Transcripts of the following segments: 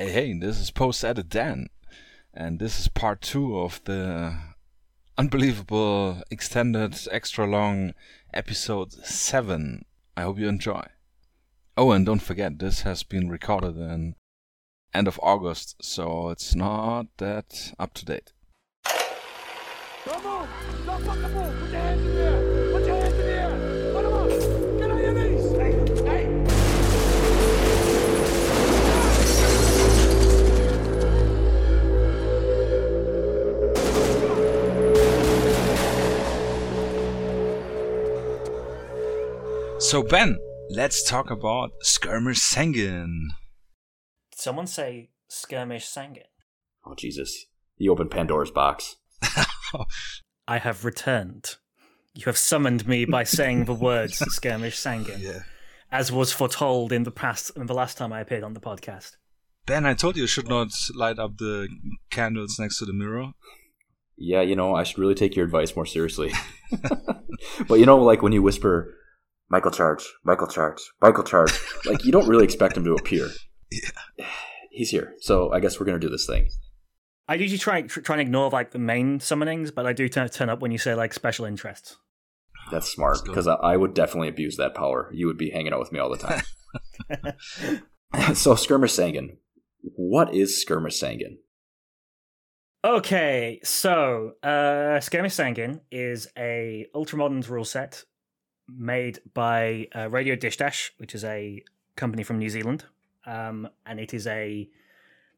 Hey, hey, this is Post Edit Dan, and this is part two of the unbelievable, extended, extra long episode 7. I hope you enjoy. Oh, and don't forget, this has been recorded in end of August, so it's not that up to date. Don't fucking move! Put your hands in the So, Ben, let's talk about Skirmish Sangin. Did someone say skirmish Sangin? Oh Jesus! You opened Pandora's box. I have returned. You have summoned me by saying the words skirmish Sangin, Yeah. as was foretold in the past in the last time I appeared on the podcast. Ben, I told you you should not light up the candles next to the mirror. Yeah, you know I should really take your advice more seriously. but you know, like when you whisper, "Michael Charge, Michael Charge, Michael Charge," like you don't really expect him to appear. Yeah. He's here, so I guess we're gonna do this thing. I usually try tr- try and ignore like the main summonings, but I do turn, turn up when you say like special interests. That's smart because I, I would definitely abuse that power. You would be hanging out with me all the time. so skirmish Sangin, what is skirmish Sangin? Okay, so uh, Skirmish Sangin is a ultramoderns rule set made by uh, Radio Dish Dash, which is a company from New Zealand, um, and it is a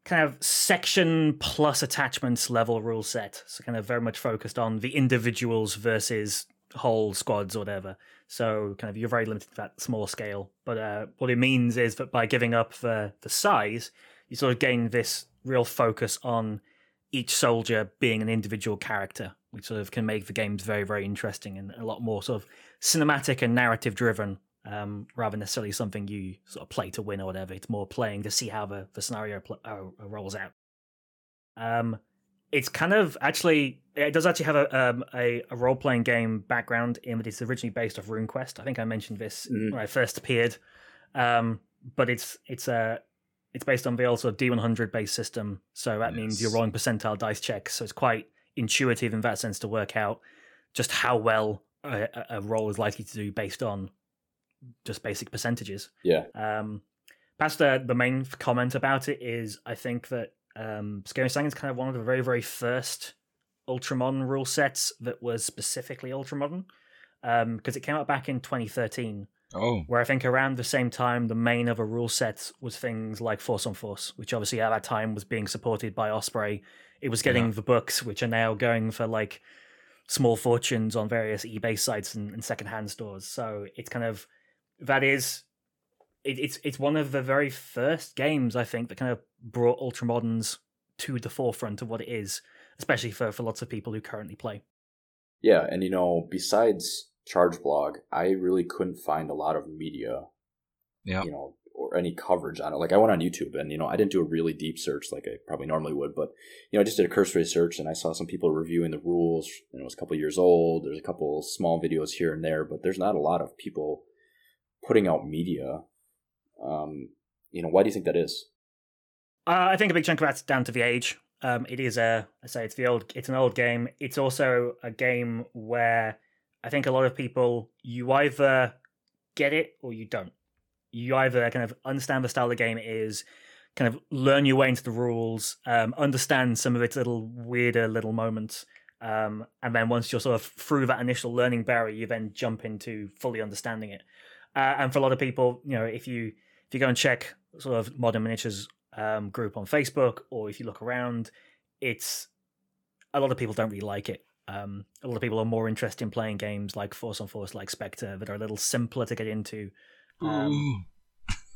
kind of section plus attachments level rule set. So kind of very much focused on the individuals versus whole squads or whatever. So kind of you're very limited to that small scale. But uh, what it means is that by giving up the the size, you sort of gain this real focus on each soldier being an individual character, which sort of can make the games very, very interesting and a lot more sort of cinematic and narrative driven, um, rather than necessarily something you sort of play to win or whatever. It's more playing to see how the, the scenario pl- uh, rolls out. Um, it's kind of actually it does actually have a um, a, a role playing game background in that it's originally based off RuneQuest. I think I mentioned this Mhm. when I first appeared, um, but it's it's a it's based on the old sort of D100 based system, so that means you're rolling percentile dice checks. So it's quite intuitive in that sense to work out just how well a, a- roll is likely to do based on just basic percentages. Yeah, Um, perhaps the, the main comment about it is I think that um, Skirmish Sang is kind of one of the very, very first Ultramodern rule sets that was specifically Ultramodern because it came out back in 2013 Oh, where I think around the same time the main of a rule set was things like Force on Force, which obviously at that time was being supported by Osprey. It was getting Yeah. the books, which are now going for like small fortunes on various eBay sites and, and secondhand stores. So it's kind of that is it, it's it's one of the very first games I think that kind of brought Ultramoderns to the forefront of what it is, especially for, for lots of people who currently play. yeah, and you know, besides Charge Blog, I really couldn't find a lot of media yeah. you know, or any coverage on it. Like I went on YouTube and, you know, I didn't do a really deep search like I probably normally would, but, you know, I just did a cursory search and I saw some people reviewing the rules. And it was a couple years old. There's a couple small videos here and there, but there's not a lot of people putting out media. Um, you know, why do you think that is? Uh, I think a big chunk of that's down to the age. Um, it is a, I say it's the old, it's an old game. It's also a game where I think a lot of people you either get it or you don't. You either kind of understand the style the game is, kind of learn your way into the rules, um, understand some of its little weirder little moments, um, and then once you're sort of through that initial learning barrier, you then jump into fully understanding it. Uh, and for a lot of people, you know, if you if you go and check sort of modern miniatures um, group on Facebook, or if you look around, it's a lot of people don't really like it. Um, a lot of people are more interested in playing games like Force on Force, like Spectre, that are a little simpler to get into. Um,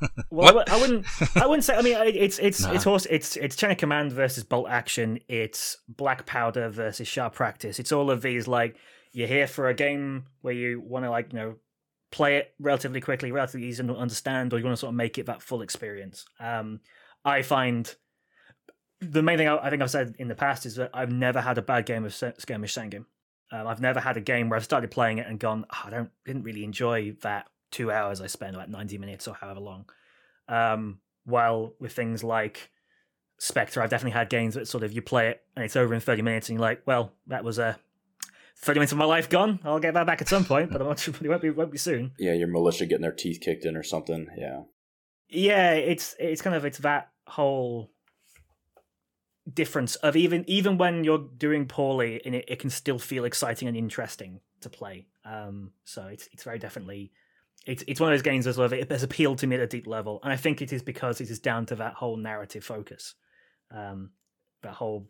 well, I What? I wouldn't. I wouldn't say. I mean, it's it's Nah. it's horse. It's it's chain of command versus bolt action. It's black powder versus sharp practice. It's all of these. Like you're here for a game where you want to like you know play it relatively quickly, relatively easy to understand, or you want to sort of make it that full experience. Um, I find the main thing I, I think I've said in the past is that I've never had a bad game of skirmish sangin. Um, I've never had a game where I've started playing it and gone, oh, I don't didn't really enjoy that two hours I spent, like ninety minutes or however long. Um, while with things like Spectre, I've definitely had games that sort of you play it and it's over in 30 minutes and you're like, well, that was a 30 minutes of my life gone. I'll get that back at some point, but I'm not sure it won't be, won't be soon. Yeah, your militia getting their teeth kicked in or something. Yeah. Yeah, it's it's kind of it's that whole difference of even even when you're doing poorly and it, it can still feel exciting and interesting to play. Um, so it's it's very definitely it's it's one of those games that sort of it has appealed to me at a deep level, and I think it is because it is down to that whole narrative focus, um, that whole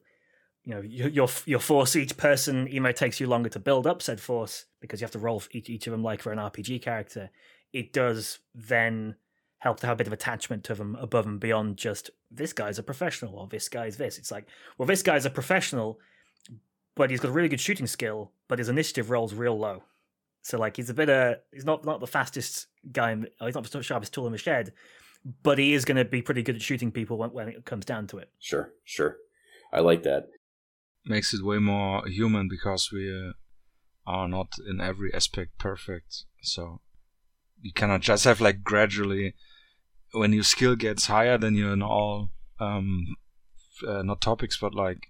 you know your your, your force each person though takes you longer to build up said force because you have to roll each each of them like for an RPG character. It does then help to have a bit of attachment to them above and beyond just this guy's a professional or this guy's this. It's like, well, this guy's a professional, but he's got a really good shooting skill, but his initiative rolls real low. So like he's a bit of he's not not the fastest guy, in, he's not the sharpest tool in the shed, but he is going to be pretty good at shooting people when, when it comes down to it. Sure, sure, I like that. Makes it way more human because we uh, are not in every aspect perfect. So you cannot just have like gradually when your skill gets higher then you're in all um uh, not topics but like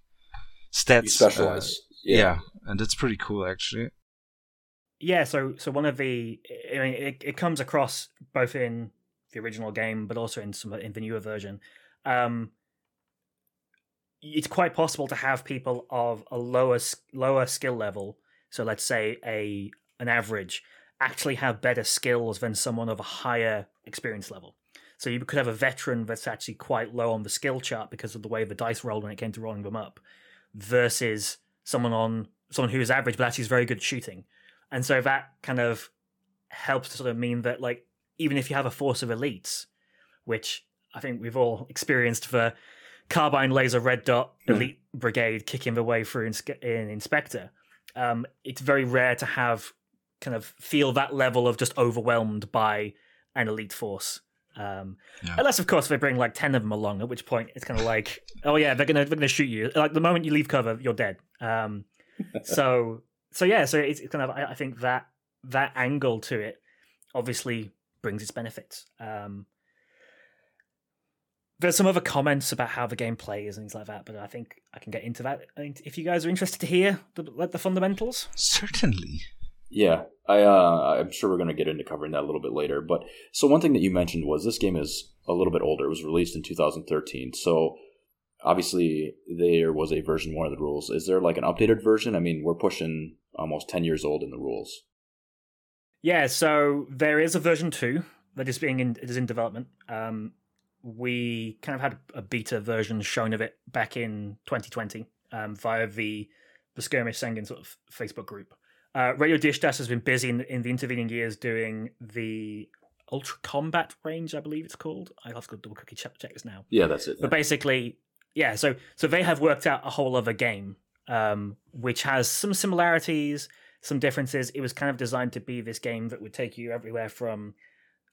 stats You specialize. uh, yeah. and it's pretty cool actually Yeah, so so one of the I mean it, it comes across both in the original game but also in some in the newer version. Um it's quite possible to have people of a lower lower skill level, so let's say a an average actually have better skills than someone of a higher experience level. So you could have a veteran that's actually quite low on the skill chart because of the way the dice rolled when it came to rolling them up, versus someone on someone who is average but actually is very good at shooting. And so that kind of helps to sort of mean that like even if you have a force of elites, which I think we've all experienced for carbine laser red dot elite brigade kicking the way through in, in Inspector, um, it's very rare to have kind of feel that level of just overwhelmed by an elite force. Um, Yeah. Unless, of course, they bring like ten of them along, at which point it's kind of like, oh yeah, they're gonna they're gonna shoot you. Like the moment you leave cover, you're dead. Um, so so yeah, so it's, it's kind of I, I think that that angle to it obviously brings its benefits. Um, there's some other comments about how the game plays and things like that, but I think I can get into that. If you guys are interested to hear the, like the fundamentals, certainly Yeah, I uh, I'm sure we're going to get into covering that a little bit later. But so one thing that you mentioned was this game is a little bit older. It was released in 2013, so obviously there was a version one of the rules. Is there like an updated version? I mean, we're pushing almost 10 years old in the rules. Yeah, so there is a version two that is being in, it is in development. Um, we kind of had a beta version shown of it back in 2020 um, via the the Skirmish Sangin sort of Facebook group. Uh, Radio Dish Dash has been busy in, in the intervening years doing the Ultra Combat range, I believe it's called. I have to double quickly check, check this now. Yeah, that's it. But basically, yeah. So so they have worked out a whole other game, um, which has some similarities, some differences. It was kind of designed to be this game that would take you everywhere from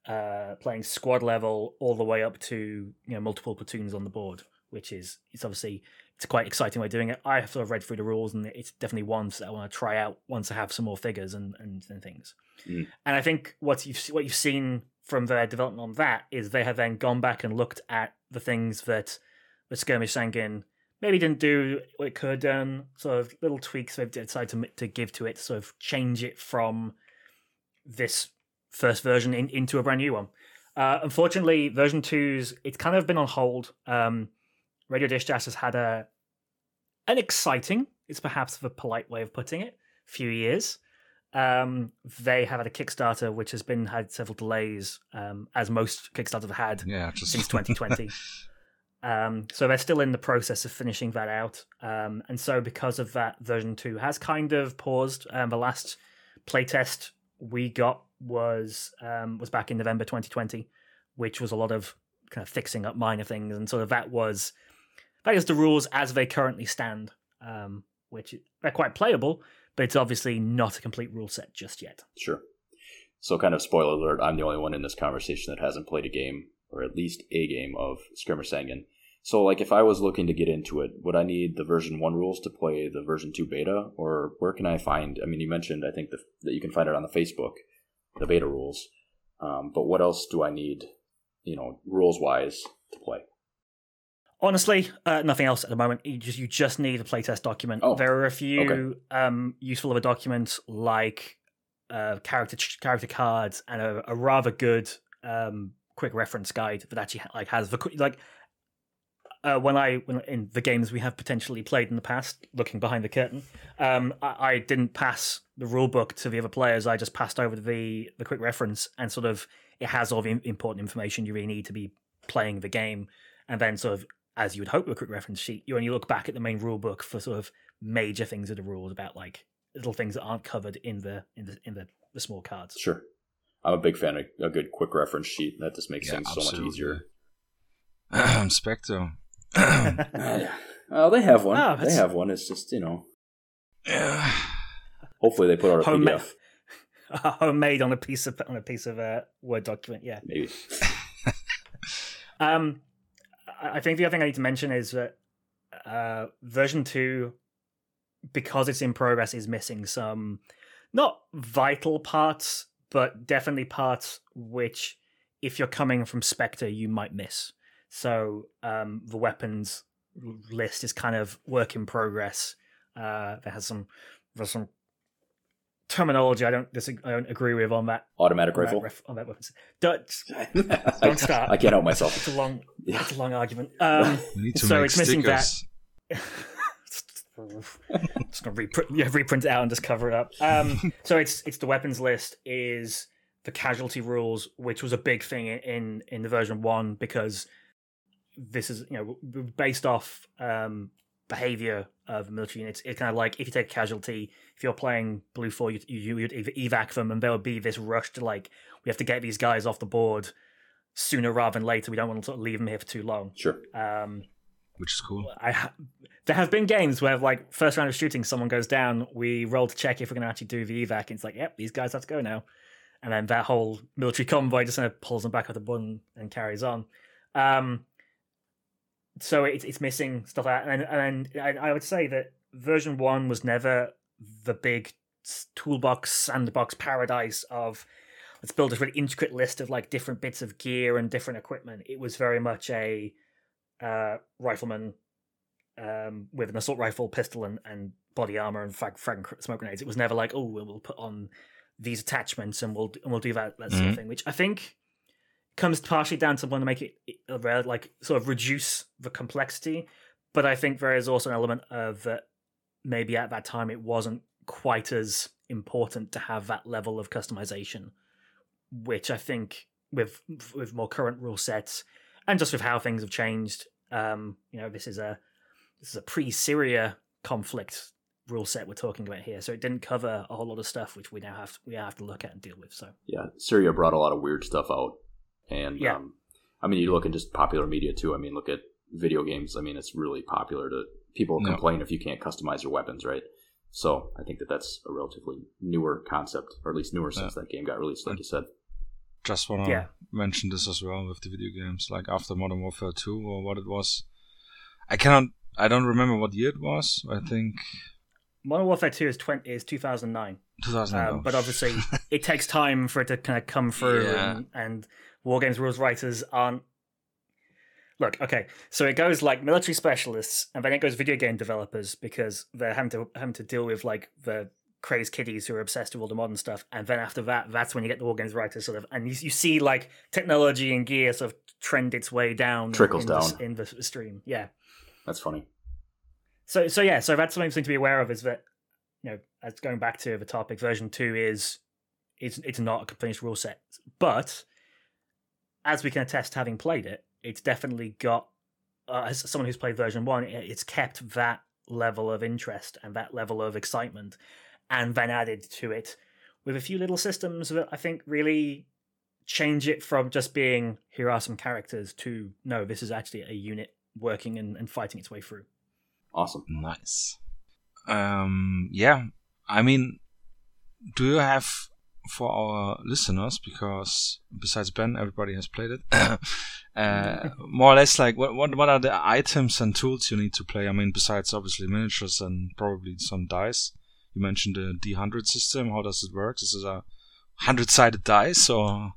uh, playing squad level all the way up to you know multiple platoons on the board, which is it's obviously it's a quite exciting way of doing it. I have sort of read through the rules, and it's definitely one that I want to try out once I have some more figures and and, and things. Mm. And I think what you've what you've seen from their development on that is they have then gone back and looked at the things that the skirmish Sangin maybe didn't do what it could have done, sort of little tweaks they've decided to to give to it, sort of change it from this first version in, into a brand new one. Uh, unfortunately, version two's it's kind of been on hold. Um, Radio Dish Dash has had a an exciting, it's perhaps the polite way of putting it, few years. Um, they have had a Kickstarter which has been had several delays, um, as most Kickstarters have had yeah just since 2020. um, so they're still in the process of finishing that out. Um, and so because of that, version two has kind of paused. Um, the last playtest we got was um, was back in November 2020, which was a lot of kind of fixing up minor things, and sort of that was that is the rules as they currently stand. Um, which they're quite playable, but it's obviously not a complete rule set just yet. Sure. So, kind of spoiler alert, I'm the only one in this conversation that hasn't played a game, or at least a game of Skirmish Sangin. So, like, if I was looking to get into it, would I need the version 1 rules to play the version 2 beta? Or where can I find? I mean, you mentioned, I think, the, that you can find it on the Facebook, the beta rules. Um, but what else do I need, you know, rules wise to play? Honestly, uh, nothing else at the moment. You just you just need a playtest document. Oh, there are a few um, useful of a document like uh, character character cards and a, a rather good um, quick reference guide that actually like has the like uh, when I when in the games we have potentially played in the past, looking behind the curtain, um, I, I didn't pass the rule book to the other players. I just passed over the the quick reference and sort of it has all the important information you really need to be playing the game, and then sort of as you would hope with a quick reference sheet, you only look back at the main rule book for sort of major things of the rules about like little things that aren't covered in the in the in the, the small cards. Sure. I'm a big fan of a good quick reference sheet. That just makes Yeah, things so much absolutely. easier. Spectre. yeah. Oh, they have one. Oh, they have one. It's just you know. yeah. Hopefully they put out a Home- PDF. Homemade on a piece of on a piece of uh, word document. Yeah. Maybe. Um, I think the other thing I need to mention is that uh, version two, because it's in progress, is missing some not vital parts, but definitely parts which, if you're coming from Spectre, you might miss. So um, the weapons list is kind of work in progress. Uh, there has some there's some terminology I don't disagree, I don't agree with on that Automatic on that rifle. ref- on that weapons. Don't, I, don't start. I can't help myself. It's a long Yeah. it's a long argument. Um, We So it's missing that. stickers. just gonna reprint, yeah, reprint it out and just cover it up. Um, so it's it's the weapons list is the casualty rules, which was a big thing in in, in the version one because this is you know based off um, behavior of military units. It's kind of like if you take a casualty, if you're playing BLUFOR, you you would ev- evac them, and there would be this rush to like we have to get these guys off the board sooner rather than later. We don't want to sort of leave them here for too long. Sure. Um, Which is cool. I ha- there have been games where like first round of shooting, someone goes down. We roll to check if we're going to actually do the evac. And it's like, yep, these guys have to go now. And then that whole military convoy just kind of pulls them back off the button and carries on. Um, so it's it's missing stuff out, and and I, I would say that version one was never the big toolbox sandbox paradise of let's build this really intricate list of like different bits of gear and different equipment. It was very much a uh, rifleman um, with an assault rifle, pistol, and, and body armor and frag, frag smoke grenades. It was never like, oh, we'll we'll put on these attachments and we'll and we'll do that that sort of Mhm. thing. Which I think comes partially down to wanting to make it uh, like sort of reduce the complexity, but I think there is also an element of that maybe at that time it wasn't quite as important to have that level of customization, which I think with with more current rule sets and just with how things have changed, um, you know, this is a this is a pre-Syria conflict rule set we're talking about here, so it didn't cover a whole lot of stuff which we now have we have to look at and deal with. So Yeah. Syria brought a lot of weird stuff out, and Yeah. um, I mean, you look at just popular media too. I mean, look at video games. I mean, it's really popular to people No. complain if you can't customize your weapons, right? So I think that that's a relatively newer concept, or at least newer since that game got released, like you said. Just want to Yeah. mention this as well with the video games, like after Modern Warfare 2 or what it was. I cannot, I don't remember what year it was. I think Modern Warfare Two is twenty is two thousand nine. 2000. Um, but obviously, it takes time for it to kind of come through, Yeah. and, and war games rules writers aren't. Look, okay, so it goes like military specialists, and then it goes video game developers because they're having to having to deal with like the crazed kiddies who are obsessed with all the modern stuff, and then after that, that's when you get the war games writers sort of, and you, you see like technology and gear sort of trend its way down, Trickles in the- down. in the stream, yeah. That's funny. So so yeah, so that's something to be aware of is that you know, as going back to the topic, version two is it's it's not a finished rule set, but as we can attest, having played it, it's definitely got uh, as someone who's played version one, it's kept that level of interest and that level of excitement, and then added to it with a few little systems that I think really change it from just being here are some characters to no, this is actually a unit working and, and fighting its way through. Awesome. Nice. Um, yeah, I mean, do you have for our listeners because besides Ben, everybody has played it. uh, more or less, like what what what are the items and tools you need to play? I mean, besides obviously miniatures and probably some dice. You mentioned the D hundred system. How does it work? This is a hundred sided dice or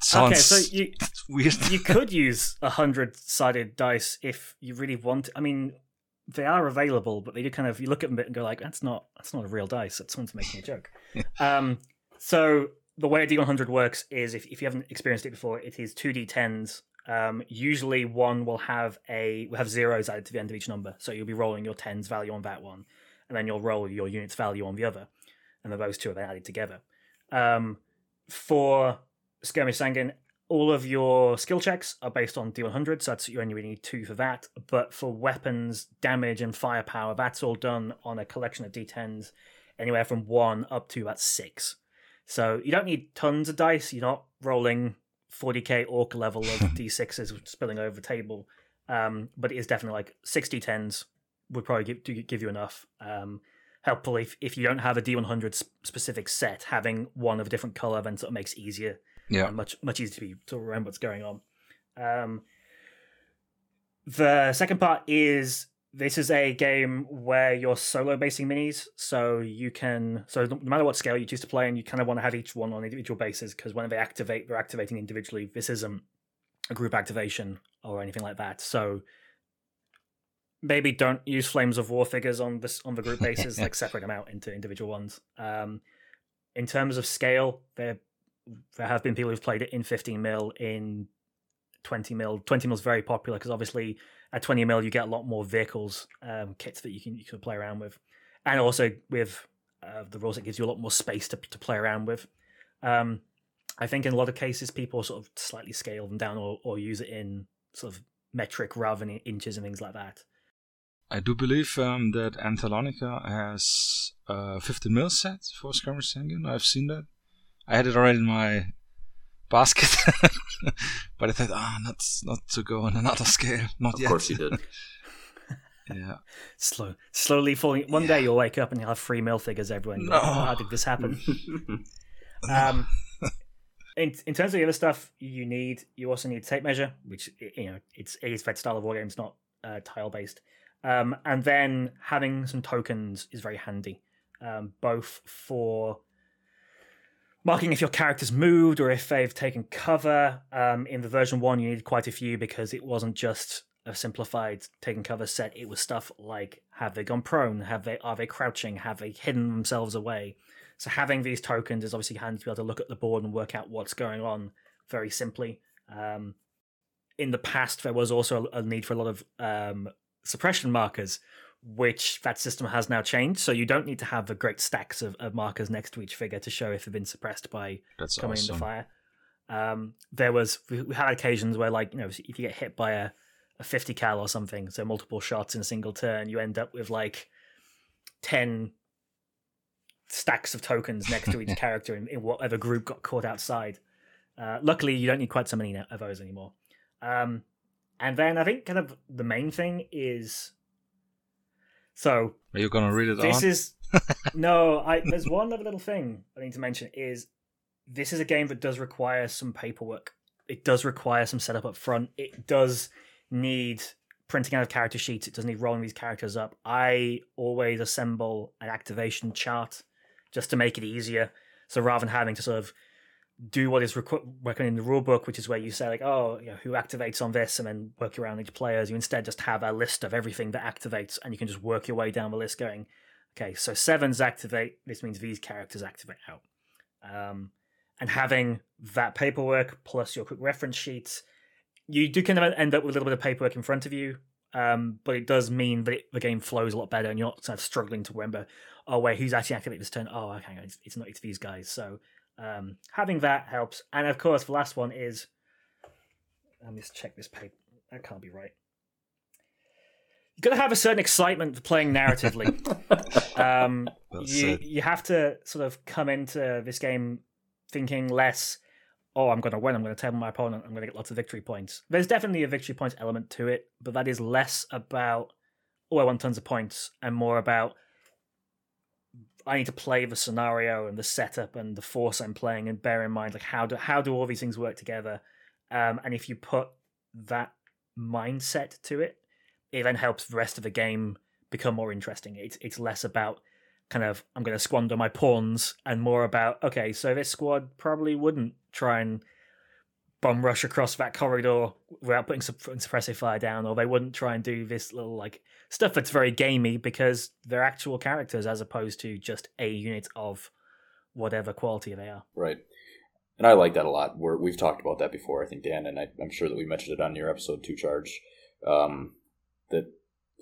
sounds okay, so you weird. you could use a hundred sided dice if you really want. I mean, they are available, but they do kind of you look at them bit and go like, that's not that's not a real dice. That's someone's making a joke. um, so the way a D100 works is if, if you haven't experienced it before, it is two D10s. Um, usually one will have a will have zeros added to the end of each number. So you'll be rolling your tens value on that one, and then you'll roll your units value on the other, and then those two are then added together. Um, for Skirmish Sangin, all of your skill checks are based on D100, so that's you only really need two for that. But for weapons, damage, and firepower, that's all done on a collection of D10s, anywhere from one up to about six. So you don't need tons of dice. You're not rolling 40k orc level of d6s spilling over the table, um, but it is definitely like 60 10s would probably give, give you enough. Um, helpful if, if you don't have a D100 specific set, having one of a different color then sort of makes it easier Yeah. much much easier to be to remember what's going on. Um, the second part is this is a game where you're solo basing minis, so you can so no matter what scale you choose to play, and you kind of want to have each one on individual bases because when they activate, they're activating individually. This isn't a group activation or anything like that. So maybe don't use flames of war figures on this on the group bases, like separate them out into individual ones. Um, in terms of scale, there there have been people who've played it in 15 mil, in 20 mil. 20 mil is very popular because obviously at 20 mil you get a lot more vehicles, um, kits that you can you can play around with, and also with uh, the rules it gives you a lot more space to to play around with. Um, I think in a lot of cases people sort of slightly scale them down or, or use it in sort of metric rather than inches and things like that. I do believe um, that Antalonica has a 15 mil set for Skirmish Sangin. I've seen that. I had it already in my basket, but I thought, ah, not not to go on another scale. Not Of yet. course you did. yeah. Slow, slowly falling. One day you'll wake up and you'll have three mil figures everywhere. and like, No. How did this happen? Um, in in terms of the other stuff you need, you also need tape measure, which you know it's it is that style of war game. It's not uh, tile based. Um, and then having some tokens is very handy, um, both for marking if your character's moved or if they've taken cover. Um, in the version one, you needed quite a few because it wasn't just a simplified taking cover set. It was stuff like have they gone prone? Have they are they crouching? Have they hidden themselves away? So having these tokens is obviously handy to be able to look at the board and work out what's going on very simply. Um, in the past, there was also a need for a lot of um, suppression markers, which that system has now changed. So you don't need to have the great stacks of, of markers next to each figure to show if they've been suppressed by That's coming awesome. into fire. Um, there was we had occasions where like you know if you get hit by a, a 50 cal or something, so multiple shots in a single turn, you end up with like 10 stacks of tokens next to each character in, in whatever group got caught outside. Uh, luckily, you don't need quite so many of those anymore. Um, and then I think kind of the main thing is so Are you gonna read it this on? is no. I there's one other little thing I need to mention is this is a game that does require some paperwork. It does require some setup up front. It does need printing out of character sheets. It does need rolling these characters up. I always assemble an activation chart just to make it easier. So rather than having to sort of do what is requ- working in the rule book, which is where you say like, oh, you know, who activates on this, and then work around each players. You instead just have a list of everything that activates, and you can just work your way down the list, going, okay, so sevens activate. This means these characters activate out. Um, and having that paperwork plus your quick reference sheets, you do kind of end up with a little bit of paperwork in front of you. Um, but it does mean that it, the game flows a lot better, and you're not sort of struggling to remember, oh wait, who's actually activated this turn? Oh, okay, it's, it's not it's these guys. So um, having that helps. And of course, the last one is let me just check this paper. That can't be right. You've got to have a certain excitement for playing narratively. um, you you have to sort of come into this game thinking less. Oh, I'm going to win. I'm going to table my opponent. I'm going to get lots of victory points. There's definitely a victory points element to it, but that is less about oh, I want tons of points, and more about I need to play the scenario and the setup and the force I'm playing, and bear in mind like how do how do all these things work together. Um, and if you put that mindset to it, it then helps the rest of the game become more interesting. It's it's less about kind of I'm going to squander my pawns and more about okay, so this squad probably wouldn't try and bomb rush across that corridor without putting, supp- suppressive fire down, or they wouldn't try and do this little like stuff that's very gamey because they're actual characters as opposed to just a unit of whatever quality they are. Right. And I like that a lot. We're, we've talked about that before, I think, Dan, and I, I'm sure that we mentioned it on your episode two charge. Um, that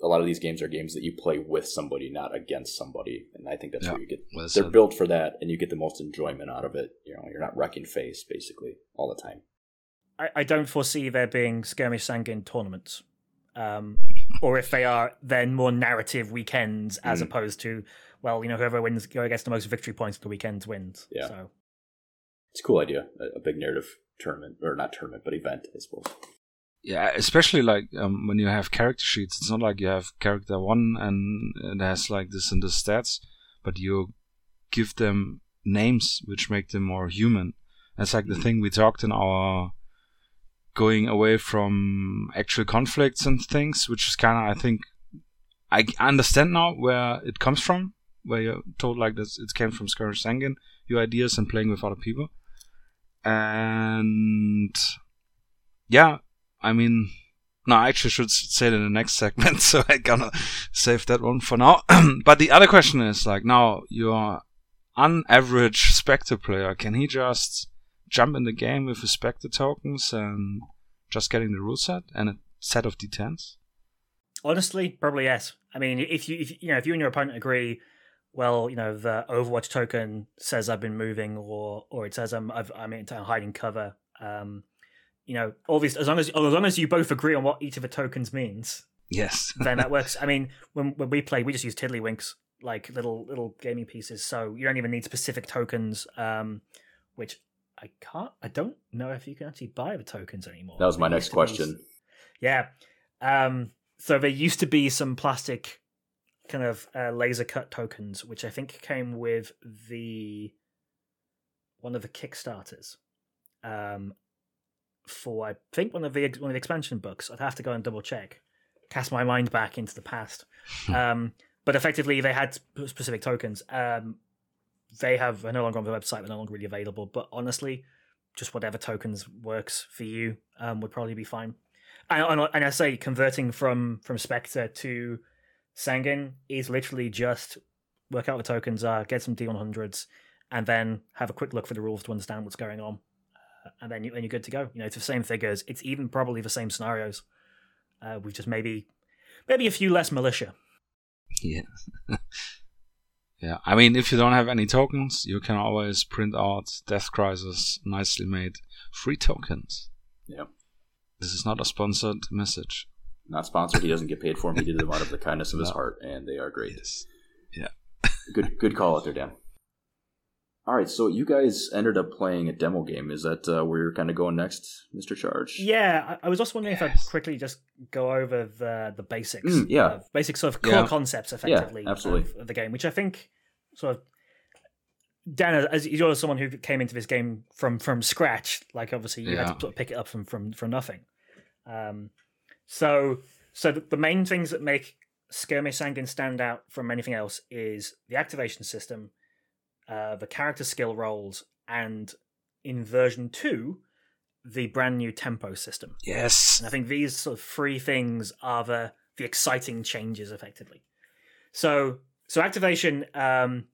a lot of these games are games that you play with somebody, not against somebody. And I think that's Yeah. where you get Well they're said. built for that and you get the most enjoyment out of it. You know, you're not wrecking face basically all the time. I, I don't foresee there being skirmish Sangin tournaments. Um, or if they are, then more narrative weekends as Mm. opposed to, well, you know, whoever wins, whoever gets the most victory points at the weekends wins. Yeah. So It's a cool idea. A, a big narrative tournament or not tournament, but event, I suppose. Yeah, especially like um, when you have character sheets, it's not like you have character one and it has like this and this stats, but you give them names which make them more human. That's like the thing we talked in our going away from actual conflicts and things, which is kind of I think I understand now where it comes from, where you're told like this it came from Scourge Sangin, your ideas and playing with other people, and yeah, I mean, no, I actually should say it in the next segment, so I'm gonna save that one for now. but the other question is like, now your unaverage Spectre player, can he just jump in the game with respect to tokens and just getting the rule set and a set of D10s? honestly, probably yes. I mean, if you, if you know, if you and your opponent agree, well, you know, the Overwatch token says I've been moving, or or it says I'm I've, I'm in hiding cover. Um, you know, all these as long as as long as you both agree on what each of the tokens means, Yes. then that works. I mean, when when we play, we just use tiddlywinks, like little little gaming pieces. So you don't even need specific tokens. Um, which I can't. I don't know if you can actually buy the tokens anymore. That was my next to be- question. Yeah. Um, so there used to be some plastic kind of uh, laser cut tokens, which I think came with the one of the Kickstarters. Um, for I think one of the one of the expansion books. I'd have to go and double check, cast my mind back into the past. um, but effectively, they had specific tokens. Um, they have are no longer on the website; they're no longer really available. But honestly, just whatever tokens works for you um, would probably be fine. And, and, and I say converting from from Spectre to Sangin is literally just work out the tokens are, get some D100s, and then have a quick look for the rules to understand what's going on, uh, and then you then you're good to go. You know, it's the same figures. It's even probably the same scenarios. Uh, with just maybe maybe a few less militia. Yeah. yeah. I mean, if you don't have any tokens, you can always print out Death Crisis nicely made free tokens. Yeah. This is not a sponsored message. Not sponsored. He doesn't get paid for them. He did them out of the kindness of his heart, and they are great. Yes. Good, good call out there, Dan. All right, so you guys ended up playing a demo game. Is that uh, where you're kind of going next, Mister Charge? Yeah, I, I was also wondering if I'd quickly just go over the the basics, Mm, yeah. of- basic sort of core Yeah. concepts, effectively, absolutely. Of, of the game, which I think sort of Dan, as you're someone who came into this game from from scratch, like obviously you had to sort of pick it up from from from nothing. Um, so so the, the main things that make Skirmish Sangin stand out from anything else is the activation system, uh, the character skill rolls, and in version two, the brand new tempo system. Yes. And I think these sort of three things are the the exciting changes, effectively. So, so activation. Um,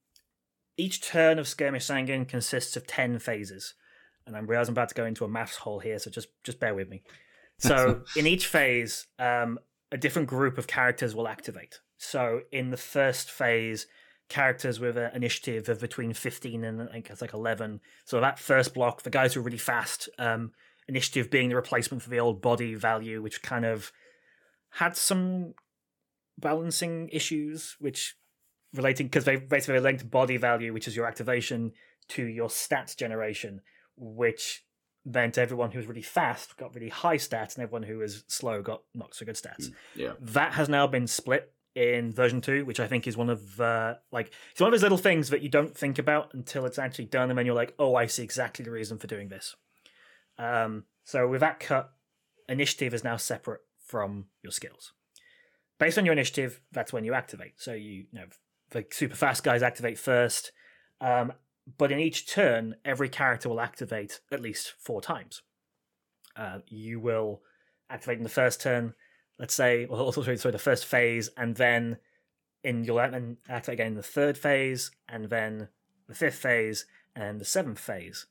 each turn of skirmish Sangin consists of ten phases, and I realize I'm about to go into a maths hole here, so just just bear with me. So, in each phase, um, a different group of characters will activate. So, in the first phase, characters with an initiative of between 15 and I think it's like 11. So, that first block, the guys who are really fast, um, initiative being the replacement for the old body value, which kind of had some balancing issues, which relating because they basically linked body value, which is your activation, to your stats generation, which meant everyone who was really fast got really high stats, and everyone who was slow got not so good stats. Yeah. That has now been split in version two, which I think is one of uh, like it's one of those little things that you don't think about until it's actually done, and then you're like, oh, I see exactly the reason for doing this. Um, so with that cut, initiative is now separate from your skills. Based on your initiative, that's when you activate. So you, you know the super fast guys activate first, um, but in each turn, every character will activate at least four times. Uh, you will activate in the first turn, let's say, also sorry, sorry, the first phase, and then in you'll activate again the third phase, and then the fifth phase, and the seventh phase.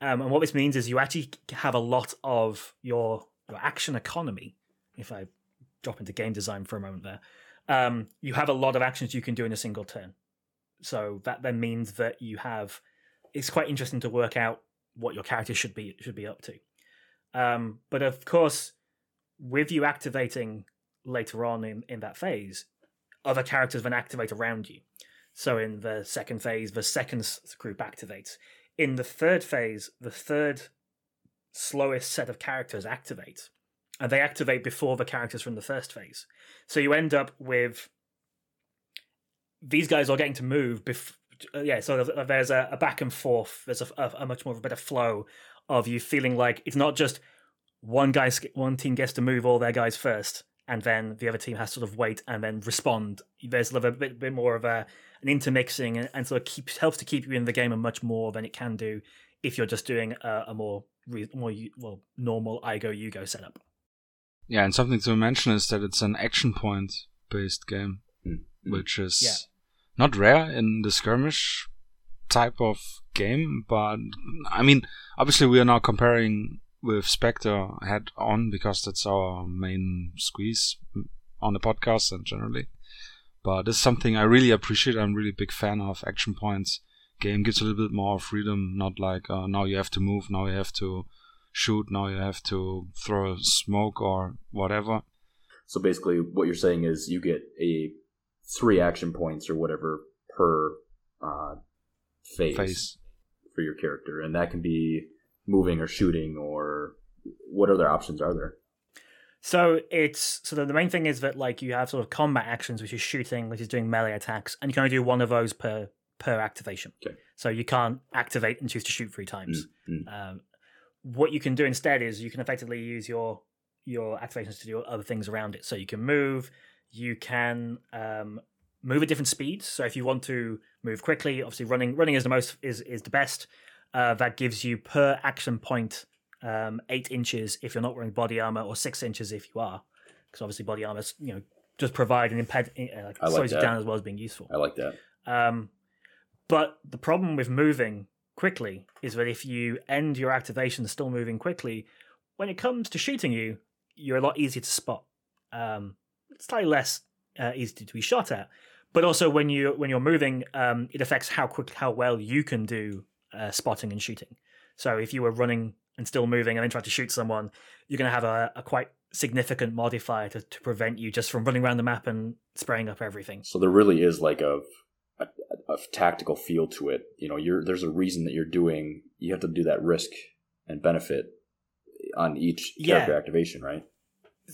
Um, and what this means is you actually have a lot of your your action economy. If I drop into game design for a moment there, um, you have a lot of actions you can do in a single turn. So that then means that you have. It's quite interesting to work out what your character should be should be up to. Um, but of course, with you activating later on in, in that phase, other characters then activate around you. So in the second phase, the second group activates. In the third phase, the third slowest set of characters activate. And they activate before the characters from the first phase. So you end up with these guys are getting to move. Bef- uh, yeah, so there's a, back and forth. There's a, a much more of a better flow of you feeling like it's not just one guy, one team gets to move all their guys first, and then the other team has to sort of wait and then respond. There's a bit, bit more of a an intermixing, and, and sort of keeps helps to keep you in the game and much more than it can do if you're just doing a, a more more well normal I go you go setup. Yeah, and something to mention is that it's an action point based game, mm-hmm. which is yeah. not rare in the skirmish type of game. But I mean, obviously, we are now comparing with Spectre head on because that's our main squeeze on the podcast and generally. But it's something I really appreciate. I'm really big fan of action points. Game gives a little bit more freedom, not like uh, now you have to move, now you have to shoot, now you have to throw smoke or whatever. So basically, what you're saying is you get a three action points or whatever per uh, phase, phase for your character, and that can be moving or shooting or what other options are there? So it's so the main thing is that like you have sort of combat actions, which is shooting, which is doing melee attacks, and you can only do one of those per per activation. Okay. So you can't activate and choose to shoot three times. Mm-hmm. Um, what you can do instead is you can effectively use your your activations to do other things around it. So you can move, you can um, move at different speeds. So if you want to move quickly, obviously running running is the most is is the best. Uh, that gives you per action point um, eight inches if you're not wearing body armor, or six inches if you are, because obviously body armor, you know, just provide an imped uh, like, like slows you down as well as being useful. I like that. Um, but the problem with moving quickly is that if you end your activation still moving quickly, when it comes to shooting you, you're a lot easier to spot. Um, slightly less uh, easy to be shot at, but also when you when you're moving, um, it affects how quick how well you can do uh, spotting and shooting. So if you were running and still moving and then try to shoot someone, you're going to have a, a quite significant modifier to, to prevent you just from running around the map and spraying up everything. So there really is like a, a, a tactical feel to it. You know, you're there's a reason that you're doing. You have to do that risk and benefit on each character yeah. activation, right?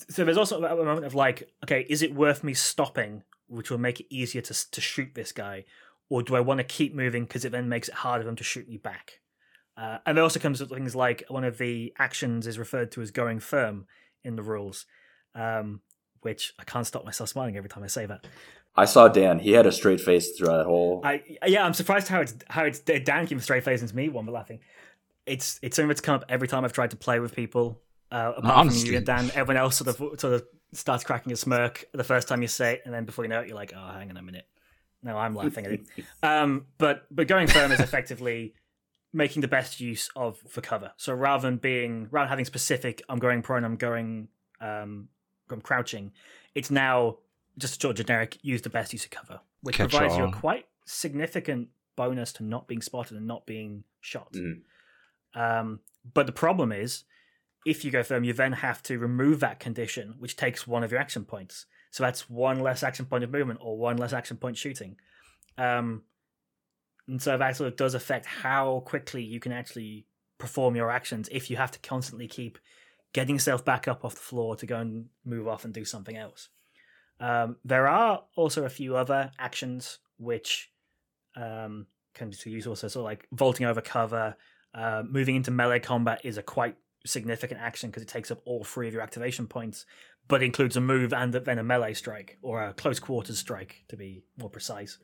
So there's also a moment of like, okay, is it worth me stopping, which will make it easier to to shoot this guy, or do I want to keep moving because it then makes it harder for them to shoot me back? Uh, and there also comes with things like one of the actions is referred to as going firm in the rules, um, which I can't stop myself smiling every time I say that. I saw Dan; he had a straight face throughout that whole. I yeah, I'm surprised how it's how it's Dan came straight face into me one, but laughing. It's it's something that's come up every time I've tried to play with people. Uh, apart Honestly. from you and Dan, everyone else sort of sort of starts cracking a smirk the first time you say it, and then before you know it, you're like, "Oh, hang on a minute." No, I'm laughing at it. Um, but but going firm is effectively making the best use of for cover. So rather than being rather than having specific, I'm going prone, I'm going um, I'm crouching. It's now just a sort of generic. Use the best use of cover, which Catch provides on. you a quite significant bonus to not being spotted and not being shot. Mm. Um, but the problem is, if you go firm, you then have to remove that condition, which takes one of your action points. So that's one less action point of movement or one less action point shooting. Um, and so that sort of does affect how quickly you can actually perform your actions if you have to constantly keep getting yourself back up off the floor to go and move off and do something else. Um, there are also a few other actions which um, can be used also, so like vaulting over cover, uh, moving into melee combat is a quite significant action because it takes up all three of your activation points, but includes a move and then a melee strike or a close quarters strike to be more precise.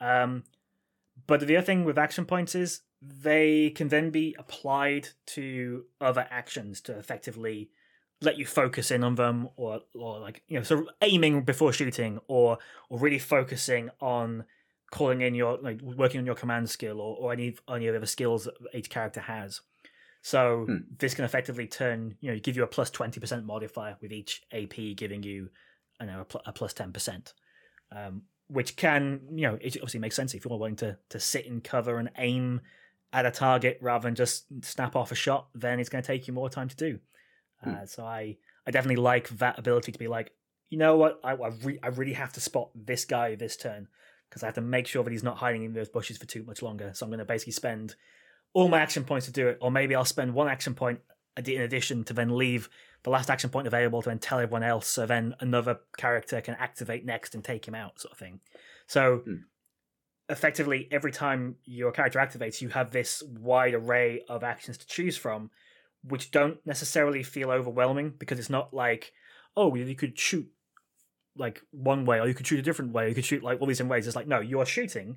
Um, but the other thing with action points is they can then be applied to other actions to effectively let you focus in on them or or like you know sort of aiming before shooting or or really focusing on calling in your like working on your command skill or, or any any of the other skills that each character has so hmm. this can effectively turn you know give you a plus 20% modifier with each ap giving you you know a, pl- a plus 10% um, which can you know it obviously makes sense if you're willing to to sit in cover and aim at a target rather than just snap off a shot then it's going to take you more time to do Hmm. Uh, so I I definitely like that ability to be like, you know what, I I, re- I really have to spot this guy this turn because I have to make sure that he's not hiding in those bushes for too much longer. So I'm going to basically spend all my action points to do it, or maybe I'll spend one action point in addition to then leave the last action point available to then tell everyone else, so then another character can activate next and take him out, sort of thing. So. Hmm effectively every time your character activates you have this wide array of actions to choose from which don't necessarily feel overwhelming because it's not like, oh, you could shoot like one way or you could shoot a different way. You could shoot like all these different ways. It's like, no, you're shooting,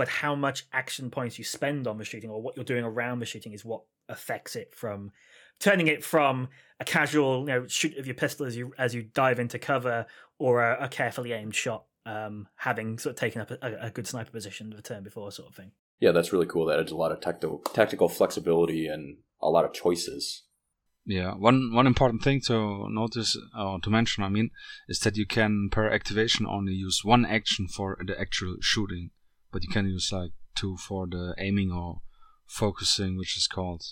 but how much action points you spend on the shooting or what you're doing around the shooting is what affects it from turning it from a casual, you know, shoot of your pistol as you as you dive into cover or a, a carefully aimed shot, um, having sort of taken up a, a good sniper position the turn before, sort of thing. Yeah, that's really cool. That adds a lot of tactical tactical flexibility and a lot of choices. Yeah, one one important thing to notice or to mention, I mean, is that you can per activation only use one action for the actual shooting, but you can use like two for the aiming or focusing, which is called.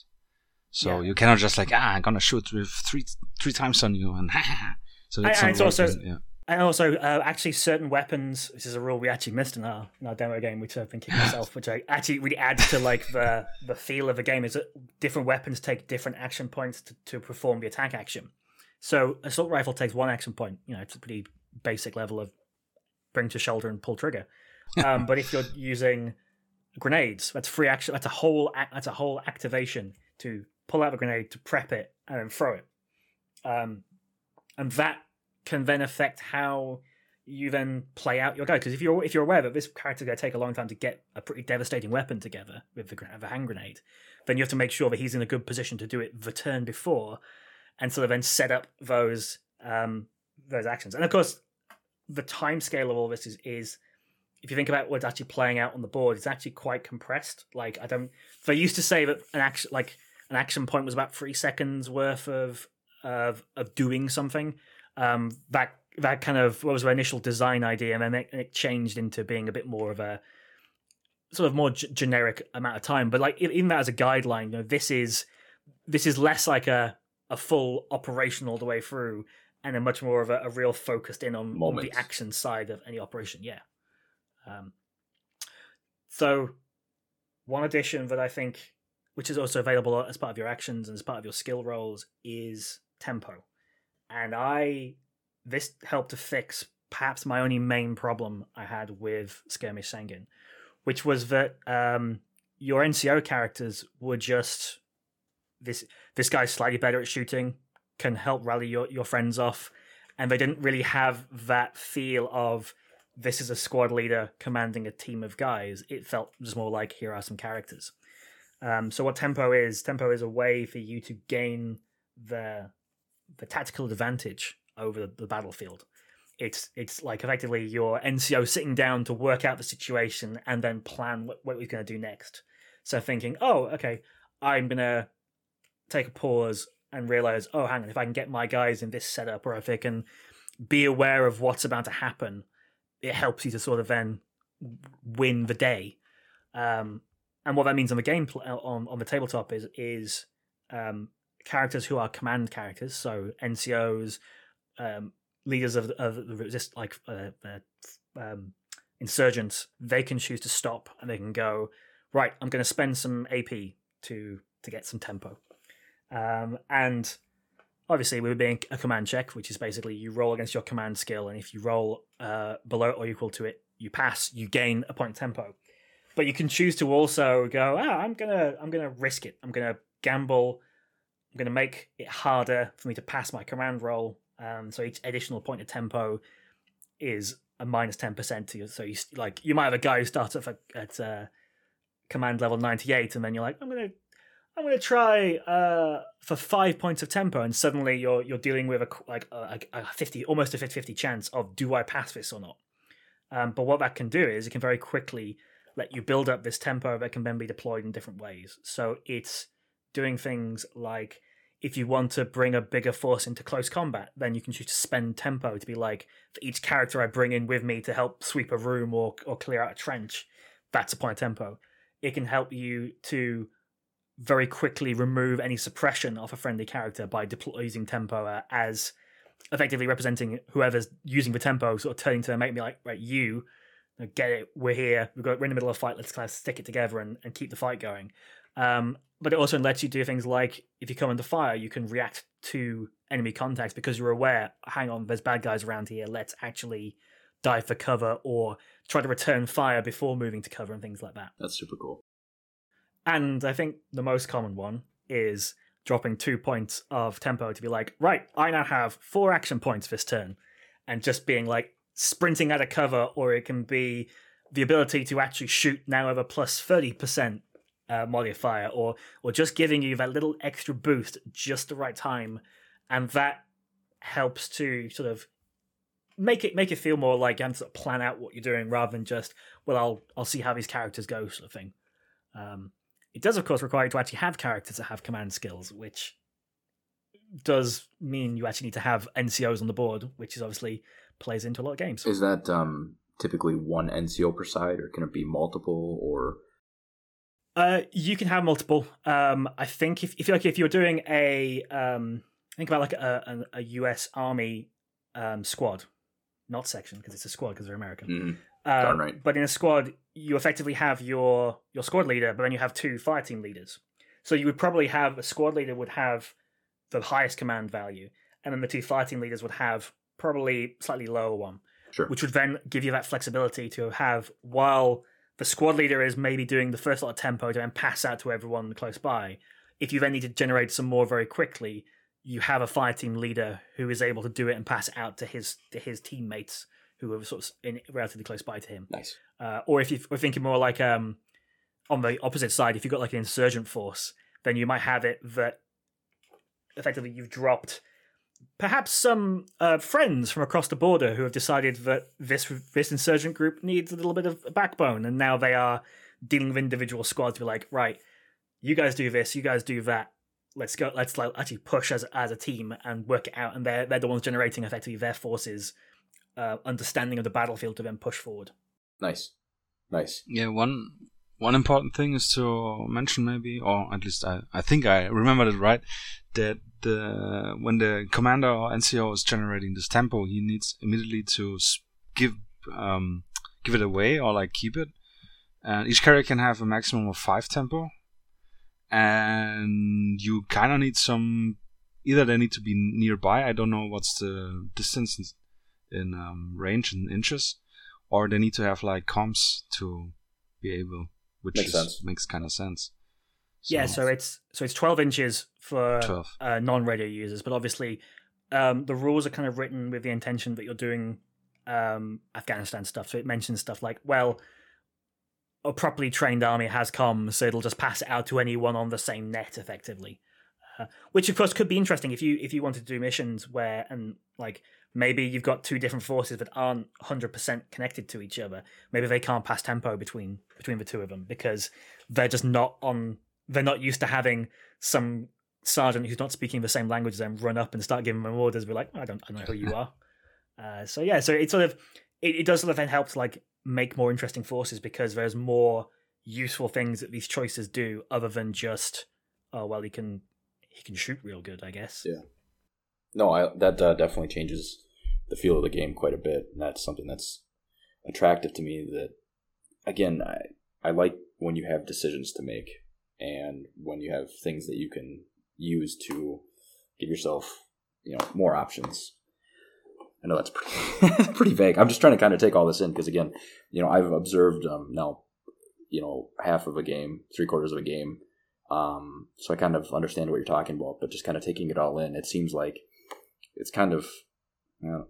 So yeah. you cannot just like ah, I'm gonna shoot with three three times on you and so that's and, also yeah. And also, uh, actually, certain weapons. This is a rule we actually missed in our in our demo game, which I've been kicking myself, which I actually really adds to like the the feel of the game. Is that different weapons take different action points to, to perform the attack action. So, assault rifle takes one action point. You know, it's a pretty basic level of bring to shoulder and pull trigger. Um, but if you're using grenades, that's free action. That's a whole that's a whole activation to pull out the grenade, to prep it, and then throw it. Um, and that can then affect how you then play out your guy. Because if you're if you're aware that this character is going to take a long time to get a pretty devastating weapon together with the, the hand grenade, then you have to make sure that he's in a good position to do it the turn before, and sort of then set up those um, those actions. And of course, the time scale of all this is is if you think about what's actually playing out on the board, it's actually quite compressed. Like I don't. They used to say that an action like an action point was about three seconds worth of of of doing something um, that that kind of what was the initial design idea, and then it, it, changed into being a bit more of a sort of more g- generic amount of time. But like even that as a guideline, you know, this is this is less like a a full operation all the way through, and a much more of a, a real focused in on, on, the action side of any operation. Yeah. Um, so one addition that I think, which is also available as part of your actions and as part of your skill rolls, is tempo. And I this helped to fix perhaps my only main problem I had with Skirmish Sangin, which was that um, your NCO characters were just this this guy's slightly better at shooting, can help rally your, your friends off, and they didn't really have that feel of this is a squad leader commanding a team of guys. It felt just more like here are some characters. Um, so what tempo is, tempo is a way for you to gain the the tactical advantage over the, the battlefield. It's it's like effectively your NCO sitting down to work out the situation and then plan what, what he's going to do next. So thinking, oh, okay, I'm going to take a pause and realize, oh, hang on, if I can get my guys in this setup, or if they can be aware of what's about to happen, it helps you to sort of then win the day. Um, and what that means on the game on on the tabletop is is um, characters who are command characters, so NCOs, um, leaders of, of the resist, like uh, uh, um, insurgents, they can choose to stop and they can go right. I'm going to spend some AP to to get some tempo, um, and obviously we're being a command check, which is basically you roll against your command skill, and if you roll uh, below or equal to it, you pass, you gain a point tempo. But you can choose to also go, ah, I'm gonna I'm gonna risk it. I'm gonna gamble I'm to make it harder for me to pass my command roll. Um, so each additional point of tempo is a minus ten percent to you. So you like you might have a guy who starts off at, at uh, command level 98 and then you're like i'm gonna i'm gonna try uh, for five points of tempo and suddenly you're you're dealing with a like a, a 50 almost a 50-50 chance of do i pass this or not? Um, but what that can do is it can very quickly let you build up this tempo that can then be deployed in different ways. So it's doing things like if you want to bring a bigger force into close combat, then you can choose to spend tempo to be like, for each character I bring in with me to help sweep a room or, or clear out a trench, that's a point of tempo. It can help you to very quickly remove any suppression of a friendly character by deploy, using tempo uh, as effectively representing whoever's using the tempo, sort of turning to them, make me like, right, you get it, we're here, got, we're in the middle of a fight, let's kind of stick it together and, and keep the fight going. Um, but it also lets you do things like if you come under fire, you can react to enemy contacts because you're aware, hang on, there's bad guys around here, let's actually dive for cover or try to return fire before moving to cover and things like that. That's super cool. And I think the most common one is dropping two points of tempo to be like, right, I now have four action points this turn. And just being like sprinting out of cover, or it can be the ability to actually shoot now a plus 30% uh, modifier, or, or just giving you that little extra boost just the right time. And that helps to sort of make it make it feel more like you have to sort of plan out what you're doing rather than just well I'll I'll see how these characters go sort of thing. Um, it does of course require you to actually have characters that have command skills, which does mean you actually need to have NCOs on the board, which is obviously plays into a lot of games. Is that um, typically one NCO per side, or can it be multiple? Or uh, you can have multiple. Um, I think if if you're like if you're doing a um, think about like a, a, a US Army um, squad, not section because it's a squad because they're American. Uh, right. But in a squad, you effectively have your your squad leader, but then you have two fire team leaders. So you would probably have a squad leader would have the highest command value, and then the two fire team leaders would have probably slightly lower one, sure, which would then give you that flexibility to have while the squad leader is maybe doing the first lot of tempo to then pass out to everyone close by. If you then need to generate some more very quickly, you have a fire team leader who is able to do it and pass it out to his to his teammates who are sort of in relatively close by to him. nice. Uh, or if you're thinking more like um, on the opposite side, if you've got like an insurgent force, then you might have it that effectively you've dropped perhaps some uh, friends from across the border who have decided that this this insurgent group needs a little bit of backbone, and now they are dealing with individual squads. To be like, right, you guys do this, you guys do that. Let's go. Let's like actually push as as a team and work it out. And they're they're the ones generating effectively their forces, uh, understanding of the battlefield to then push forward. Nice. Nice. Yeah, one one important thing is to mention maybe, or at least I, I think I remembered it right, that the when the commander or NCO is generating this tempo, he needs immediately to give um, give it away or like keep it. And each character can have a maximum of five tempo, and you kind of need some. Either they need to be nearby. I don't know what's the distance in, in um, range in inches, or they need to have like comms to be able, which Makes is, sense. makes kind of sense. Yeah, so it's so it's twelve inches for 12. uh, non-radio users, but obviously um, the rules are kind of written with the intention that you're doing um, Afghanistan stuff. So it mentions stuff like, well, a properly trained army has comms, so it'll just pass it out to anyone on the same net, effectively. Uh, which of course could be interesting if you if you wanted to do missions where and like maybe you've got two different forces that aren't 100% connected to each other maybe they can't pass tempo between between the two of them because they're just not on they're not used to having some sergeant who's not speaking the same language as them run up and start giving them orders. Be like, I don't, I don't know who you are. uh, so yeah, so it sort of it, it does sort of then help to like make more interesting forces because there's more useful things that these choices do other than just oh well he can he can shoot real good I guess. Yeah. No, I, that uh, definitely changes the feel of the game quite a bit, and that's something that's attractive to me. That again, I I like when you have decisions to make, and when you have things that you can use to give yourself, you know, more options. I know that's pretty pretty vague. I'm just trying to kind of take all this in because again, you know, I've observed um, now, you know, half of a game, three quarters of a game, um, so I kind of understand what you're talking about. But just kind of taking it all in, it seems like it's kind of you know,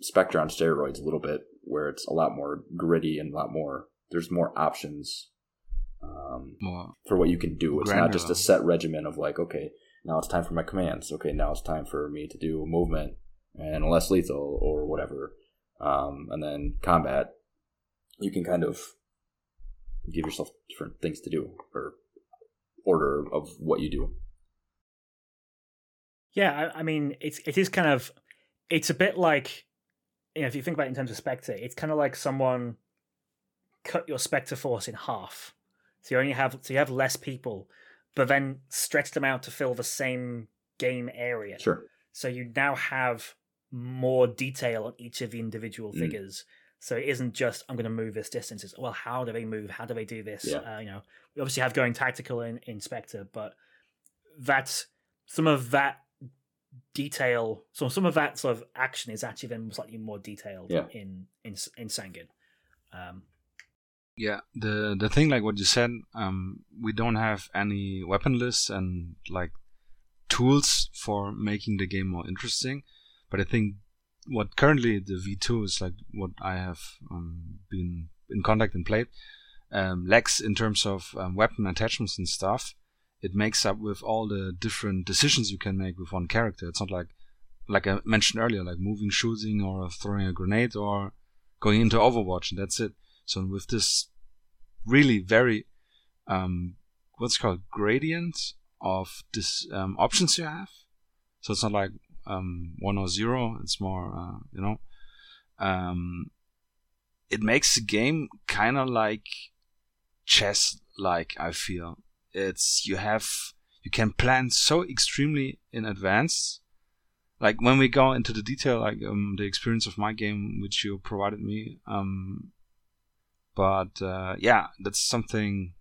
Spectre on steroids a little bit, where it's a lot more gritty and a lot more. There's more options um, for what you can do. It's not just a set regimen of like, okay, now it's time for my commands. Okay, now it's time for me to do a movement and less lethal or whatever. Um, and then combat, you can kind of give yourself different things to do or order of what you do. Yeah, I, I mean, it's it is kind of it's a bit like you know if you think about it in terms of Spectre, it's kind of like someone cut your Spectre force in half, so you only have so you have less people, but then stretch them out to fill the same game area. Sure. So you now have more detail on each of the individual mm. figures. So it isn't just I'm going to move this distance. It's well, how do they move? How do they do this? Yeah. Uh, you know, we obviously have going tactical in, in Spectre, but that's some of that detail. So some of that sort of action is actually then slightly more detailed yeah. in in in Sangin. Um, yeah, the the thing like what you said, um, we don't have any weapon lists and like tools for making the game more interesting. But I think what currently the V2 is like what I have um, been in contact and played um, lacks in terms of um, weapon attachments and stuff. It makes up with all the different decisions you can make with one character. It's not like like I mentioned earlier, like moving, shooting, or throwing a grenade, or going into Overwatch, and that's it. So with this really very um, what's called gradient of this um, options you have. So it's not like um, one or zero. It's more, uh, you know, um, it makes the game kind of like chess. Like I feel it's you have you can plan so extremely in advance. Like when we go into the detail, like um, the experience of my game, which you provided me. Um, but uh, yeah, that's something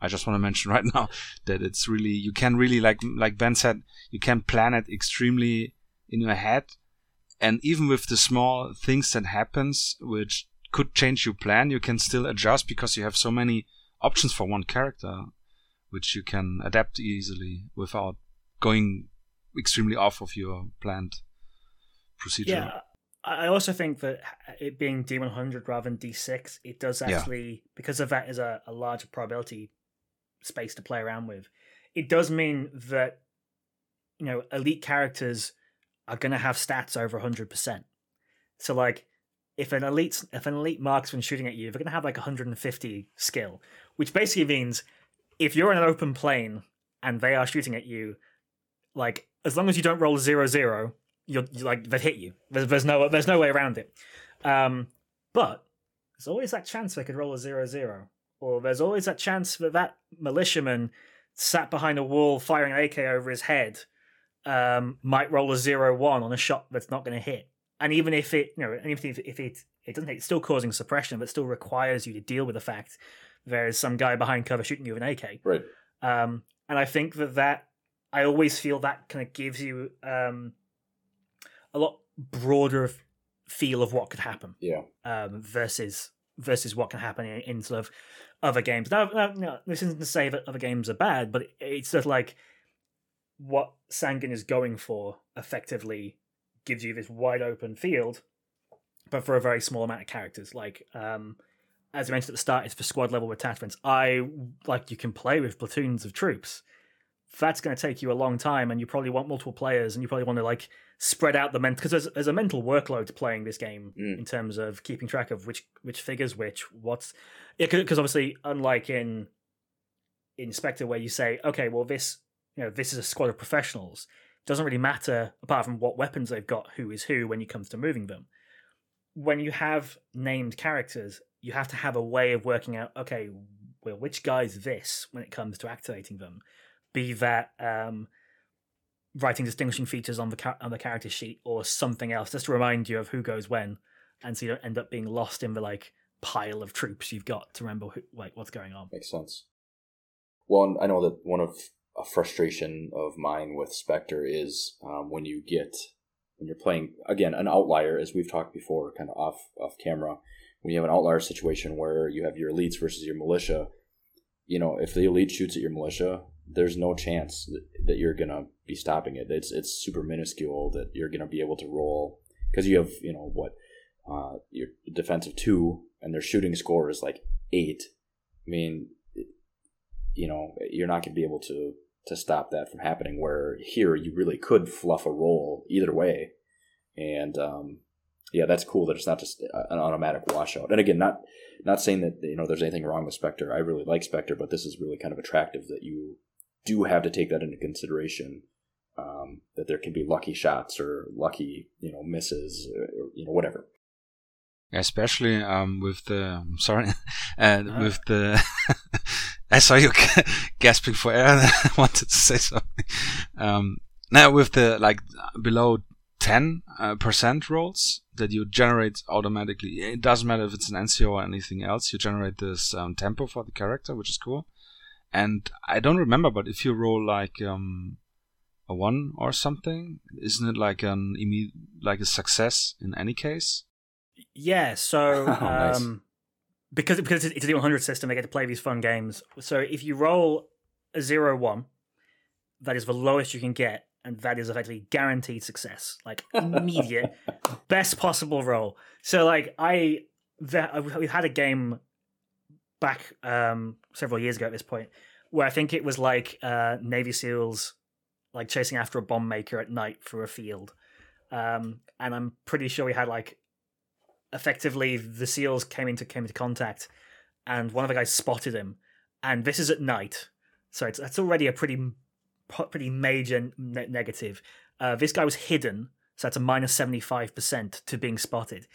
I just want to mention right now that it's really you can really like like Ben said you can plan it extremely in your head and even with the small things that happens which could change your plan you can still adjust because you have so many options for one character which you can adapt easily without going extremely off of your planned procedure yeah I also think that it being D100 rather than D6, it does actually, yeah. because of that is a, a larger probability space to play around with. It does mean that, you know, elite characters are going to have stats over 100%. So like if an elite if an elite marksman shooting at you, they're going to have like 150 skill, which basically means if you're in an open plane and they are shooting at you, like as long as you don't roll zero zero, you're, you're like they've hit you. There's, there's no there's no way around it. Um, but there's always that chance they could roll a zero zero, or there's always that chance that that militiaman sat behind a wall firing an AK over his head um, might roll a zero one on a shot that's not going to hit. And even if it, you know, even if, if it it doesn't, it's still causing suppression, but still requires you to deal with the fact there is some guy behind cover shooting you with an AK. Right. Um, and I think that that I always feel that kind of gives you um, a lot broader feel of what could happen. Yeah. Um, versus versus what can happen in, in sort of other games. Now, now, now, this isn't to say that other games are bad, but it's just like what Sangin is going for effectively gives you this wide open field, but for a very small amount of characters. Like, um, as I mentioned at the start, it's for squad level attachments. I like you can play with platoons of troops. That's going to take you a long time, and you probably want multiple players, and you probably want to like spread out the mental because there's, there's a mental workload to playing this game mm. in terms of keeping track of which which figures which what's yeah because obviously unlike in Inspector where you say okay well this you know this is a squad of professionals it doesn't really matter apart from what weapons they've got who is who when it comes to moving them when you have named characters you have to have a way of working out okay well which guy's this when it comes to activating them be that um, writing distinguishing features on the on the character sheet or something else just to remind you of who goes when and so you don't end up being lost in the like pile of troops you've got to remember who, like what's going on makes sense well i know that one of a frustration of mine with Spectre is um, when you get when you're playing again an outlier, as we've talked before, kind of off off camera. When you have an outlier situation where you have your elites versus your militia, you know, if the elite shoots at your militia, there's no chance that, that you're gonna be stopping it. It's it's super minuscule that you're gonna be able to roll because you have you know what uh, your defensive two and their shooting score is like eight. I mean, you know you're not to be able to to stop that from happening. Where here you really could fluff a roll either way, and um, yeah, that's cool that it's not just an automatic washout. And again, not not saying that you know there's anything wrong with Spectre. I really like Spectre, but this is really kind of attractive that you do have to take that into consideration. Um, that there can be lucky shots or lucky you know misses or, or you know whatever. Especially um, with the I'm sorry, uh, uh. with the I saw you gasping for air. I wanted to say something. Um, now with the like below 10 uh, percent rolls that you generate automatically. It doesn't matter if it's an NCO or anything else. You generate this um, tempo for the character, which is cool. And I don't remember, but if you roll like um, a one or something, isn't it like an imme- like a success in any case? Yeah. So. oh, nice. um, because because it's a D100 system, they get to play these fun games. So if you roll a zero one, that is the lowest you can get, and that is effectively guaranteed success, like immediate, best possible roll. So like I, that, we had a game back um, several years ago at this point where I think it was like uh, Navy SEALs like chasing after a bomb maker at night through a field, um, and I'm pretty sure we had like effectively the seals came into came into contact, and one of the guys spotted him, and this is at night, so it's that's already a pretty pretty major ne- negative. Uh, this guy was hidden, so that's a minus seventy five percent to being spotted,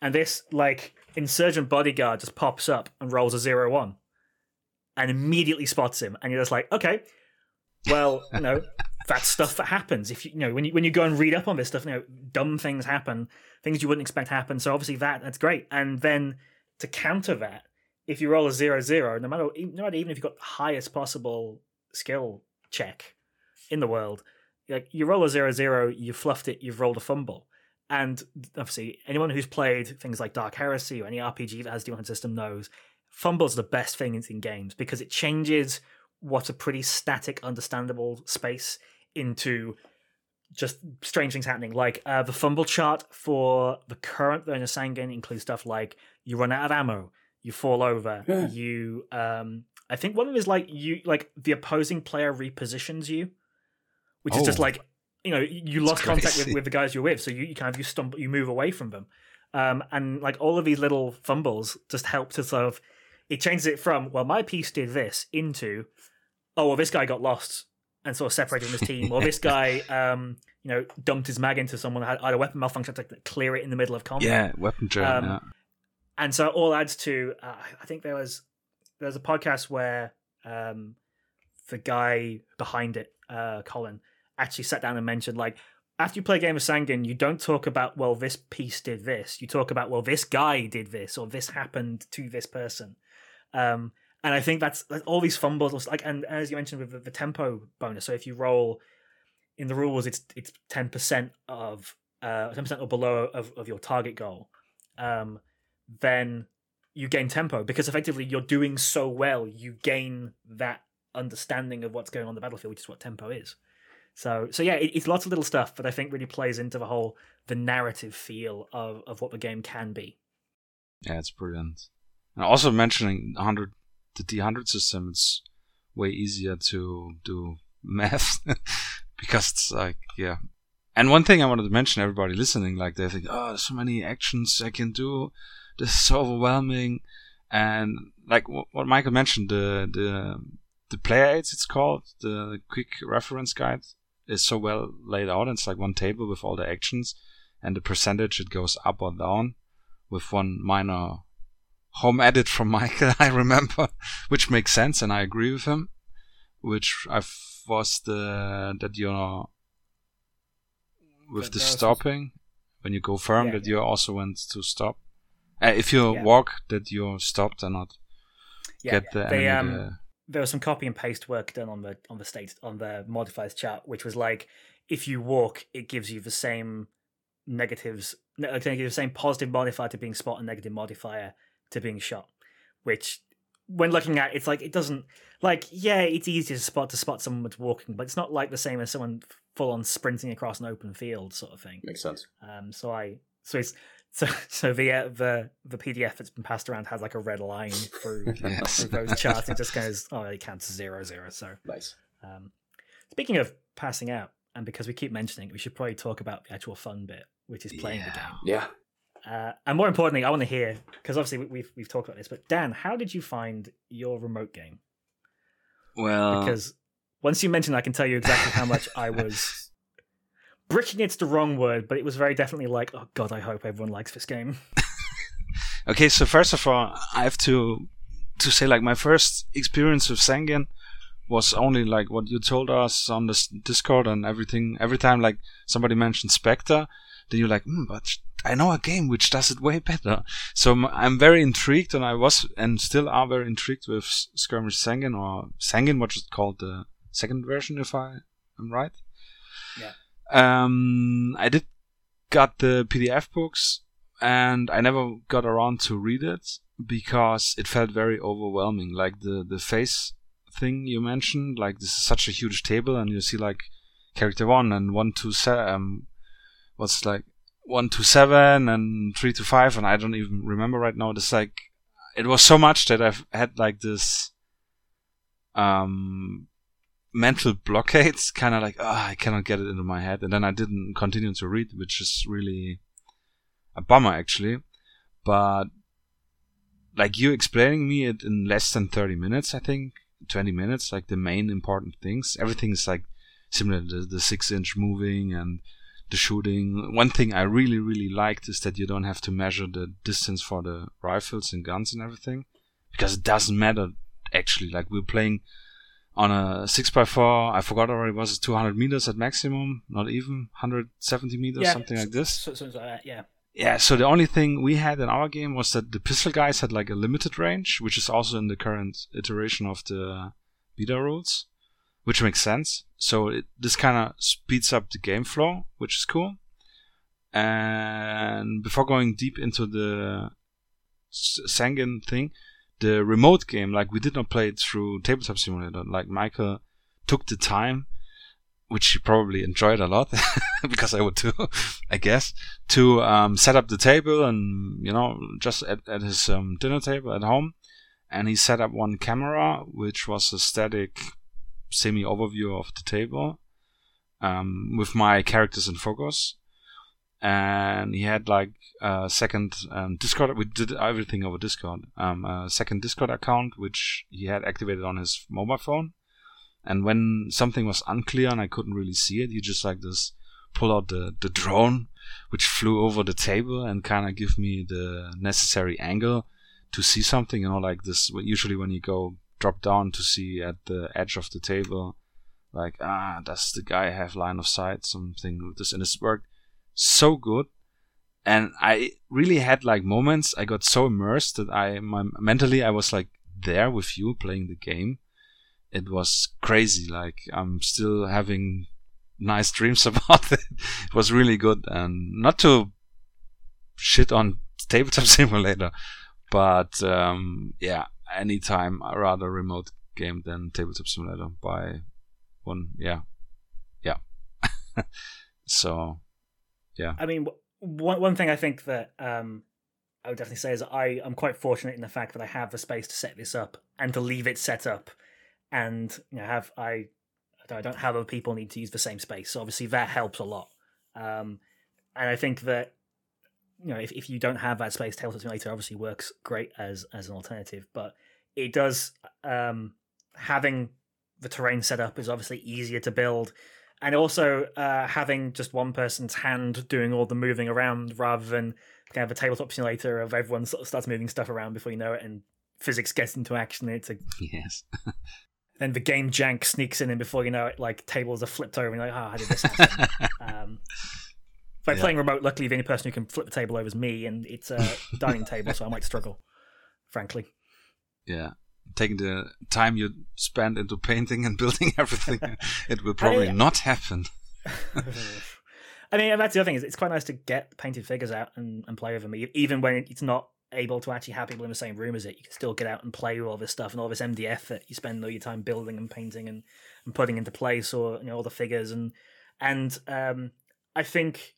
and this like insurgent bodyguard just pops up and rolls a zero one, and immediately spots him, and you're just like, okay, well, you know, that's stuff that happens. If you, you know when you when you go and read up on this stuff, you know, dumb things happen, things you wouldn't expect happen. So obviously that that's great. And then to counter that, if you roll a zero zero, no matter no matter even if you've got the highest possible skill check in the world, like you roll a zero zero, you fluffed it, you've rolled a fumble. And obviously, anyone who's played things like Dark Heresy or any RPG that has D100 system knows fumbles are the best thing in games because it changes what a pretty static, understandable space into just strange things happening. Like uh, the fumble chart for the current of Sangin includes stuff like you run out of ammo, you fall over, yeah. you. Um, I think one of them is like you, like the opposing player repositions you, which oh. is just oh. like you know you lost contact with, with the guys you're with, so you, you kind of you stumble, you move away from them, um, and like all of these little fumbles just help to sort of it changes it from well my piece did this into oh well this guy got lost and sort of separated from his team, or this guy, um, you know, dumped his mag into someone that had a weapon malfunction to clear it in the middle of combat. Yeah, weapon turn. Um, yeah. And so it all adds to. Uh, I think there was there was a podcast where um, the guy behind it, uh, Colin, actually sat down and mentioned like after you play a game of Sangin, you don't talk about well this piece did this. You talk about well this guy did this or this happened to this person. Um, and I think that's, all these fumbles like and as you mentioned with the, the, tempo bonus. So if you roll in the rules, it's it's ten percent of uh ten percent or below of, of your target goal. Um, then you gain tempo because effectively you're doing so well, you gain that understanding of what's going on the battlefield, which is what tempo is. So so yeah, it, it's lots of little stuff, but I think really plays into the whole the narrative feel of of what the game can be. Yeah, it's brilliant. And also mentioning 100 the D100 system, it's way easier to do math because it's like, yeah. And one thing I wanted to mention, everybody listening, like they think, oh, there's so many actions I can do. This is so overwhelming. And like what Michael mentioned, the the the player aids, it's called the quick reference guide, is so well laid out. It's like one table with all the actions, and the percentage it goes up or down, with one minor home edit from Michael, I remember, which makes sense, and I agree with him. Which I was the that you know with the stopping when you go firm yeah, that yeah. you also went to stop. Uh, if you yeah. walk, that you're stopped and not get the they, enemy. Um, there was some copy and paste work done on the on the state on the modifiers chart, which was like if you walk, it gives you the same negatives, the same positive modifier to being spot and negative modifier to being shot, which when looking at it's like it doesn't like yeah it's easy to spot to spot someone that's walking but it's not like the same as someone full on sprinting across an open field sort of thing. Makes sense. Um so i So it's so so the uh, the the PDF that's been passed around has like a red line through, Yes. through those charts. It just goes, oh, it counts zero zero. So Nice. um, speaking of passing out, and because we keep mentioning, it, we should probably talk about the actual fun bit, which is playing the Yeah. game. Yeah. Uh, and more importantly, I want to hear because obviously we- we've we've talked about this, but Dan, how did you find your remote game? Well, Because once you mentioned, I can tell you exactly how much I was bricking. It's the wrong word, but it was very definitely like, oh god, I hope everyone likes this game. okay. So first of all, I have to to say like my first experience with Sengen was only like what you told us on this Discord and everything. Every time like somebody mentioned Spectre, then you're like, hmm, but I know a game which does it way better. So I'm very intrigued, and I was and still are very intrigued with Skirmish Sangin or Sengen, which is called the second version, if I am right. Yeah. Um, I did got the PDF books, and I never got around to read it because it felt very overwhelming. Like the the face thing you mentioned, like this is such a huge table, and you see like character one and one to se- um, what's like one to seven and three to five, and I don't even remember right now. It's like it was so much that I've had like this um mental blockades, kind of like oh, I cannot get it into my head, and then I didn't continue to read, which is really a bummer actually. But like you explaining me it in less than 30 minutes, I think 20 minutes, like the main important things. Everything is like similar. The, the six inch moving and the shooting. One thing I really, really liked is that you don't have to measure the distance for the rifles and guns and everything because it doesn't matter actually. Like we're playing on a 6x4, I forgot already, was it 200 meters at maximum? Not even 170 meters, something like this. So, so, uh, yeah. Yeah, so the only thing we had in our game was that the pistol guys had like a limited range, which is also in the current iteration of the beta rules, which makes sense. So it, this kind of speeds up the game flow, which is cool. And before going deep into the Sangin thing, the remote game, like we did not play it through Tabletop Simulator. Like Michael took the time, which he probably enjoyed a lot, because I would too, I guess, to um, set up the table and you know just at, at his um, dinner table at home, and he set up one camera, which was a static semi overview of the table, um, with my characters in focus. And he had like a second um, Discord. We did everything over Discord. Um, a second Discord account, which he had activated on his mobile phone. And when something was unclear and I couldn't really see it, he just like this pull out the, the drone, which flew over the table and kind of give me the necessary angle to see something. You know, like this. Usually when you go drop down to see at the edge of the table, like ah, does the guy have line of sight? Something with this, and it's worked so good. And I really had like moments. I got so immersed that I my, mentally I was like there with you playing the game it was crazy. Like I'm still having nice dreams about it. It was really good, and not to shit on tabletop simulator, but um, yeah, anytime rather remote game than tabletop simulator by one. Yeah, yeah. so, yeah. I mean, one one thing I think that um, I would definitely say is I am quite fortunate in the fact that I have the space to set this up and to leave it set up, and you know have I I don't have other people need to use the same space. So obviously that helps a lot. Um, and I think that you know if, if you don't have that space, Tabletop Simulator obviously works great as as an alternative, but it does um, having the terrain set up is obviously easier to build and also uh, having just one person's hand doing all the moving around rather than kind of a tabletop simulator of everyone sort of starts moving stuff around before you know it and physics gets into action it's a, Yes. then the game jank sneaks in and before you know it like tables are flipped over and you're like oh how did this happen um, by Yeah. playing remote luckily the only person who can flip the table over is me and it's a dining table so i might struggle frankly yeah. Taking the time you spend into painting and building everything, it will probably I- not happen. I mean, that's the other thing is it's quite nice to get painted figures out and, and play with them, even when it's not able to actually have people in the same room as it. You can still get out and play with all this stuff and all this MDF that you spend all your time building and painting and, and putting into place, or you know all the figures and and um, I think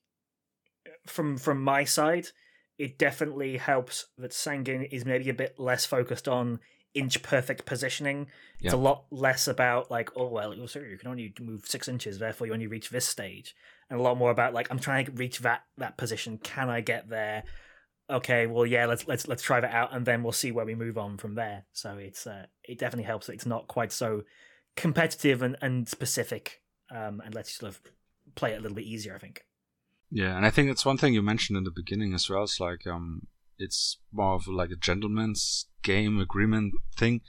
from from my side, it definitely helps that Sangin is maybe a bit less focused on inch perfect positioning. It's Yeah. a lot less about like, oh well, you can only move six inches, therefore you only reach this stage, and a lot more about like, I'm trying to reach that that position. Can I get there? Okay, well, yeah, let's let's let's try that out, and then we'll see where we move on from there. So it's uh, it definitely helps that it's not quite so competitive and, and specific, um, and lets you sort of play it a little bit easier. I think. Yeah, and I think that's one thing you mentioned in the beginning as well. It's like um, it's more of like a gentleman's game agreement thing.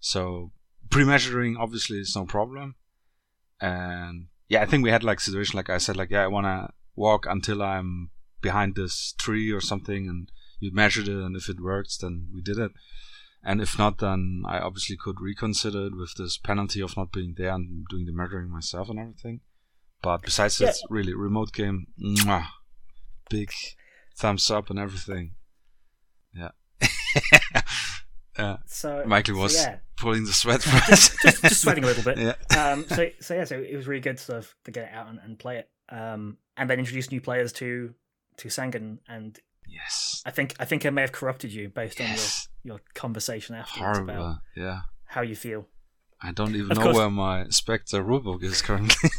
So pre-measuring obviously is no problem. And yeah, I think we had like situation like I said, like yeah, I wanna walk until I'm behind this tree or something, and you measured it, and if it works, then we did it. And if not, then I obviously could reconsider it with this penalty of not being there and doing the measuring myself and everything. But besides Yeah. that, really remote game, mwah, big thumbs up and everything. Yeah. uh, So Michael so was yeah, pulling the sweat for us. just, just sweating a little bit. Yeah. um, so, so yeah, so it was really good stuff to get it out and, and play it, um, and then introduce new players to to Sangin. And Yes. I think I think I may have corrupted you based Yes. on your, your conversation afterwards about Horrible. Yeah. how you feel. I don't even Of know course- where my Spectre rulebook is currently.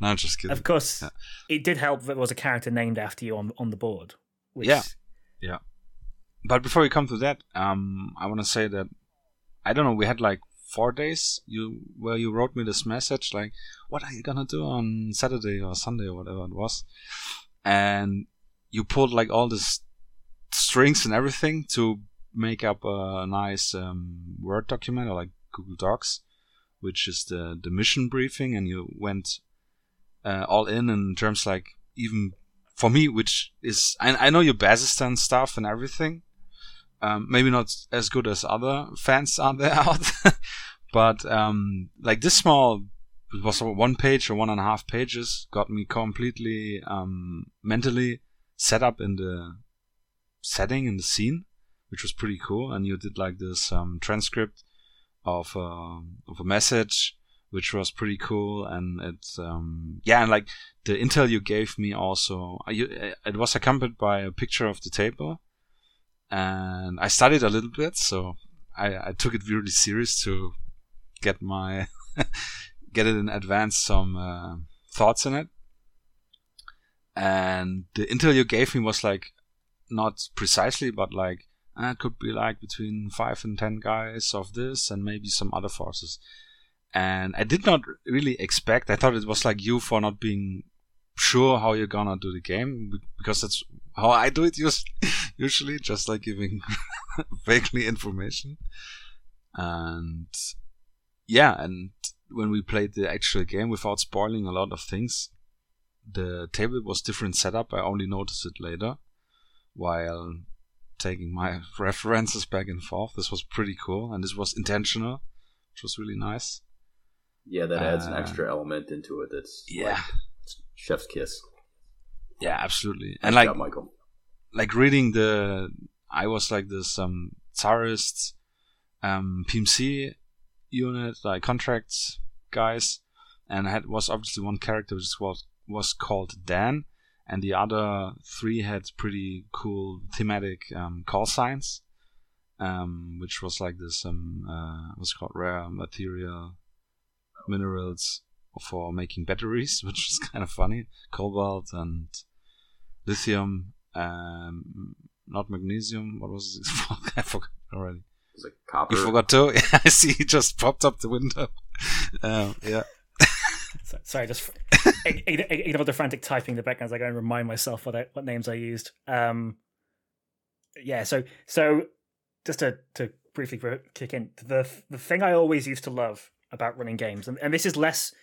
no, I'm just kidding. Of course, Yeah. it did help that there was a character named after you on on the board. Which, Yeah. But before we come to that, um, I want to say that I don't know. We had like four days you where you wrote me this message like, "What are you gonna do on Saturday or Sunday or whatever it was?" And you pulled like all this strings and everything to make up a nice um, Word document or like Google Docs, which is the the mission briefing, and you went uh, all in in terms like even for me, which is I, I know your Bazistan stuff and everything. Um, maybe not as good as other fans out there out, but um, like this small, it was one page or one and a half pages, got me completely um, mentally set up in the setting in the scene, which was pretty cool. And you did like this um, transcript of uh, of a message, which was pretty cool. And it's um, yeah, and like the intel you gave me also, uh, you, uh, it was accompanied by a picture of the table, and I studied a little bit, so I, I took it really serious to get my get it in advance some uh, thoughts in it. And the intel you gave me was like not precisely, but like uh, it could be like between five and ten guys of this, and maybe some other forces. And I did not really expect. I thought it was like you for not being sure how you're gonna do the game because that's how I do it usually, just like giving vaguely information. And yeah, and when we played the actual game without spoiling a lot of things, the table was different setup. I only noticed it later while taking my references back and forth. This was pretty cool, and this was intentional, which was really nice. Yeah, that adds an Uh, extra element into it. That's Yeah, like chef's kiss. Yeah, absolutely. Nice And like job, Michael. like reading the I was like this um Tsarist um PMC unit like contracts guys and had was obviously one character which was was called Dan and the other three had pretty cool thematic um, call signs um which was like this um uh what's it called rare material minerals for making batteries which is kind of funny cobalt and lithium um, not magnesium. What was it? I forgot already. It's like copper. You forgot too. Yeah, I see. He just popped up the window. Um, yeah. So, sorry, just ig- ig- ig- ignore the frantic typing in the background as I go and remind myself what I, what names I used. Um, yeah, so so just to to briefly kick in the the thing I always used to love about running games, and, and this is less.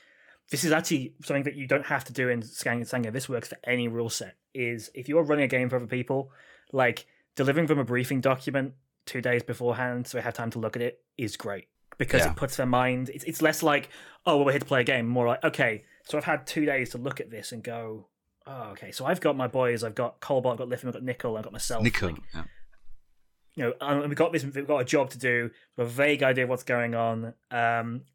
This is actually something that you don't have to do in Sangin. This works for any rule set. Is if you're running a game for other people, like delivering them a briefing document two days beforehand, so they have time to look at it, is great because Yeah. it puts their mind. It's it's less like oh well we're here to play a game. More like okay, so I've had two days to look at this and go. Oh, okay. So I've got my boys. I've got Cobalt. I've got Lithium. I've got Nickel. I've got myself. Nickel. Like, Yeah. you know, and we've got this. We've got a job to do. We've got a vague idea of what's going on, um,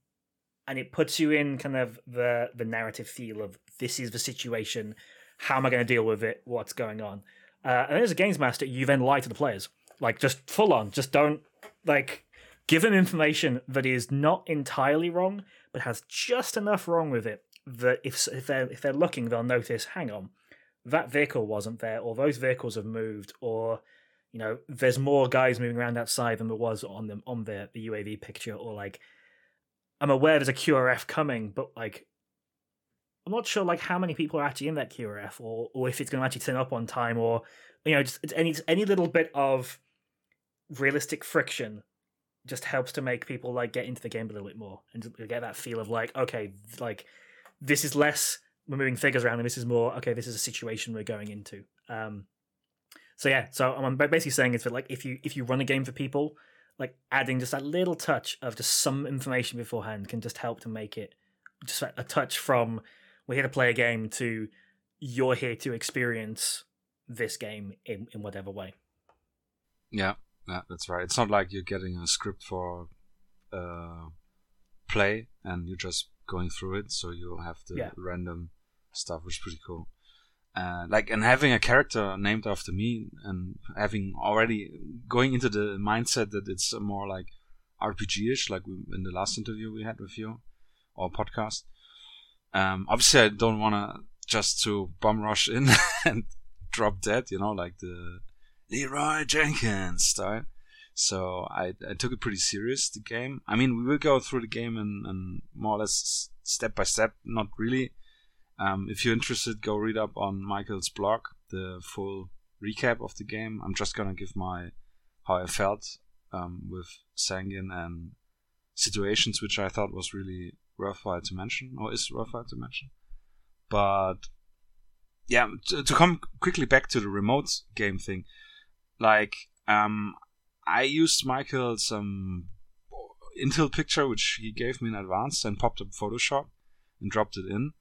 and it puts you in kind of the the narrative feel of this is the situation. how am I going to deal with it? What's going on? Uh, and as a games master, you then lie to the players, like just full on, just don't like give them information that is not entirely wrong, but has just enough wrong with it that if if they're if they're looking, they'll notice. Hang on, that vehicle wasn't there, or those vehicles have moved, or you know, there's more guys moving around outside than there was on them on the the UAV picture, or like I'm aware there's a QRF coming, but like I'm not sure like how many people are actually in that QRF, or or if it's going to actually turn up on time, or you know, just any any little bit of realistic friction just helps to make people like get into the game a little bit more and get that feel of like okay, like this is less we're moving figures around and this is more okay this is a situation we're going into. Um so yeah so i'm basically saying is that like if you if you run a game for people like adding just that little touch of just some information beforehand can just help to make it just a touch from we're here to play a game to you're here to experience this game in, in whatever way. Yeah yeah that's right. It's not like you're getting a script for uh play and you're just going through it so you have the Yeah. random stuff which is pretty cool uh, like and having a character named after me and having already going into the mindset that it's more like RPG-ish, like we, in the last interview we had with you or podcast. Um, obviously, I don't want to just to bomb rush in and drop dead, you know, like the Leeroy Jenkins style. So I, I took it pretty serious the game. I mean, we will go through the game and, and more or less step by step. Not really. Um, if you're interested, go read up on Michael's blog the full recap of the game. I'm just gonna give my how I felt um, with Sangin and situations which I thought was really worthwhile to mention or is worthwhile to mention. But yeah, to, to come quickly back to the remote game thing, like um, I used Michael's um, Intel picture which he gave me in advance and popped up Photoshop and dropped it in,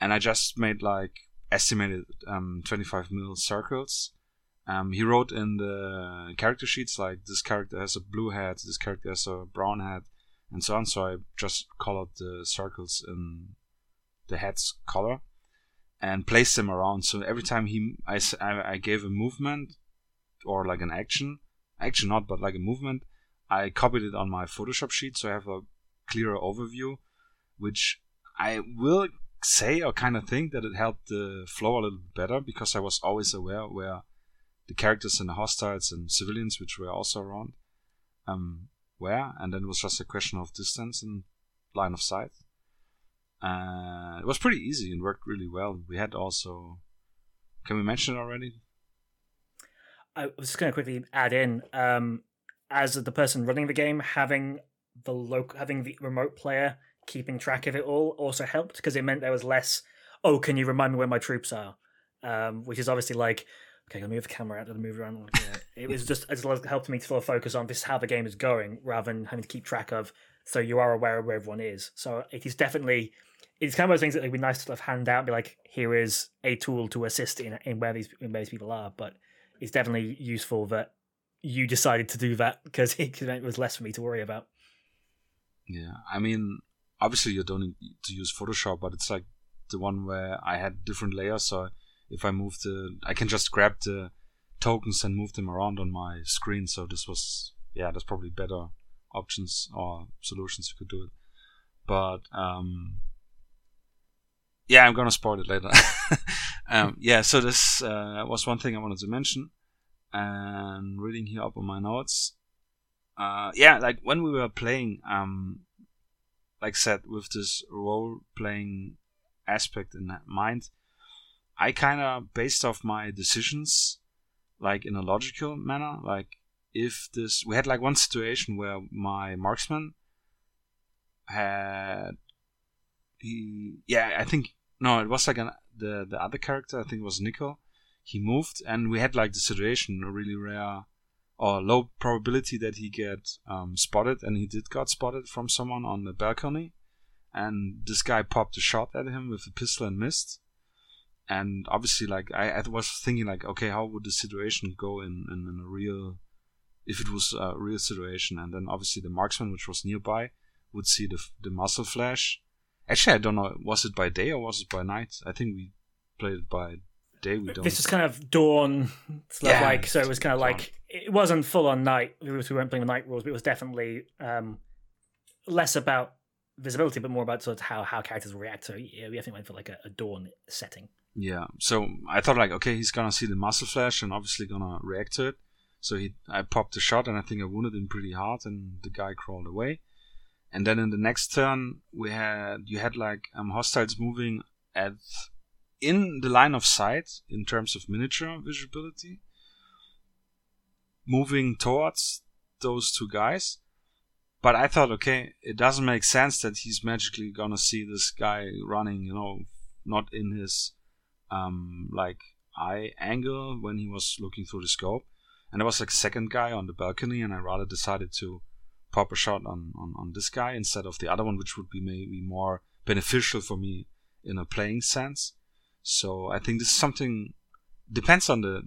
and I just made like estimated um, 25 mil circles. Um, he wrote in the character sheets like this character has a blue hat, this character has a brown hat, and so on. So I just colored the circles in the hat's color and placed them around. So every time he, I, I gave a movement or like an action, action not, but like a movement, I copied it on my Photoshop sheet so I have a clearer overview, which I will say or kind of think that it helped the flow a little bit better because I was always aware where the characters and the hostiles and civilians, which were also around, um, were, and then it was just a question of distance and line of sight. Uh, it was pretty easy and worked really well. We had also, can we mention it already? I was just going to quickly add in, um, as the person running the game, having the local, having the remote player keeping track of it all also helped because it meant there was less. Oh, can you remind me where my troops are? Um, which is obviously like, okay, let me move the camera out, me move around. Yeah. It was just it just helped me to sort of focus on this is how the game is going rather than having to keep track of. So you are aware of where everyone is. So it is definitely. It's kind of those things that would be nice to sort of hand out, be like, here is a tool to assist in, in where these in where these people are. But it's definitely useful that you decided to do that because it, it was less for me to worry about. Yeah, I mean, obviously you don't need to use Photoshop, but it's like the one where I had different layers. So if I move the, I can just grab the tokens and move them around on my screen. So this was, yeah, there's probably better options or solutions you could do it. But um, yeah, I'm gonna spoil it later. um, yeah, so this uh, was one thing I wanted to mention. And reading here up on my notes, uh, yeah, like when we were playing, um, like I said, with this role playing aspect in mind, I kind of based off my decisions, like in a logical manner. Like if this, we had like one situation where my marksman had he, yeah, I think no, it was like an the the other character. I think it was Nico. He moved, and we had like the situation, a really rare or low probability that he get um, spotted, and he did got spotted from someone on the balcony, and this guy popped a shot at him with a pistol and missed. And obviously, like I, I was thinking, like, okay, how would the situation go in, in, in a real, if it was a real situation? And then obviously the marksman, which was nearby, would see the the muzzle flash. Actually, I don't know, was it by day or was it by night? I think we played it by day we don't. This was kind of dawn, yeah, like so. It was kind of dawn. like it wasn't full on night. We weren't playing the night rules, but it was definitely um, less about visibility, but more about sort of how how characters react. So yeah, we definitely went for like a, a dawn setting. Yeah. So I thought like, okay, he's gonna see the muzzle flash and obviously gonna react to it. So he, I popped a shot and I think I wounded him pretty hard, and the guy crawled away. And then in the next turn, we had you had like um, hostiles moving at in the line of sight in terms of miniature visibility, moving towards those two guys. But I thought, okay, it doesn't make sense that he's magically gonna see this guy running, you know, not in his um, like eye angle when he was looking through the scope. And there was like second guy on the balcony, and I rather decided to pop a shot on, on, on this guy instead of the other one, which would be maybe more beneficial for me in a playing sense. So I think this is something depends on the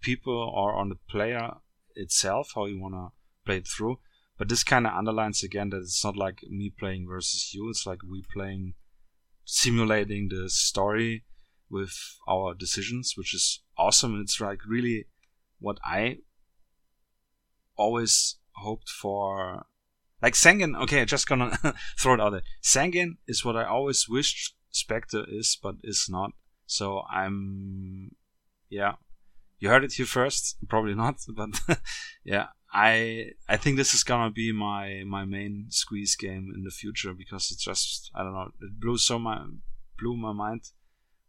people or on the player itself how you want to play it through. But this kind of underlines again that it's not like me playing versus you. It's like we playing, simulating the story with our decisions, which is awesome. And It's like really what I always hoped for. Like Sangin, okay, I just gonna throw it out there. Sangin is what I always wished Spectre is, but is not. So I'm, yeah, you heard it here first. Probably not, but yeah, I I think this is gonna be my my main squeeze game in the future because it's just I don't know it blew so my blew my mind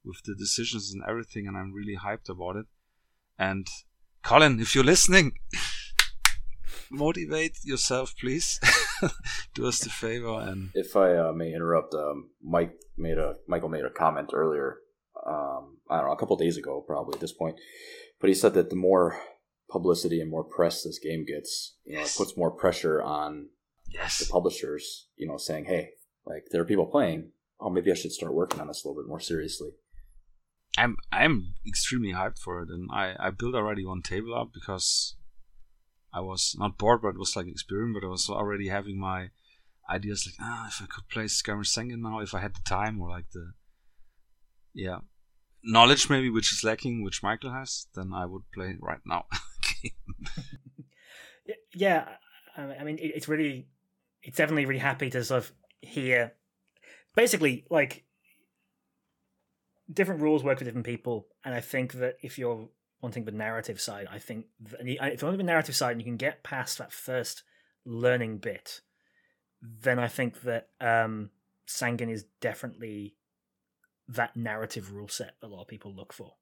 with the decisions and everything, and I'm really hyped about it. And Colin, if you're listening, motivate yourself, please. Do us the favor. And if I uh, may interrupt, um, Mike made a Michael made a comment earlier. Um, I don't know, a couple days ago, probably at this point, but he said that the more publicity and more press this game gets, you know, yes. it puts more pressure on yes. the publishers. You know, saying, "Hey, like there are people playing. Oh, maybe I should start working on this a little bit more seriously." I'm I'm extremely hyped for it, and I I built already one table up because I was not bored, but it was like an experiment. But I was already having my ideas like ah if I could play Skirmish Sangin now if I had the time or like the yeah knowledge maybe which is lacking which Michael has then I would play right now. yeah, I mean it's really it's definitely really happy to sort of hear basically like different rules work for different people, and I think that if you're wanting the narrative side, I think if you're on the narrative side and you can get past that first learning bit, then I think that um, Sangin is definitely that narrative rule set that a lot of people look for.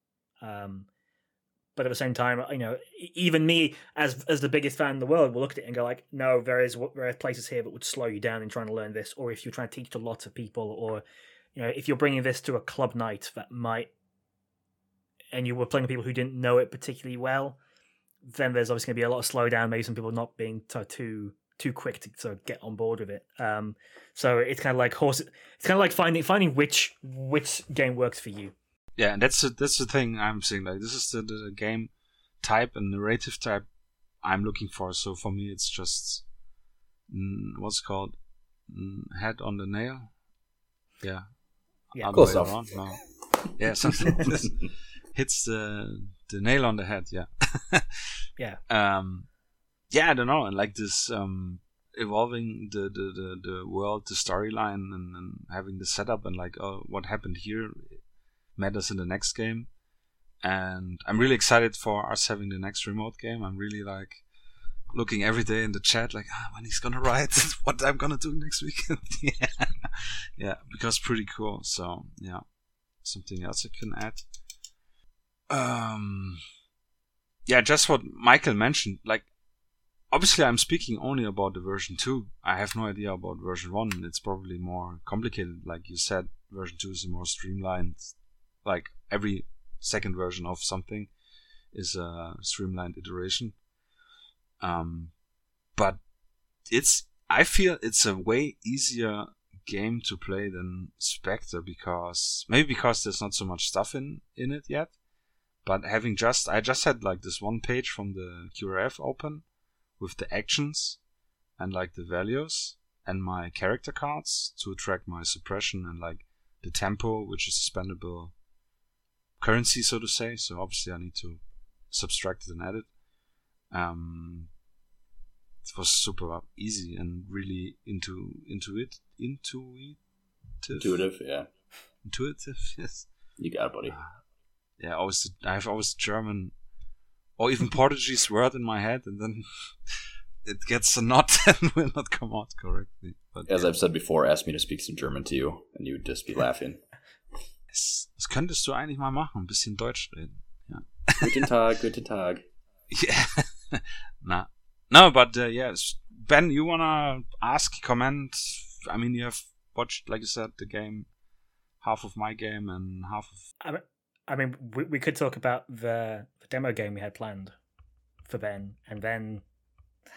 Um, but at the same time, you know, even me as as the biggest fan in the world will look at it and go like, no, there is there are places here that would slow you down in trying to learn this, or if you're trying to teach to lots of people, or you know, if you're bringing this to a club night that might, and you were playing with people who didn't know it particularly well, then there's obviously going to be a lot of slowdown. Maybe some people not being too too quick to sort of get on board with it. Um, so it's kind of like horse. It's kind of like finding finding which which game works for you. Yeah, and that's the, that's the thing I'm saying. Like this is the, the game type and narrative type I'm looking for. So for me, it's just mm, what's called mm, head on the nail. Yeah, yeah, close enough. No. Yeah, something hits the the nail on the head. Yeah. yeah. Um, yeah, I don't know, and like this um evolving the the the, the world, the storyline, and, and having the setup, and like oh, what happened here matters in the next game. And I'm really excited for us having the next remote game. I'm really like looking every day in the chat like ah, when he's gonna write what I'm gonna do next week. yeah, yeah, because pretty cool. So yeah, something else I can add. Um, yeah, just what Michael mentioned. Like, obviously, I'm speaking only about the version two. I have no idea about version one. It's probably more complicated. Like you said, version two is a more streamlined. Like every second version of something is a streamlined iteration um, but it's I feel it's a way easier game to play than Spectre because maybe because there's not so much stuff in in it yet. But having just I just had like this one page from the QRF open with the actions and like the values and my character cards to track my suppression and like the tempo, which is spendable currency, so to say. So obviously, I need to subtract it and add it. Um, it was super easy and really into into it intuitive. Intuitive, yeah. Intuitive, yes. You got it, buddy. Uh, yeah, always I have always German or even Portuguese word in my head, and then it gets a knot and will not come out correctly. But as yeah. I've said before, ask me to speak some German to you, and you would just be laughing. Das könntest du eigentlich mal machen, ein bisschen Deutsch reden. Ja. Guten Tag, guten Tag. Yeah. nah. No, but uh, yes, Ben, you wanna ask, comment? I mean, you have watched, like you said, the game, half of my game and half of. I mean, I mean, we, we could talk about the, the demo game we had planned for Ben, and then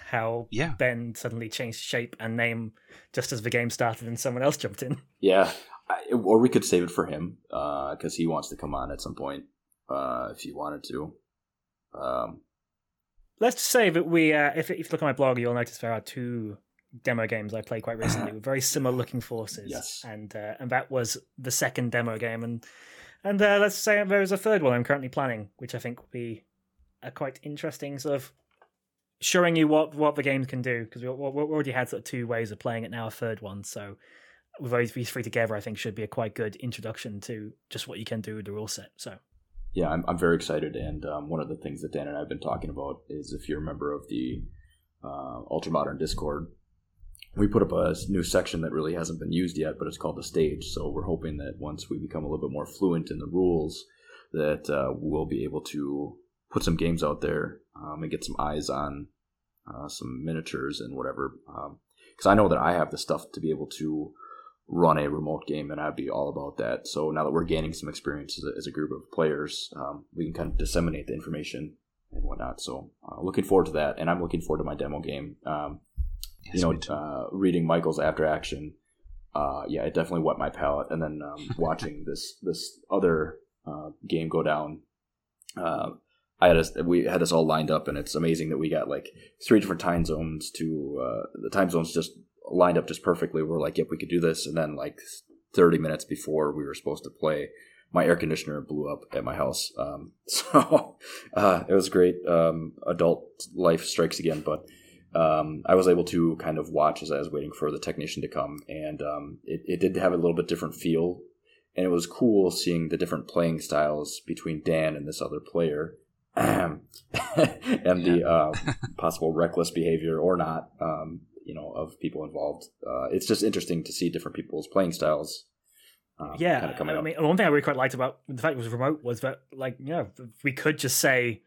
how yeah. Ben suddenly changed shape and name just as the game started, and someone else jumped in. Yeah, I, or we could save it for him because uh, he wants to come on at some point uh, if he wanted to. Um, let's say that we, uh, if, if you look at my blog, you'll notice there are two demo games I played quite recently with very similar looking forces. Yes, and uh, and that was the second demo game, and and uh, let's say there is a third one I'm currently planning, which I think will be a quite interesting sort of showing you what what the game can do because we, we already had sort of two ways of playing it now, a third one, so. With these three together, I think should be a quite good introduction to just what you can do with the rule set. So yeah, I'm, I'm very excited. And um, one of the things that Dan and I have been talking about is if you're a member of the uh, Ultra Modern Discord, we put up a new section that really hasn't been used yet, but it's called the stage. So we're hoping that once we become a little bit more fluent in the rules, that uh, we'll be able to put some games out there um, and get some eyes on uh, some miniatures and whatever. Because um, I know that I have the stuff to be able to run a remote game, and I'd be all about that. So now that we're gaining some experience as a, as a group of players, um, we can kind of disseminate the information and whatnot. So uh, looking forward to that, and I'm looking forward to my demo game. Um, you know, uh, reading Michael's after action, uh, yeah, it definitely whet my palate. And then um, watching this this other uh, game go down. Uh, I had us, we had us all lined up, and it's amazing that we got like three different time zones to uh, the time zones just lined up just perfectly. We're like, yep, we could do this. And then like 30 minutes before we were supposed to play, my air conditioner blew up at my house. Um, so uh, it was great. Um, adult life strikes again, but um, I was able to kind of watch as I was waiting for the technician to come, and um, it, it did have a little bit different feel. And it was cool seeing the different playing styles between Dan and this other player. and the uh, possible reckless behavior or not um, you know of people involved. Uh, it's just interesting to see different people's playing styles. Uh, yeah, kind of coming I mean, one thing I really quite liked about the fact it was remote was that, like, you know, we could just say,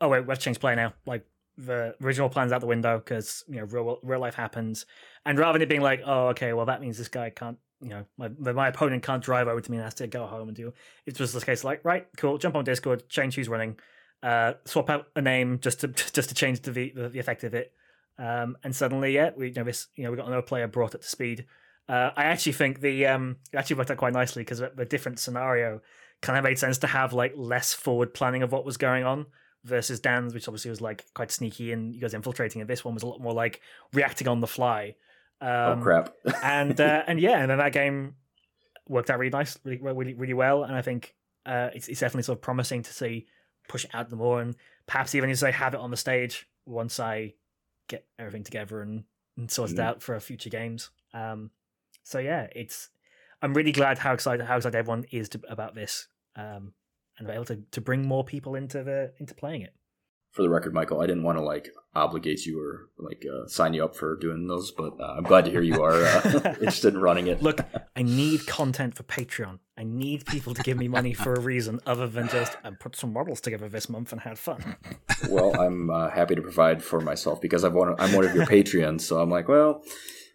"Oh wait, let's change play now." Like the original plan's out the window because you know real real life happens, and rather than it being like, "Oh, okay, well that means this guy can't." You know, my my opponent can't drive over to me and has to go home and do. It was this case like, right, cool, jump on Discord, change who's running, uh, swap out a name just to just to change the the, the effect of it, um, and suddenly, yeah, we you know this, you know, we got another player brought up to speed. Uh, I actually think the um, it actually worked out quite nicely because the different scenario kind of made sense to have like less forward planning of what was going on versus Dan's, which obviously was like quite sneaky and you guys infiltrating. And this one was a lot more like reacting on the fly. Oh, um, oh crap! and uh, and yeah, and then that game worked out really nice, really really, really well. And I think uh, it's, it's definitely sort of promising to see push it out the more and perhaps even as I have it on the stage once I get everything together and, and sort it mm. out for our future games. Um, so yeah, it's I'm really glad how excited how excited everyone is to, about this, um, and be able to, to bring more people into the into playing it for the record, Michael, I didn't want to like obligate you or like uh, sign you up for doing those, but uh, I'm glad to hear you are uh, interested in running it. Look, I need content for Patreon. I need people to give me money for a reason other than just I put some models together this month and had fun. well, I'm uh, happy to provide for myself because I've one, I'm one of your Patreons, so I'm like, well,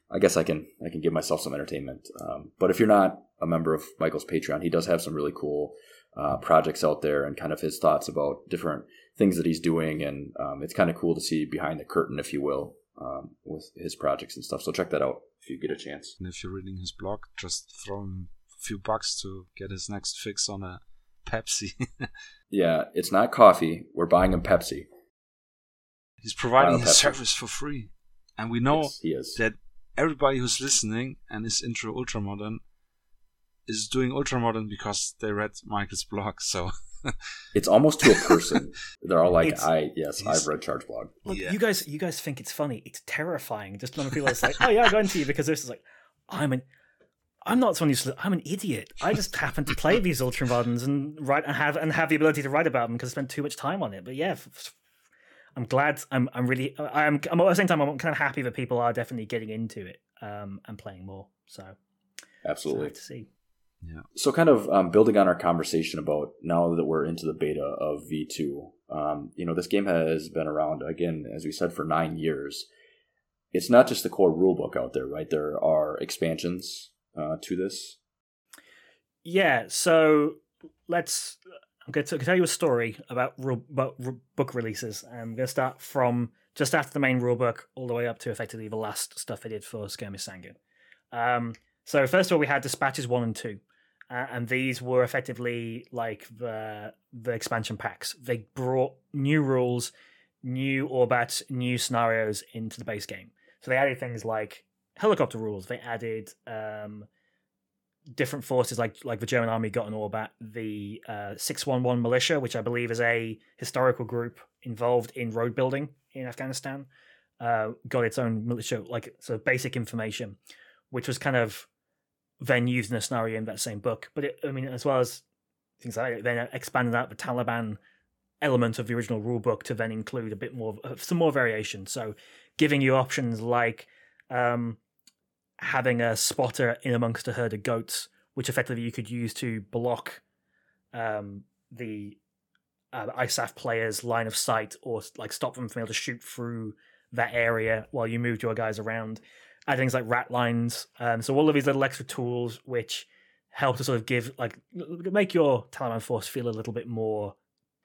I guess I can I can give myself some entertainment. Um, but if you're not a member of Michael's Patreon, he does have some really cool uh, projects out there and kind of his thoughts about different things that he's doing, and um, it's kind of cool to see behind the curtain, if you will, um, with his projects and stuff. So check that out if you get a chance. And if you're reading his blog, just throw him a few bucks to get his next fix on a Pepsi. yeah, it's not coffee. We're buying him Pepsi. He's providing his Pepsi. service for free, and we know yes, that everybody who's listening and is into ultramodern is doing ultramodern because they read Michael's blog. So it's almost to a person. They're all like, "I yes, I've read Chargeblog." Look, yeah. you guys, you guys think it's funny. It's terrifying. Just a lot of people are like, "Oh yeah, I got into you because this is like, I'm an." I'm not someone who's. I'm an idiot. I just happen to play these ultramoderns and write and have and have the ability to write about them because I spent too much time on it. But yeah, I'm glad. I'm. I'm really. I'm. I'm at the same time. I'm kind of happy that people are definitely getting into it um, and playing more. So absolutely to see. Yeah. So, kind of um, building on our conversation about now that we're into the beta of V2, um, you know, this game has been around, again, as we said, for nine years. It's not just the core rulebook out there, right? There are expansions uh, to this. Yeah. So, let's. I'm going to tell you a story about, rule, about book releases. I'm going to start from just after the main rulebook all the way up to effectively the last stuff I did for Skirmish Sangin. Um, so first of all, we had dispatches one and two, uh, and these were effectively like the the expansion packs. They brought new rules, new orbats, new scenarios into the base game. So they added things like helicopter rules. They added um, different forces, like like the German army got an orbat. The uh, six one one militia, which I believe is a historical group involved in road building in Afghanistan, uh, got its own militia, like so basic information, which was kind of then used in a scenario in that same book. But it, I mean, as well as things like that, then expanding out the Taliban element of the original rule book to then include a bit more, some more variation. So giving you options like um, having a spotter in amongst a herd of goats, which effectively you could use to block um, the uh, ISAF players' line of sight or like stop them from being able to shoot through that area while you moved your guys around add things like rat lines. Um, so all of these little extra tools which help to sort of give like make your Taliban force feel a little bit more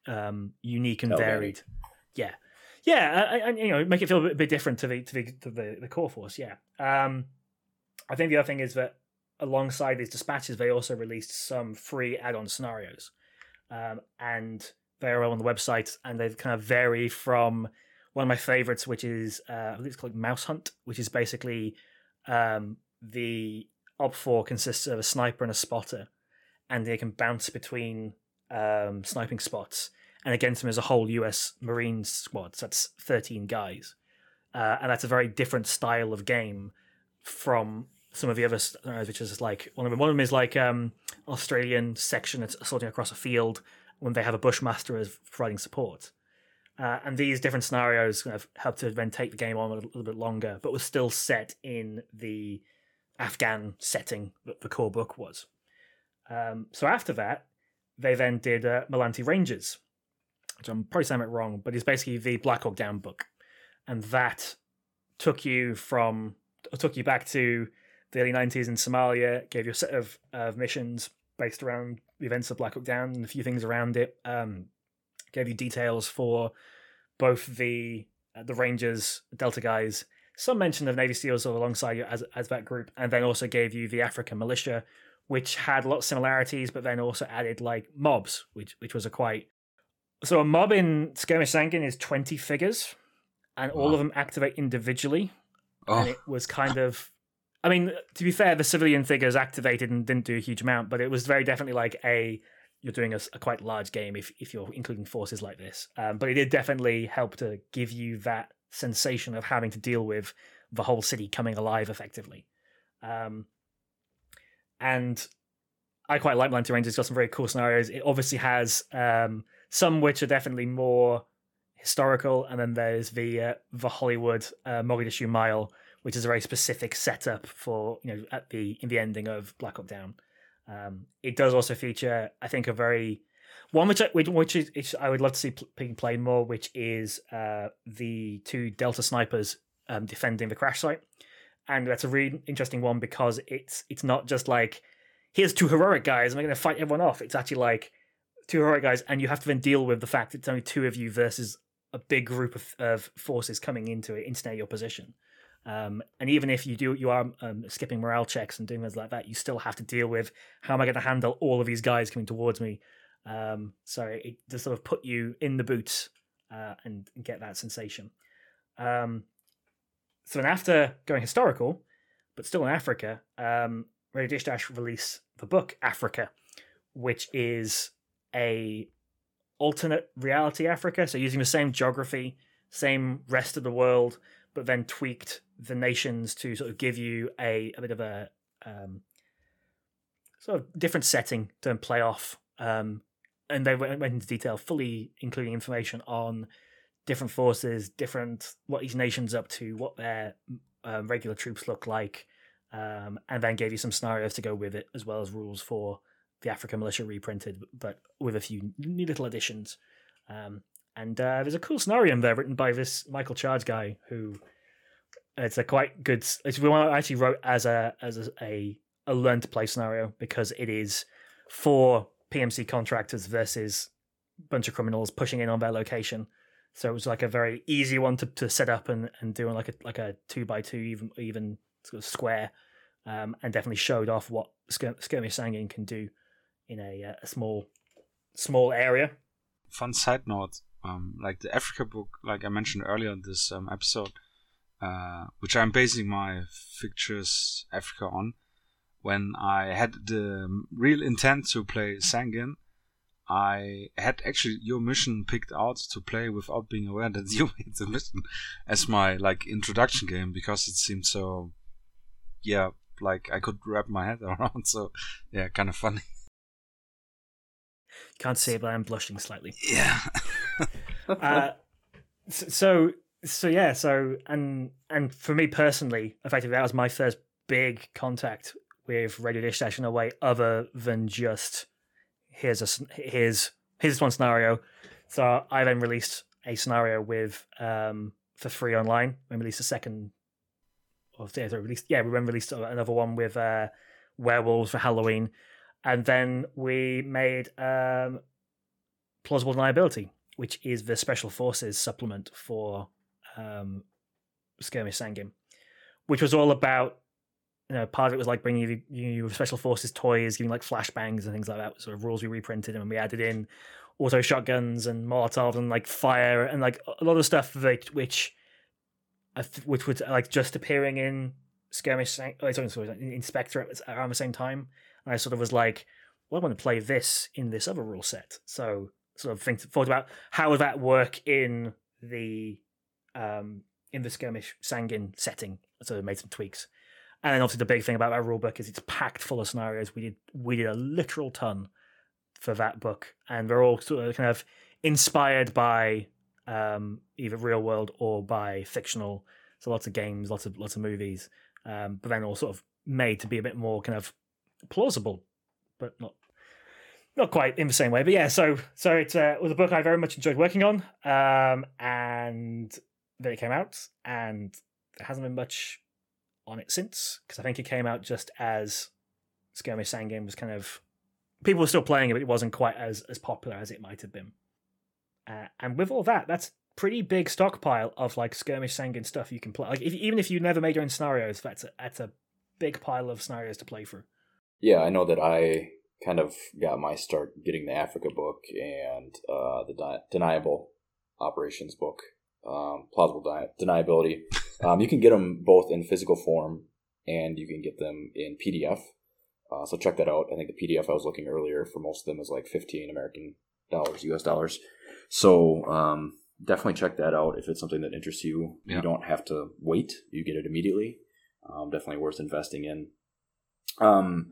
um, unique and varied. Yeah, yeah, and you know make it feel a bit, different to the to the to the, the core force. Yeah, um, I think the other thing is that alongside these dispatches, they also released some free add-on scenarios, um, and they're all on the website, and they kind of vary from one of my favorites, which is uh, I think it's called Mouse Hunt, which is basically um, the OPFOR consists of a sniper and a spotter, and they can bounce between um, sniping spots. And against them is a whole U.S. Marines squad, so that's thirteen guys, uh, and that's a very different style of game from some of the other scenarios, which is like one of them. One of them is like um, Australian section that's assaulting across a field when they have a bushmaster as providing support. Uh, and these different scenarios kind of help to then take the game on a little, bit longer, but was still set in the Afghan setting that the core book was. Um, so after that, they then did uh, Melanti Rangers, which I'm probably saying it wrong, but it's basically the Black Hawk Down book, and that took you from took you back to the early 90s in Somalia, gave you a set of, of missions based around the events of Black Hawk Down and a few things around it. Um, gave you details for both the uh, the Rangers, Delta guys, some mention of Navy SEALs alongside you as as that group, and then also gave you the African militia, which had a lot of similarities, but then also added like mobs, which which was a quite so a mob in Skirmish Sangin is twenty figures, and wow. all of them activate individually, oh. and it was kind of. I mean, to be fair, the civilian figures activated and didn't do a huge amount, but it was very definitely like a you're doing a, a, quite large game if, if you're including forces like this. Um, but it did definitely help to give you that sensation of having to deal with the whole city coming alive effectively. Um, and I quite like Melanti Rangers. It's got some very cool scenarios. It obviously has um, some which are definitely more historical, and then there's the uh, the Hollywood uh, Mogadishu Mile, which is a very specific setup for you know at the in the ending of Black Hawk Down. Um, it does also feature, I think, a very one which I, which is, I would love to see being played more, which is uh, the two Delta snipers um, defending the crash site, and that's a really interesting one because it's it's not just like here's two heroic guys and we're going to fight everyone off. It's actually like two heroic guys, and you have to then deal with the fact that it's only two of you versus a big group of, of forces coming into it, instant your position. Um, and even if you do, you are um, skipping morale checks and doing things like that, you still have to deal with how am I going to handle all of these guys coming towards me. Um, so it does sort of put you in the boots uh, and, get that sensation. Um, so then after going historical, but still in Africa, um, Dishdash release the book Africa, which is a alternate reality Africa. So using the same geography, same rest of the world, but then tweaked the nations to sort of give you a, a bit of a um, sort of different setting to play off. Um, and they went, went into detail, fully including information on different forces, different what each nation's up to, what their uh, regular troops look like, um, and then gave you some scenarios to go with it, as well as rules for the African militia reprinted, but with a few new little additions. Um, and uh, there's a cool scenario in there written by this Michael Charge guy who it's a quite good. It's one I actually wrote as a as a, a, a learn to play scenario because it is for PMC contractors versus bunch of criminals pushing in on their location. So it was like a very easy one to, to set up and, and doing like a like a two by two even even sort of square, um, and definitely showed off what skirmish sangin can do in a, uh, a small small area. Fun side note: um, like the Africa book, like I mentioned earlier in this um, episode, uh, which I'm basing my Fictures Africa on. When I had the real intent to play Sangin, I had actually your mission picked out to play without being aware that you made the mission as my like introduction game because it seemed so, yeah, like I could wrap my head around. So yeah, kind of funny. Can't say, but I'm blushing slightly. Yeah. uh, so so yeah so and and for me personally, effectively that was my first big contact with Radio Dishdash in a way other than just here's a here's here's one scenario. So I then released a scenario with um for free online. We released a second, or yeah, released yeah we then released another one with uh werewolves for Halloween, and then we made um plausible deniability, which is the special forces supplement for um skirmish sangin, which was all about you know, part of it was like bringing you, you special forces toys, giving like flashbangs and things like that. Sort of rules we reprinted and we added in auto shotguns and Molotov and like fire and like a lot of stuff that which, which was like just appearing in skirmish. Oh, sorry, sorry, in around the same time. And I sort of was like, well, I want to play this in this other rule set. So sort of think thought about how would that work in the um in the skirmish Sangin setting. So I made some tweaks. And then obviously the big thing about that rule book is it's packed full of scenarios. We did we did a literal ton for that book, and they're all sort of kind of inspired by um, either real world or by fictional. So lots of games, lots of lots of movies, um, but then all sort of made to be a bit more kind of plausible, but not not quite in the same way. But yeah, so so it uh, was a book I very much enjoyed working on, um, and then it came out, and there hasn't been much on it since because I think it came out just as Skirmish Sangin was kind of people were still playing it, but it wasn't quite as as popular as it might have been. Uh, and with all that, that's pretty big stockpile of like Skirmish Sangin stuff you can play. Like if, even if you never made your own scenarios, that's a, that's a big pile of scenarios to play through. Yeah, I know that I kind of got my start getting the Africa book and uh, the deniable operations book, um, plausible deniability. Um, you can get them both in physical form and you can get them in PDF. Uh, so check that out. I think the PDF I was looking earlier for most of them is like 15 American dollars, US dollars. So um, definitely check that out if it's something that interests you. Yeah. You don't have to wait, you get it immediately. Um, definitely worth investing in. Um,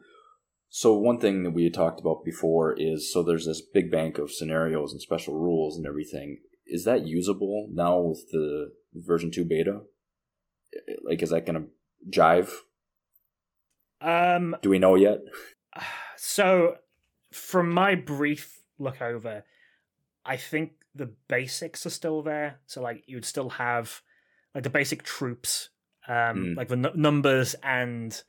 so one thing that we had talked about before is so there's this big bank of scenarios and special rules and everything. Is that usable now with the version two beta? Like, is that going to jive? Um, Do we know yet? So, from my brief look over, I think the basics are still there. So, like, you would still have like the basic troops, um, mm. like the n- numbers and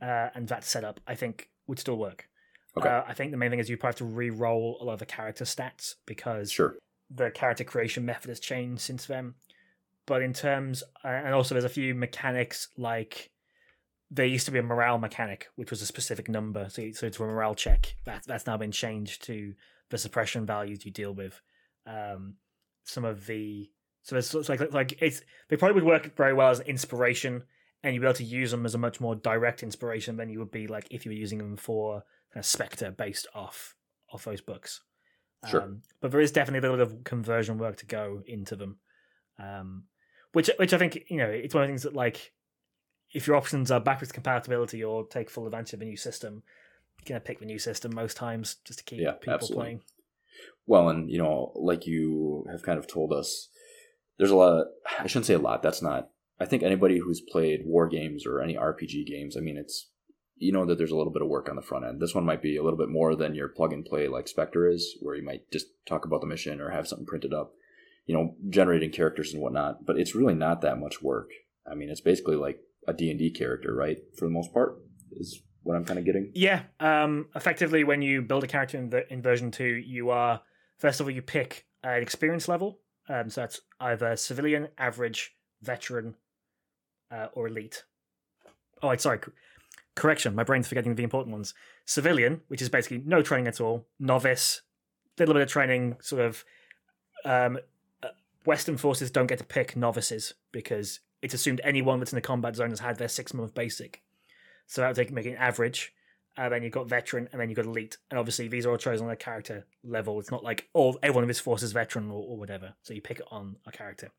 uh, and that setup. I think would still work. Okay. Uh, I think the main thing is you probably have to re-roll a lot of the character stats because sure. the character creation method has changed since then but in terms and also there's a few mechanics like there used to be a morale mechanic which was a specific number so, so it's a morale check that that's now been changed to the suppression values you deal with um, some of the so it's, it's like like it's they probably would work very well as inspiration and you'll be able to use them as a much more direct inspiration than you would be like if you were using them for kind of Spectre based off off those books. Sure. Um, but there is definitely a little bit of conversion work to go into them, um, which which I think you know it's one of the things that like if your options are backwards compatibility or take full advantage of a new system, you're gonna pick the new system most times just to keep Yeah, people absolutely. playing. Well, and you know, like you have kind of told us, there's a lot. I shouldn't say a lot. That's not. I think anybody who's played war games or any RPG games, I mean, it's you know that there's a little bit of work on the front end. This one might be a little bit more than your plug and play like Spectre is, where you might just talk about the mission or have something printed up, you know, generating characters and whatnot. But it's really not that much work. I mean, it's basically like a D and D character, right? For the most part, is what I'm kind of getting. Yeah, um, effectively, when you build a character in, the, in version two, you are first of all you pick an experience level. Um, so that's either civilian, average, veteran, uh, or elite. Oh, sorry. Correction, my brain's forgetting the important ones. Civilian, which is basically no training at all. Novice, little bit of training. Sort of. Um, uh, Western forces don't get to pick novices because it's assumed anyone that's in the combat zone has had their six month basic. So that would take make it average. And then you've got veteran, and then you've got elite. And obviously, these are all chosen on a character level. It's not like all everyone of his force is veteran or, or whatever. So you pick it on a character.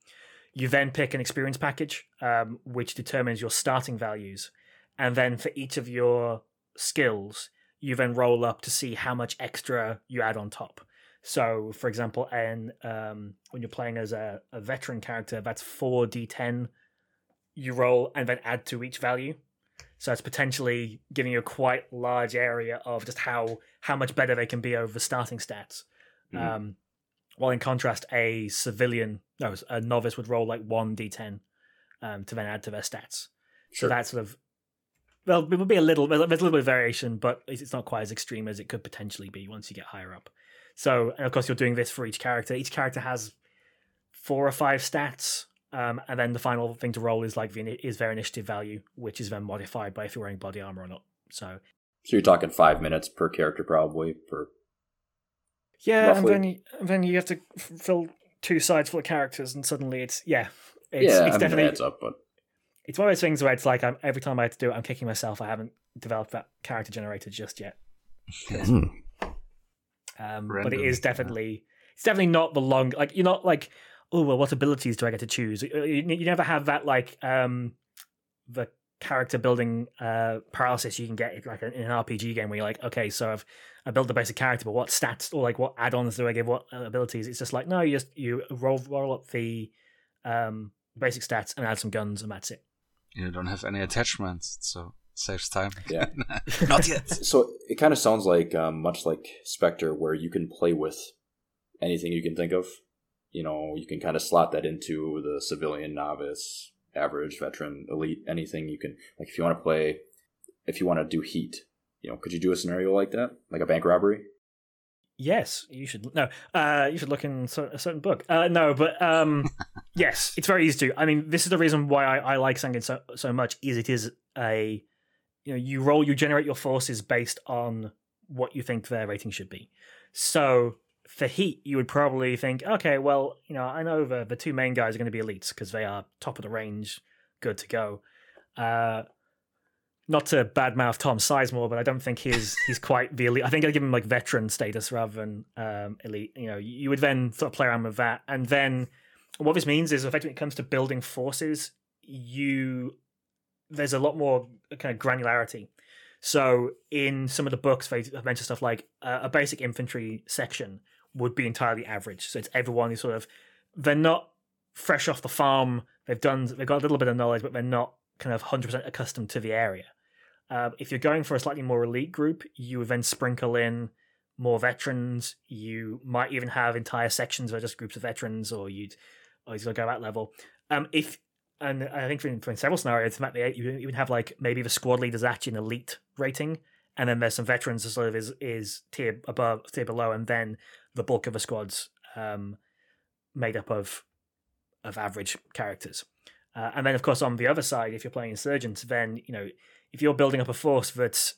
You then pick an experience package, um, which determines your starting values. And then for each of your skills, you then roll up to see how much extra you add on top. So, for example, and um, when you're playing as a, a veteran character, that's four d10 you roll and then add to each value. So it's potentially giving you a quite large area of just how how much better they can be over the starting stats. Mhm. Um, while in contrast, a civilian, no, a novice would roll like one d10 um, to then add to their stats. So that sort of well, it would be a little there's a little bit of variation, but it's it's not quite as extreme as it could potentially be once you get higher up. So, and of course, you're doing this for each character. Each character has four or five stats, um, and then the final thing to roll is like the, is their initiative value, which is then modified by if you're wearing body armor or not. So, So you're talking five minutes per character, probably per. Yeah, Roughly. and then you, then you have to fill two sides full of characters, and suddenly it's yeah, it's, yeah, it's I mean, it definitely adds up, but it's one of those things where it's like I'm, every time I have to do it, I'm kicking myself. I haven't developed that character generator just yet. Um, but it is Random, yeah. definitely it's definitely not the long like you're not like oh well what abilities do I get to choose? You, you never have that like um the character building uh paralysis you can get like in an RPG game where you're like okay so I've I built the basic character but what stats or like what add-ons do I give what uh, abilities? It's just like no you just you roll roll up the um basic stats and add some guns and that's it. You don't have any attachments, so saves time. yeah. Not yet. So it kind of sounds like um, much like Spectre, where you can play with anything you can think of. You know, you can kind of slot that into the civilian, novice, average, veteran, elite, anything you can. Like if you want to play, if you want to do heat, you know, could you do a scenario like that, like a bank robbery? Yes, you should. No, uh, you should look in a certain book. Uh, no, but um, yes, it's very easy to. I mean, this is the reason why I, I like Sangin so so much. Is it is a, you know, you roll, you generate your forces based on what you think their rating should be. So for Heat, you would probably think, okay, well, you know, I know the the two main guys are going to be elites because they are top of the range, good to go. Uh, not to badmouth Tom Sizemore, but I don't think he's he's quite the elite. I think I'd give him like veteran status rather than um, elite. You know, you would then sort of play around with that, and then what this means is, effectively, when it comes to building forces, you there's a lot more kind of granularity. So in some of the books, they have mentioned stuff like uh, a basic infantry section would be entirely average. So it's everyone who sort of they're not fresh off the farm. They've done they've got a little bit of knowledge, but they're not kind of hundred percent accustomed to the area. Um, if you're going for a slightly more elite group, you would then sprinkle in more veterans. You might even have entire sections where just groups of veterans, or you'd or you'd go that level. Um, if and I think in, in several scenarios, you even have like maybe the squad leader's actually an elite rating, and then there's some veterans that sort of is is tier above, tier below, and then the bulk of a squad's um, made up of of average characters. Uh, and then, of course, on the other side, if you're playing insurgents, then you know if you're building up a force that's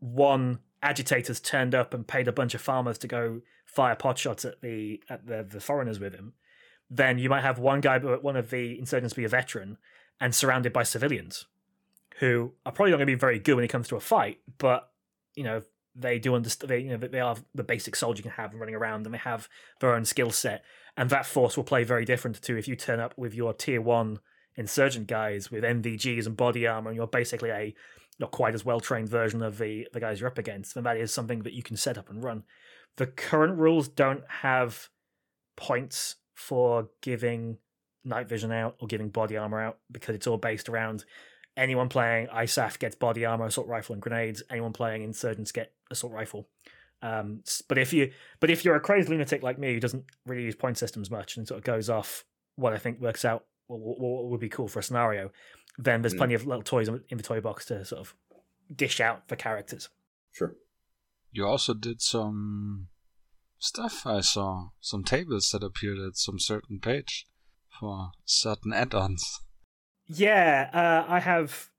one agitator's turned up and paid a bunch of farmers to go fire pot shots at the at the, the foreigners with him, then you might have one guy, one of the insurgents, be a veteran, and surrounded by civilians who are probably not going to be very good when it comes to a fight, but you know they do understand. They, you know, they are the basic soldier you can have running around, and they have their own skill set, and that force will play very different to if you turn up with your tier one insurgent guys with NVGs and body armor, and you're basically a not quite as well trained version of the the guys you're up against. And that is something that you can set up and run. The current rules don't have points for giving night vision out or giving body armor out because it's all based around anyone playing ISAF gets body armor, assault rifle, and grenades. Anyone playing insurgents get assault rifle. Um, but if you but if you're a crazed lunatic like me who doesn't really use point systems much and sort of goes off what I think works out what, what would be cool for a scenario, then there's mm. plenty of little toys in the toy box to sort of dish out for characters. Sure. You also did some stuff. I saw some tables that appeared at some certain page for certain add-ons. Yeah, uh, I have.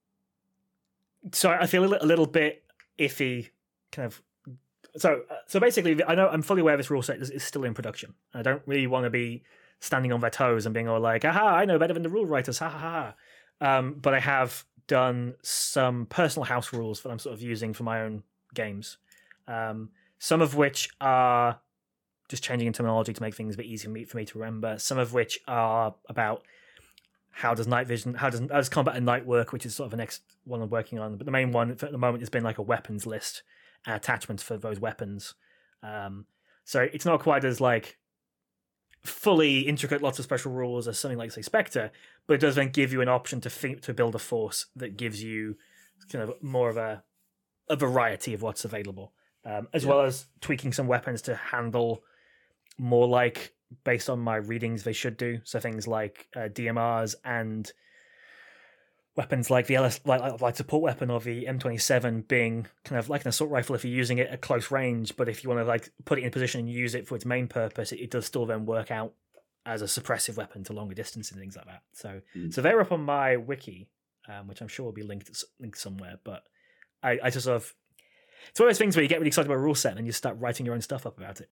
So I feel a little bit iffy, kind of. So, uh, so basically, I know I'm fully aware this rule set is, is still in production. I don't really want to be standing on their toes and being all like, "Aha, I know better than the rule writers." Ha ha ha. Um, but I have done some personal house rules that I'm sort of using for my own games. Um, some of which are just changing in terminology to make things a bit easier for me to remember. Some of which are about how does night vision, how does, how does combat and night work, which is sort of the next one I'm working on. But the main one at the moment has been like a weapons list and attachments for those weapons. Um, so it's not quite as like fully intricate, lots of special rules as something like say Spectre, but it does then give you an option to think, to build a force that gives you kind of more of a a variety of what's available, um, as yeah. well as tweaking some weapons to handle more like based on my readings they should do. So things like uh, DMRs and weapons like the LS like, like support weapon or the M27 being kind of like an assault rifle if you're using it at close range, but if you want to like put it in position and use it for its main purpose, it, it does still then work out as a suppressive weapon to longer distance and things like that. So mm. so they're up on my wiki, um, which I'm sure will be linked linked somewhere. But I, I just sort of it's one of those things where you get really excited about a rule set and you start writing your own stuff up about it.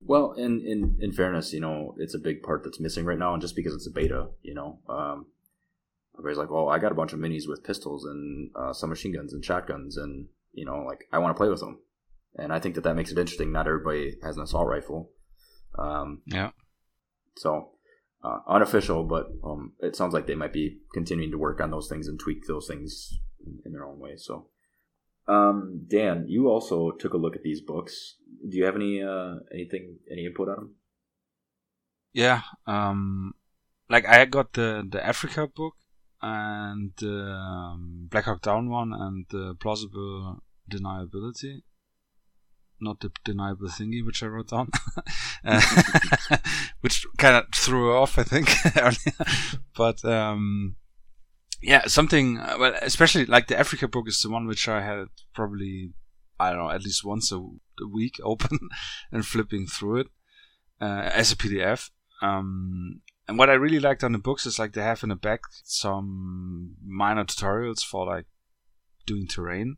Well, in, in in fairness, you know, it's a big part that's missing right now, and just because it's a beta, you know, um, everybody's like, "Well, I got a bunch of minis with pistols and uh, some machine guns and shotguns, and you know, like I want to play with them." And I think that that makes it interesting. Not everybody has an assault rifle. Um, yeah. So uh, unofficial, but um, it sounds like they might be continuing to work on those things and tweak those things in, in their own way. So, um, Dan, you also took a look at these books. Do you have any uh, anything any input on them? Yeah, um, like I got the the Africa book and the um, Black Hawk Down one and the plausible deniability not the deniable thingy which I wrote down, which kind of threw off, I think, but um, yeah, something. Uh, well, especially like the Africa book is the one which I had probably I don't know at least once a, a week open and flipping through it uh, as a PDF. Um, and what I really liked on the books is like they have in the back some minor tutorials for like doing terrain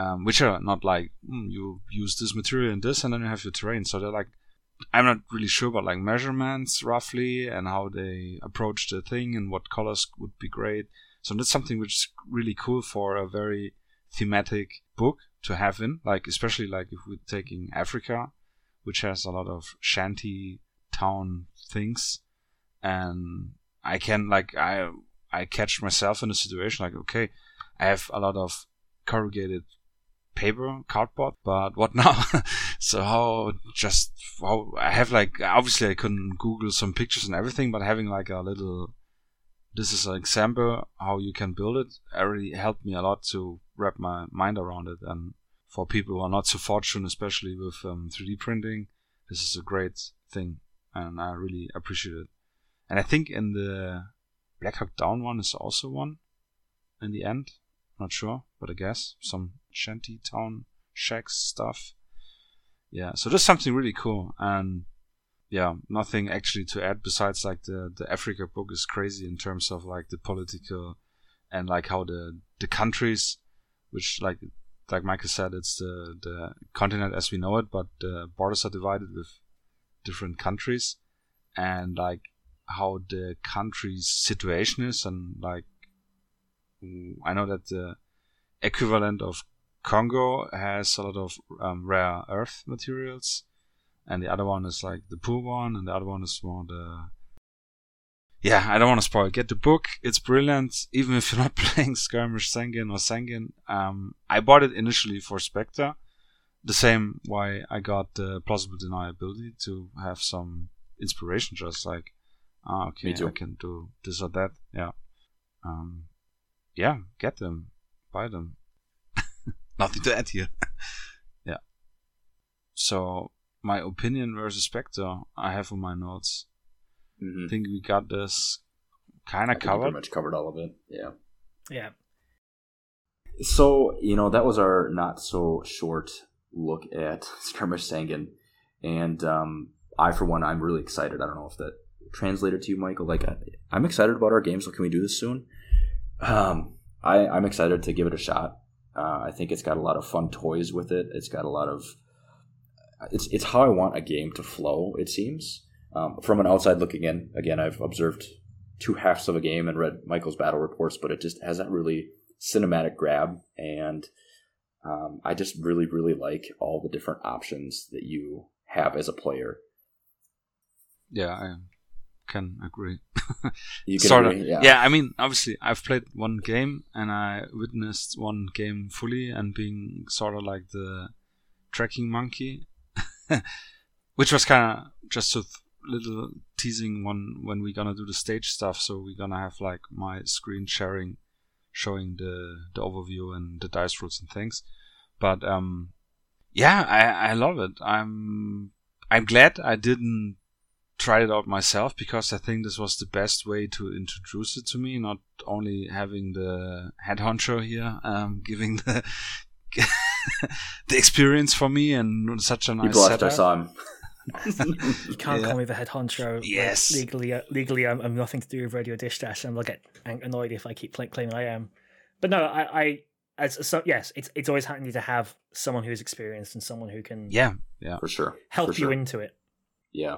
um, which are not like mm, you use this material and this, and then you have your terrain. So they're like, I'm not really sure about like measurements roughly and how they approach the thing and what colors would be great. So that's something which is really cool for a very thematic book to have in, like especially like if we're taking Africa, which has a lot of shanty town things, and I can like I I catch myself in a situation like okay, I have a lot of corrugated paper, cardboard, but what now? so how just how I have like obviously I couldn't Google some pictures and everything, but having like a little this is an example how you can build it already helped me a lot to wrap my mind around it. And for people who are not so fortunate especially with um, 3d printing this is a great thing and i really appreciate it. And i think in the black hawk down one is also one in the end not sure but i guess. Some shanty town shacks stuff. Yeah, so just something really cool, and yeah, nothing actually to add besides like the the Africa book is crazy in terms of like the political and like how the the countries, which like like Michael said, it's the the continent as we know it, but the borders are divided with different countries, and like how the country's situation is and like I know that the equivalent of Congo has a lot of um, rare earth materials, and the other one is like the poor one, and the other one is more the. Yeah, I don't want to spoil. Get the book; it's brilliant. Even if you're not playing Skirmish Sangin or Sangin, um, I bought it initially for Spectre. The same why I got the plausible deniability to have some inspiration, just like, ah, okay, I can do this or that. Yeah. Um, yeah, get them, buy them. Nothing to add here. yeah. So my opinion versus Spectre, I have on my notes. Mm-hmm. I think we got this kind of covered. Pretty much covered all of it. Yeah. Yeah. So you know that was our not so short look at Skirmish Sangin, and um, I for one I'm really excited. I don't know if that translated to you, Michael. Like I'm excited about our game. So can we do this soon? Um, I, I'm excited to give it a shot. Uh, I think it's got a lot of fun toys with it. It's got a lot of it's it's how I want a game to flow. It seems um, from an outside looking in. Again, I've observed two halves of a game and read Michael's battle reports, but it just has that really cinematic grab, and um, I just really really like all the different options that you have as a player. Yeah, I can agree. you can sort agree, of. Yeah. yeah, I mean, obviously, I've played one game and I witnessed one game fully and being sort of like the tracking monkey, which was kind of just a little teasing one when we're gonna do the stage stuff. So we're gonna have like my screen sharing, showing the the overview and the dice rules and things. But um, yeah, I I love it. I'm I'm glad I didn't try it out myself because I think this was the best way to introduce it to me, not only having the head honcho here, um, giving the the experience for me and such a nice you blushed, setup. I saw him. You can't yeah. call me the head honcho. Yes, legally, uh, legally, I'm, I'm, nothing to do with Radio Dishdash, and they'll get annoyed if I keep claiming I am. But no, I, I as so yes, it's it's always handy to have someone who's experienced and someone who can yeah yeah for sure help for you sure. into it. Yeah,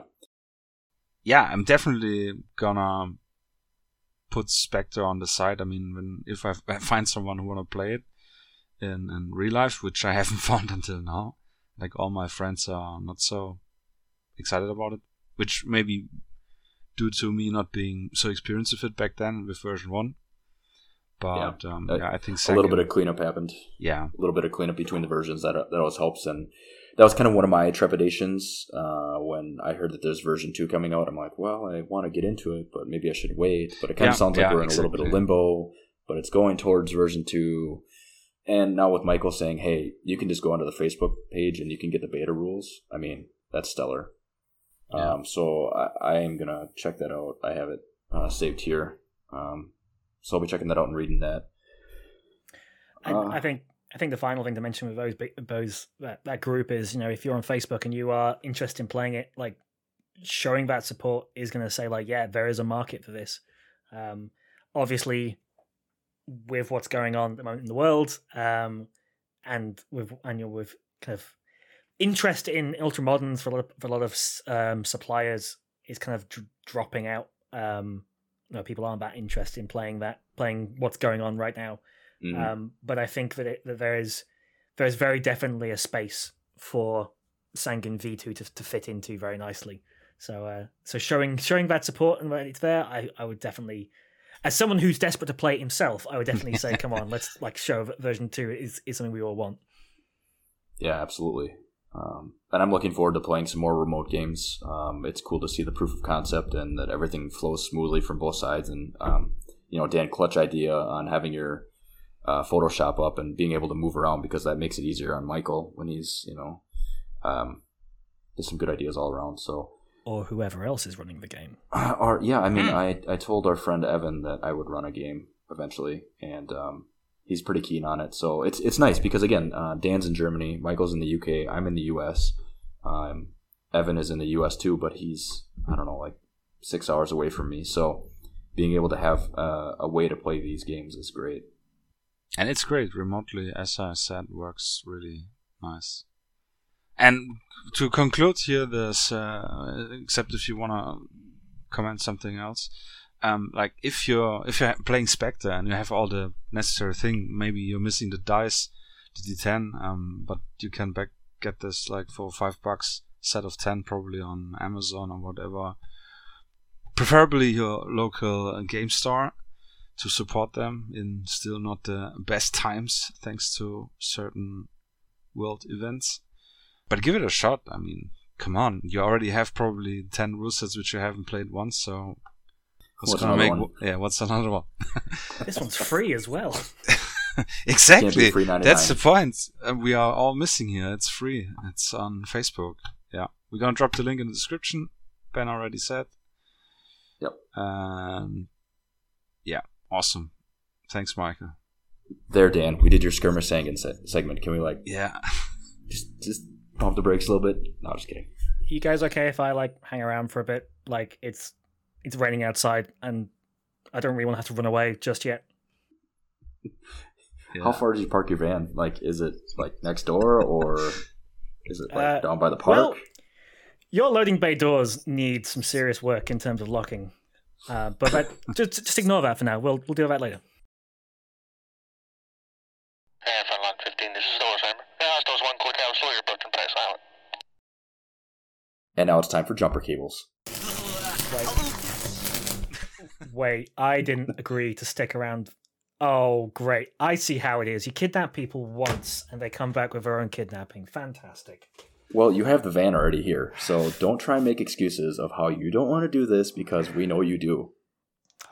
yeah, I'm definitely gonna put Spectre on the side. I mean, when if I, I find someone who wanna play it in in real life, which I haven't found until now, like all my friends are not so excited about it, which maybe due to me not being so experienced with it back then with version one. But yeah, um, yeah I think second, a little bit of cleanup happened. Yeah, a little bit of cleanup between the versions that that always helps, and that was kind of one of my trepidations uh, when I heard that there's version two coming out. I'm like, well, I want to get into it, but maybe I should wait. But it kind yeah, of sounds like we're in a little bit of limbo, but it's going towards version two. And now with Michael saying, hey, you can just go onto the Facebook page and you can get the beta rules. I mean, that's stellar. Yeah. Um, so I, I, am gonna check that out. I have it uh, saved here, um, so I'll be checking that out and reading that. Uh, I, I think I think the final thing to mention with those those that, that group is you know if you're on Facebook and you are interested in playing it, like showing that support is going to say like yeah there is a market for this. Um, obviously, with what's going on at the moment in the world, um, and with and you're with kind of interest in ultra moderns for a lot of, for a lot of um, suppliers is kind of d- dropping out. Um, you know, people aren't that interested in playing that playing what's going on right now. Mm-hmm. Um, but I think that it, that there is there is very definitely a space for Sangin V two to, to fit into very nicely. So uh, so showing showing that support and when it's there, I, I would definitely, as someone who's desperate to play it himself, I would definitely say, come on, let's like show version two is is something we all want. Yeah, absolutely. Um, and I'm looking forward to playing some more remote games. Um, it's cool to see the proof of concept and that everything flows smoothly from both sides. And um, you know, Dan Clutch idea on having your uh, Photoshop up and being able to move around because that makes it easier on Michael when he's you know um, there's some good ideas all around. So or whoever else is running the game. Uh, or yeah, I mean, hmm. I I told our friend Evan that I would run a game eventually, and um, he's pretty keen on it. So it's it's nice because again, uh, Dan's in Germany, Michael's in the UK, I'm in the US. Um, Evan is in the US too, but he's I don't know like six hours away from me. So being able to have uh, a way to play these games is great and it's great remotely as i said works really nice and to conclude here this uh, except if you want to comment something else. Um, like if you're if you're playing Spectre and you have all the necessary thing, maybe you're missing the dice, the D10. Um, but you can back get this like for five bucks set of ten probably on Amazon or whatever. Preferably your local game store to support them in still not the best times thanks to certain world events. But give it a shot. I mean, come on, you already have probably ten rule sets which you haven't played once, so what's, what's gonna make one? yeah, what's another one? this one's free as well. exactly. That's the point. Uh, we are all missing here. It's free. It's on Facebook. Yeah, we're gonna drop the link in the description. Ben already said. Yep. Um, yeah, awesome. Thanks, Michael. There, Dan. We did your skirmish Sangin se- segment. Can we like? Yeah. Just, just pump the brakes a little bit. No, just kidding. You guys okay if I like hang around for a bit? Like it's it's raining outside, and I don't really want to have to run away just yet. Yeah. How far did you park your van? Like, is it like next door or is it like uh, down by the park? Well, your loading bay doors need some serious work in terms of locking, uh, but that, just just ignore that for now. We'll we'll deal with that later. Hey, Fun 15, this is Alzheimer. Yeah, those one quick lawyer booked and pass out. And now it's time for jumper cables. Wait. Wait, I didn't agree to stick around Oh, great. I see how it is. You kidnap people once and they come back with their own kidnapping. Fantastic. Well, you have the van already here, so don't try and make excuses of how you don't want to do this because we know you do.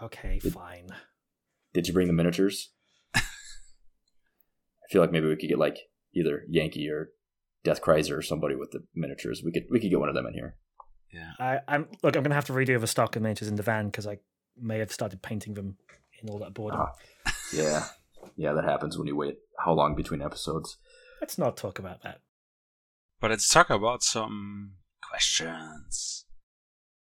Okay, did, fine. Did you bring the miniatures? I feel like maybe we could get like either Yankee or Death Chrysler or somebody with the miniatures. We could we could get one of them in here. Yeah. I, am look. I'm gonna have to redo the stock of miniatures in the van because I may have started painting them in all that boredom. Ah. Yeah. Yeah, that happens when you wait how long between episodes. Let's not talk about that. But let's talk about some questions.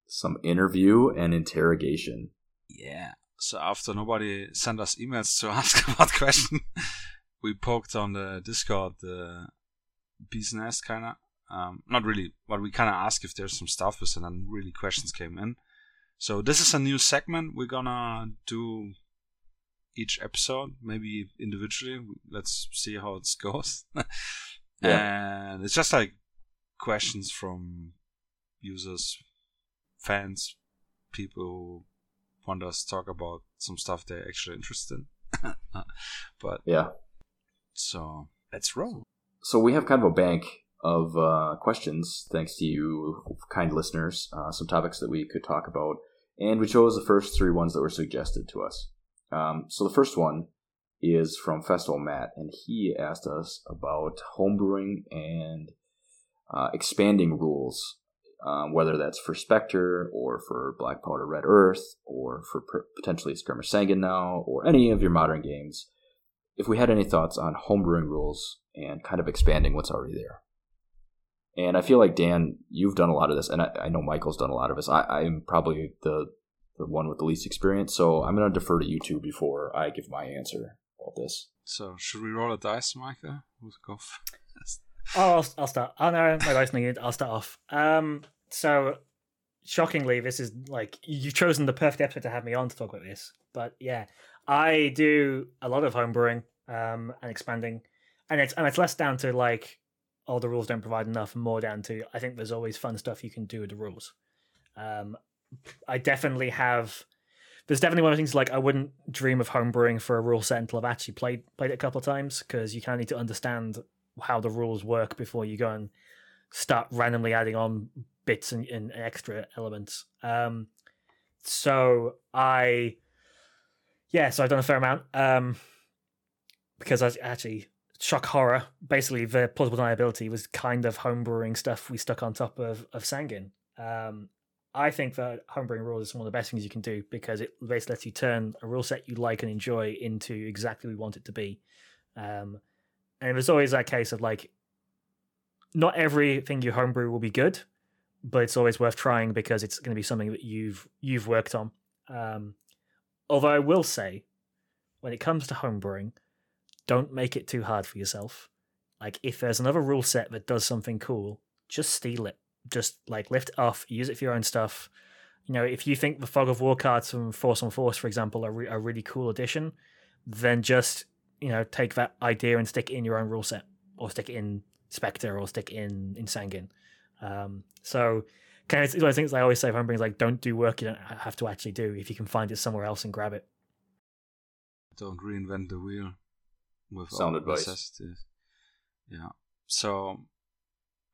Some interview and interrogation. Yeah. So after nobody sent us emails to ask about question, we poked on the Discord the bee's nest kind of. Um, not really, but we kind of asked if there's some stuff, and then really questions came in. So this is a new segment we're gonna do each episode, maybe individually. Let's see how it goes. yeah. And it's just like questions from users, fans, people who want us to talk about some stuff they're actually interested in. but yeah. So let's roll. So we have kind of a bank of uh, questions, thanks to you, kind listeners. Uh, some topics that we could talk about, and we chose the first three ones that were suggested to us. Um, so the first one is from Festival Matt, and he asked us about homebrewing and uh, expanding rules, um, whether that's for Spectre or for Black Powder Red Earth or for per- potentially Skirmish Sangin now or any of your modern games. If we had any thoughts on homebrewing rules and kind of expanding what's already there. And I feel like Dan, you've done a lot of this, and I, I know Michael's done a lot of this. I, I'm probably the the one with the least experience. So I'm going to defer to you two before I give my answer about this. So should we roll a dice, Micah? Who's go Oh, I'll, I'll start. Oh no, my dice needed. I'll start off. Um, so shockingly, this is like you've chosen the perfect episode to have me on to talk about this. But yeah, I do a lot of homebrewing um, and expanding, and it's and it's less down to like oh the rules don't provide enough, more down to I think there's always fun stuff you can do with the rules. Um, I definitely have. There's definitely one of the things like I wouldn't dream of homebrewing for a rule set until I've actually played played it a couple of times because you kind of need to understand how the rules work before you go and start randomly adding on bits and, and extra elements. Um, so I, yeah, so I've done a fair amount. Um, because I actually shock horror. Basically, the plausible deniability was kind of homebrewing stuff we stuck on top of of Sangin. Um, I think that homebrewing rules is one of the best things you can do because it basically lets you turn a rule set you like and enjoy into exactly what you want it to be. Um, and there's always that case of like, not everything you homebrew will be good, but it's always worth trying because it's going to be something that you've you've worked on. Um, although I will say, when it comes to homebrewing, don't make it too hard for yourself. Like if there's another rule set that does something cool, just steal it just like lift it off, use it for your own stuff. You know, if you think the Fog of War cards from Force on Force, for example, are re- a really cool addition, then just you know take that idea and stick it in your own rule set, or stick it in Spectre, or stick it in in Sangin. Um, so kind of those things I always say homebrewing is like don't do work you don't have to actually do if you can find it somewhere else and grab it. Don't reinvent the wheel with Sound advice. necessities. Yeah. So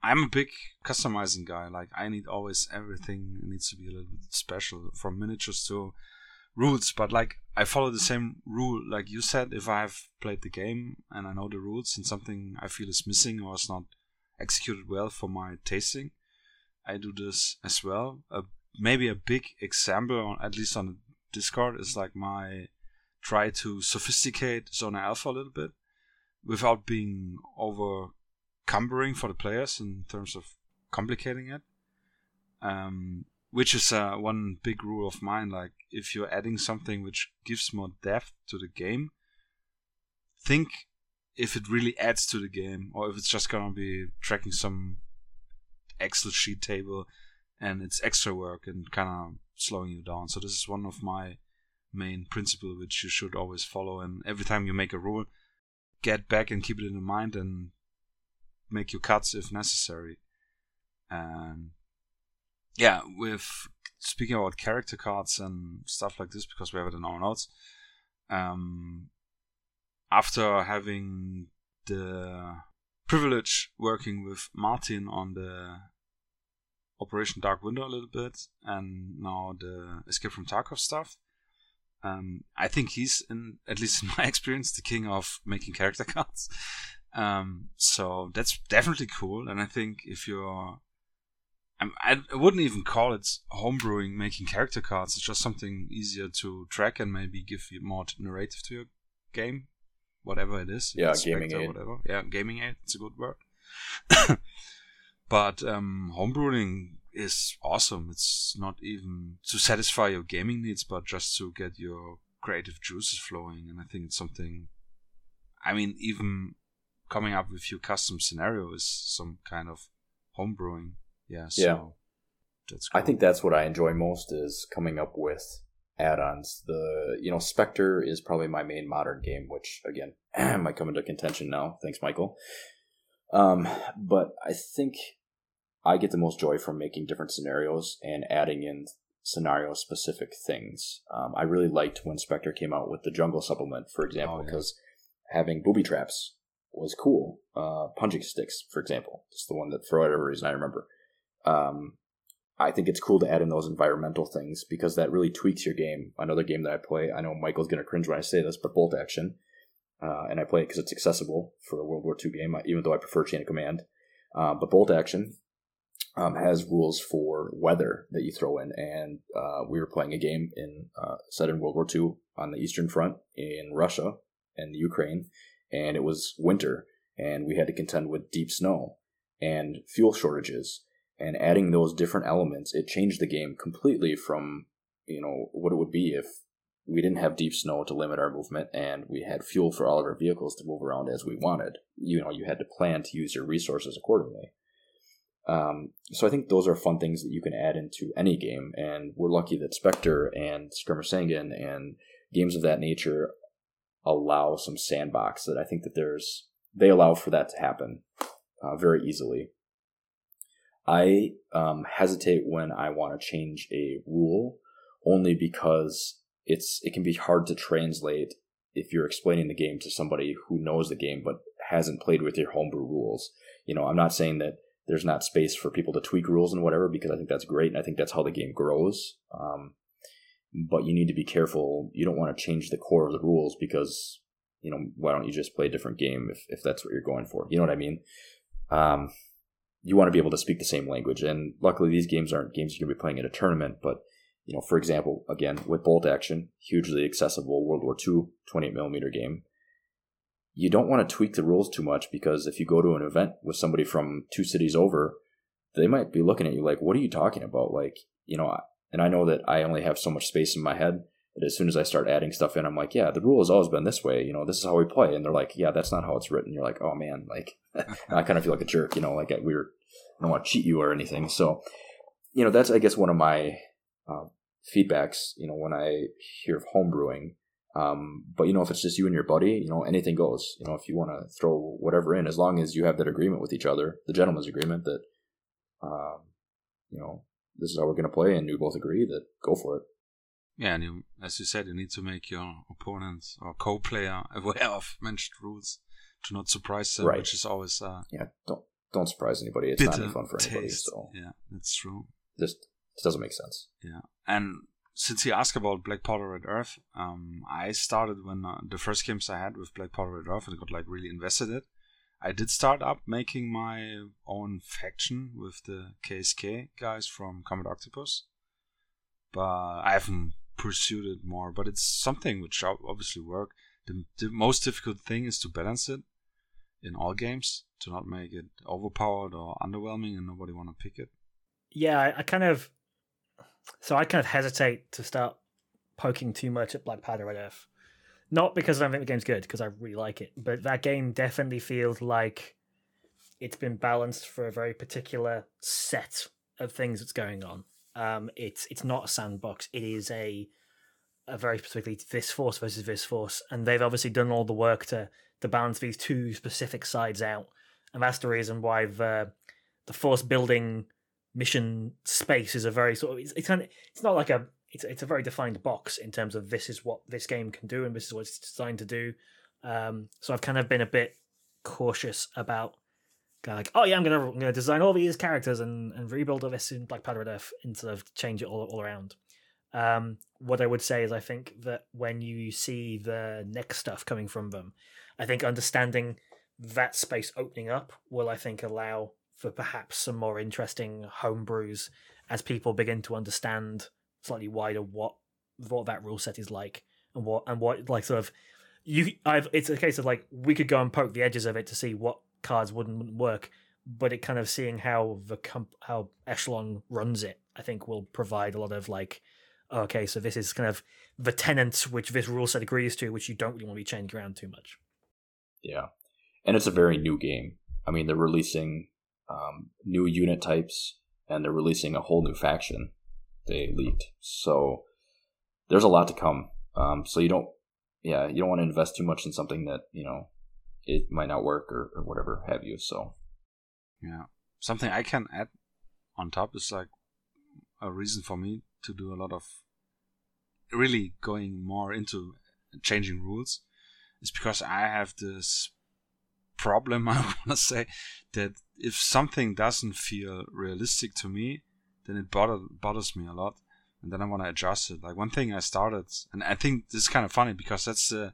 I'm a big customizing guy. Like I need always everything needs to be a little bit special, from miniatures to rules. But like I follow the same rule, like you said. If I've played the game and I know the rules, and something I feel is missing or is not executed well for my tasting, I do this as well. Uh, maybe a big example, on, at least on Discord, is like my try to sophisticate Zona Alpha a little bit without being over cumbering for the players in terms of complicating it. Um, which is uh, one big rule of mine. Like, if you're adding something which gives more depth to the game, think if it really adds to the game or if it's just gonna be tracking some Excel sheet table and it's extra work and kind of slowing you down. So this is one of my main principle which you should always follow. And every time you make a rule, get back and keep it in mind and make your cuts if necessary. And yeah, with speaking about character cards and stuff like this, because we have it in our notes. Um, after having the privilege working with Martin on the Operation Dark Window a little bit, and now the Escape from Tarkov stuff. Um, I think he's, in at least in my experience, the king of making character cards. Um, so that's definitely cool, and I think if you're, I'm, I wouldn't even call it homebrewing making character cards. It's just something easier to track and maybe give you more narrative to your game, whatever it is. Yeah, gaming aid. Whatever. Yeah, gaming aid. It's a good word. but um, homebrewing is awesome. It's not even to satisfy your gaming needs, but just to get your creative juices flowing. And I think it's something. I mean, even coming up with your custom scenario is some kind of homebrewing. Yeah. So Yeah. That's. I think that's what I enjoy most is coming up with add-ons. The you know Spectre is probably my main modern game, which again might come into contention now. Thanks, Michael. Um, but I think I get the most joy from making different scenarios and adding in scenario specific things. Um, I really liked when Spectre came out with the jungle supplement, for example, Oh, yeah. because having booby traps was cool. Uh, punji sticks, for example, just the one that for whatever reason I remember. Um, I think it's cool to add in those environmental things because that really tweaks your game. Another game that I play, I know Michael's going to cringe when I say this, but Bolt Action, uh, and I play it because it's accessible for a World War II game, even though I prefer Chain of Command. Uh, but Bolt Action um, has rules for weather that you throw in, and uh, we were playing a game in uh, set in World War II on the Eastern Front in Russia and the Ukraine, and it was winter, and we had to contend with deep snow and fuel shortages and adding those different elements, it changed the game completely from you know what it would be if we didn't have deep snow to limit our movement and we had fuel for all of our vehicles to move around as we wanted. You know, you had to plan to use your resources accordingly. Um, so I think those are fun things that you can add into any game, and we're lucky that Spectre and Skirmish Sangin and games of that nature allow some sandbox that I think that there's they allow for that to happen uh, very easily. I um, hesitate when I want to change a rule only because it's it can be hard to translate if you're explaining the game to somebody who knows the game but hasn't played with your homebrew rules. You know, I'm not saying that there's not space for people to tweak rules and whatever because I think that's great and I think that's how the game grows. Um, but you need to be careful. You don't want to change the core of the rules because you know why don't you just play a different game if if that's what you're going for? You know what I mean? Um, you want to be able to speak the same language. And luckily, these games aren't games you're to be playing at a tournament. But, you know, for example, again, with Bolt Action, hugely accessible World War II 28 millimeter game, you don't want to tweak the rules too much because if you go to an event with somebody from two cities over, they might be looking at you like, what are you talking about? Like, you know, and I know that I only have so much space in my head that as soon as I start adding stuff in, I'm like, yeah, the rule has always been this way. You know, this is how we play. And they're like, yeah, that's not how it's written. You're like, oh man, like, I kind of feel like a jerk, you know, like we were, I don't want to cheat you or anything. So, you know, that's, I guess, one of my uh, feedbacks. You know, when I hear of homebrewing, um, but you know, if it's just you and your buddy, you know, anything goes. You know, if you want to throw whatever in, as long as you have that agreement with each other, the gentleman's agreement that, um, you know, this is how we're going to play, and you both agree that go for it. Yeah, and you, as you said, you need to make your opponent or co-player aware of mentioned rules to not surprise them, Right. which is always uh, Yeah, don't don't surprise anybody. It's not fun for anybody. taste. So Yeah, that's true. just it doesn't make sense. Yeah, and since he asked about Black Powder Red Earth, um, I started when uh, the first games I had with Black Powder Red Earth and got like really invested in it. I did start up making my own faction with the KSK guys from Combat Octopus, but I haven't pursued it more. But it's something which ob- obviously work. The, the most difficult thing is to balance it in all games to not make it overpowered or underwhelming and nobody want to pick it. Yeah, I kind of. So I kind of hesitate to start poking too much at Black Powder Red Earth. Not because I don't think the game's good, because I really like it, but that game definitely feels like it's been balanced for a very particular set of things that's going on. Um, it's it's not a sandbox. It is a a very specifically this force versus this force, and they've obviously done all the work to to balance these two specific sides out, and that's the reason why the the force building mission space is a very sort of it's, it's kind of it's not like a it's it's a very defined box in terms of this is what this game can do and this is what it's designed to do. Um, so I've kind of been a bit cautious about kind of like oh yeah I'm gonna I'm gonna design all these characters and and rebuild all this in Black Red Earth instead of change it all all around. Um, what I would say is I think that when you see the next stuff coming from them, I think understanding that space opening up will I think allow for perhaps some more interesting homebrews as people begin to understand slightly wider what what that rule set is like and what and what like sort of you I've it's a case of like we could go and poke the edges of it to see what cards wouldn't, work but it kind of seeing how the comp how echelon runs it I think will provide a lot of like okay so this is kind of the tenets which this rule set agrees to which you don't really want to be changing around too much Yeah, and it's a very new game. I mean, they're releasing um, new unit types, and they're releasing a whole new faction. They leaked, so there's a lot to come. Um, so you don't, yeah, you don't want to invest too much in something that you know it might not work or, or whatever have you. So Yeah. Something I can add on top is like a reason for me to do a lot of really going more into changing rules is because I have this problem, I want to say, that if something doesn't feel realistic to me, then it bother, bothers me a lot. And then I want to adjust it. Like one thing I started, and I think this is kind of funny because that's uh,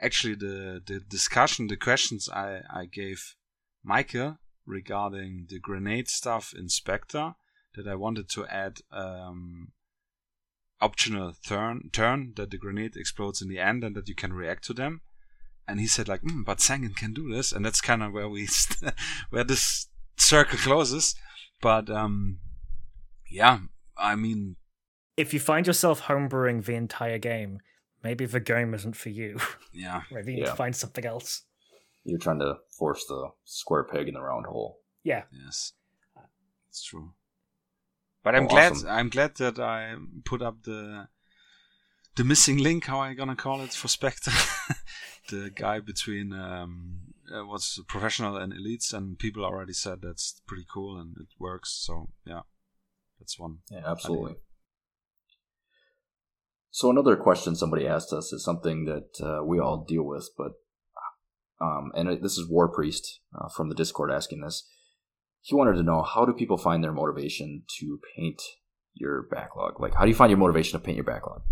actually the, the discussion, the questions I, I gave Michael regarding the grenade stuff in Spectre that I wanted to add um, optional turn turn that the grenade explodes in the end and that you can react to them. And he said like, mm, but Sangin can do this, and that's kind of where we st- where this circle closes. But um, yeah, I mean, if you find yourself homebrewing the entire game maybe the game isn't for you yeah, maybe you need to find something else you're trying to force the square peg in the round hole. yeah yes, it's true. But I'm Oh, glad awesome. I'm glad that I put up the the missing link, how I gonna call it for Spectre, the guy between um, uh, what's professional and elites, and people already said that's pretty cool and it works. So yeah, that's one. Yeah, absolutely. So another question somebody asked us is something that uh, we all deal with, but um, and this is War Priest uh, from the Discord asking this. He wanted to know how do people find their motivation to paint your backlog? Like, how do you find your motivation to paint your backlog?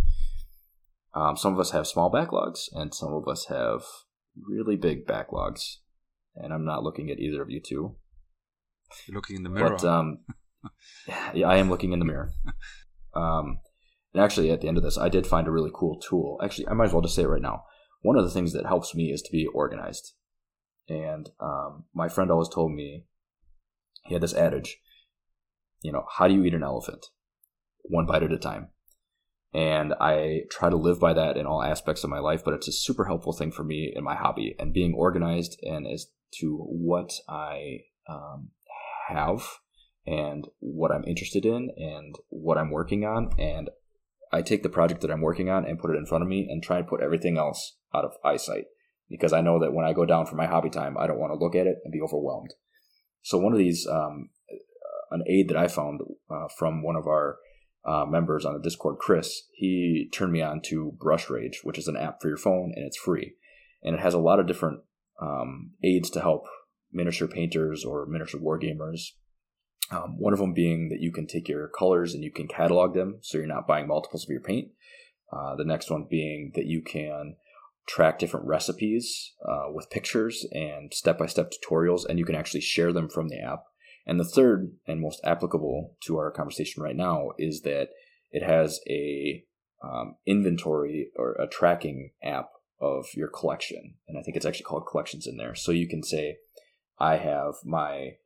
Um, some of us have small backlogs, and some of us have really big backlogs. And I'm not looking at either of you two. You're looking in the mirror. But um, yeah, I am looking in the mirror. Um, and actually, at the end of this, I did find a really cool tool. Actually, I might as well just say it right now. One of the things that helps me is to be organized. And um, my friend always told me he had this adage, you know, how do you eat an elephant? One bite at a time. And I try to live by that in all aspects of my life, but it's a super helpful thing for me in my hobby and being organized and as to what I um, have and what I'm interested in and what I'm working on. And I take the project that I'm working on and put it in front of me and try and put everything else out of eyesight because I know that when I go down for my hobby time, I don't want to look at it and be overwhelmed. So one of these, um, an aid that I found uh, from one of our uh, members on the Discord, Chris, he turned me on to Brush Rage, which is an app for your phone and it's free, and it has a lot of different um, aids to help miniature painters or miniature wargamers. Um, one of them being that you can take your colors and you can catalog them, so you're not buying multiples of your paint. Uh, the next one being that you can track different recipes uh, with pictures and step by step tutorials, and you can actually share them from the app. And the third and most applicable to our conversation right now is that it has a um, inventory or a tracking app of your collection, and I think it's actually called collections in there. So you can say, I have my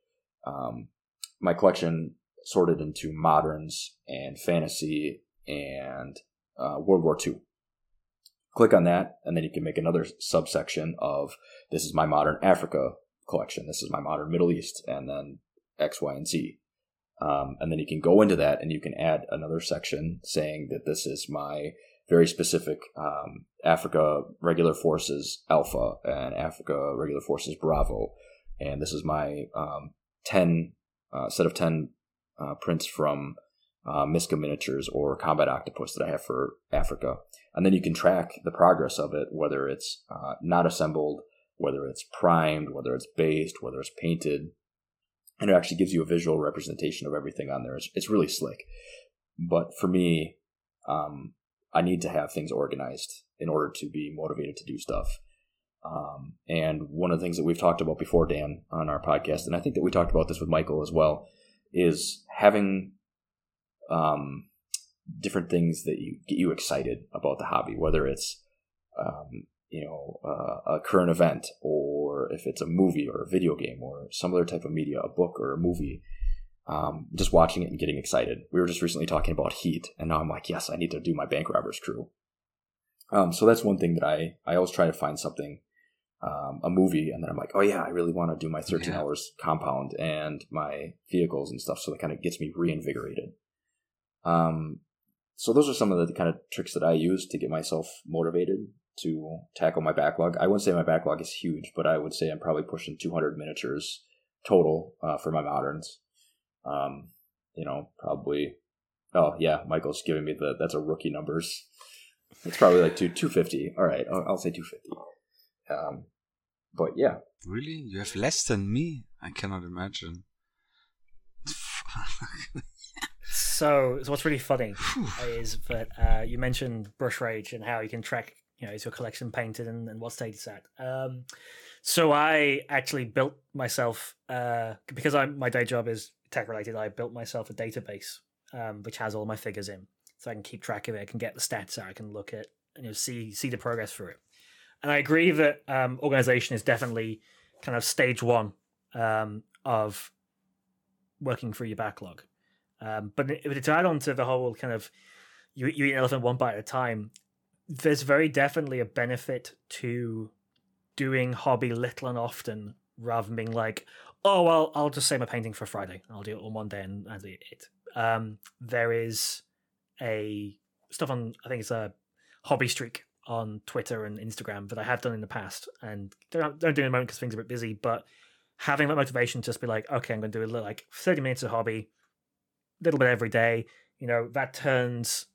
um, my collection sorted into moderns and fantasy and uh, World War II. Click on that, and then you can make another subsection of this is my modern Africa collection, this is my modern Middle East, and then X, Y, and Z. Um, and then you can go into that and you can add another section saying that this is my very specific um, Africa Regular Forces Alpha and Africa Regular Forces Bravo. And this is my um, 10 uh, set of 10 uh, prints from uh, Miska Miniatures or Combat Octopus that I have for Africa. And then you can track the progress of it, whether it's uh, not assembled, whether it's primed, whether it's based, whether it's painted, and it actually gives you a visual representation of everything on there. It's, it's really slick. But for me, um, I need to have things organized in order to be motivated to do stuff. Um, and one of the things that we've talked about before, Dan, on our podcast, and I think that we talked about this with Michael as well, is having um, different things that you get you excited about the hobby, whether it's um, you know uh, a current event or if it's a movie or a video game or some other type of media a book or a movie um, just watching it and getting excited. We were just recently talking about heat and now i'm like yes i need to do my bank robbers crew. Um, so that's one thing that i i always try to find something um, a movie and then i'm like oh yeah i really want to do my 13 yeah. hours compound and my vehicles and stuff so that kind of gets me reinvigorated. Um, so those are some of the kind of tricks that i use to get myself motivated to tackle my backlog. I wouldn't say my backlog is huge, but I would say I'm probably pushing 200 miniatures total uh, for my moderns. Um, you know, probably. Oh yeah, Michael's giving me the that's a rookie numbers. It's probably like two 250. All right, I'll, I'll say 250. Um, but yeah. Really, you have less than me? I cannot imagine. so, so what's really funny is that uh, you mentioned brush rage and how you can track you know, is your collection painted and, and what state it's at? Um, so I actually built myself uh, because I my day job is tech related. I built myself a database um, which has all my figures in, so I can keep track of it. I can get the stats out. I can look at you know see see the progress through it. And I agree that um, organization is definitely kind of stage one um, of working through your backlog. Um, but to add on to the whole kind of you, you eat an elephant one bite at a time, there's very definitely a benefit to doing hobby little and often rather than being like, oh well, I'll just say my painting for Friday. I'll do it on one day and do it. Um, there is a stuff on I think it's a hobby streak on Twitter and Instagram that I have done in the past and don't don't do it in a moment because things are a bit busy, but having that motivation to just be like, okay, I'm going to do a little, like 30 minutes of hobby, a little bit every day. You know that turns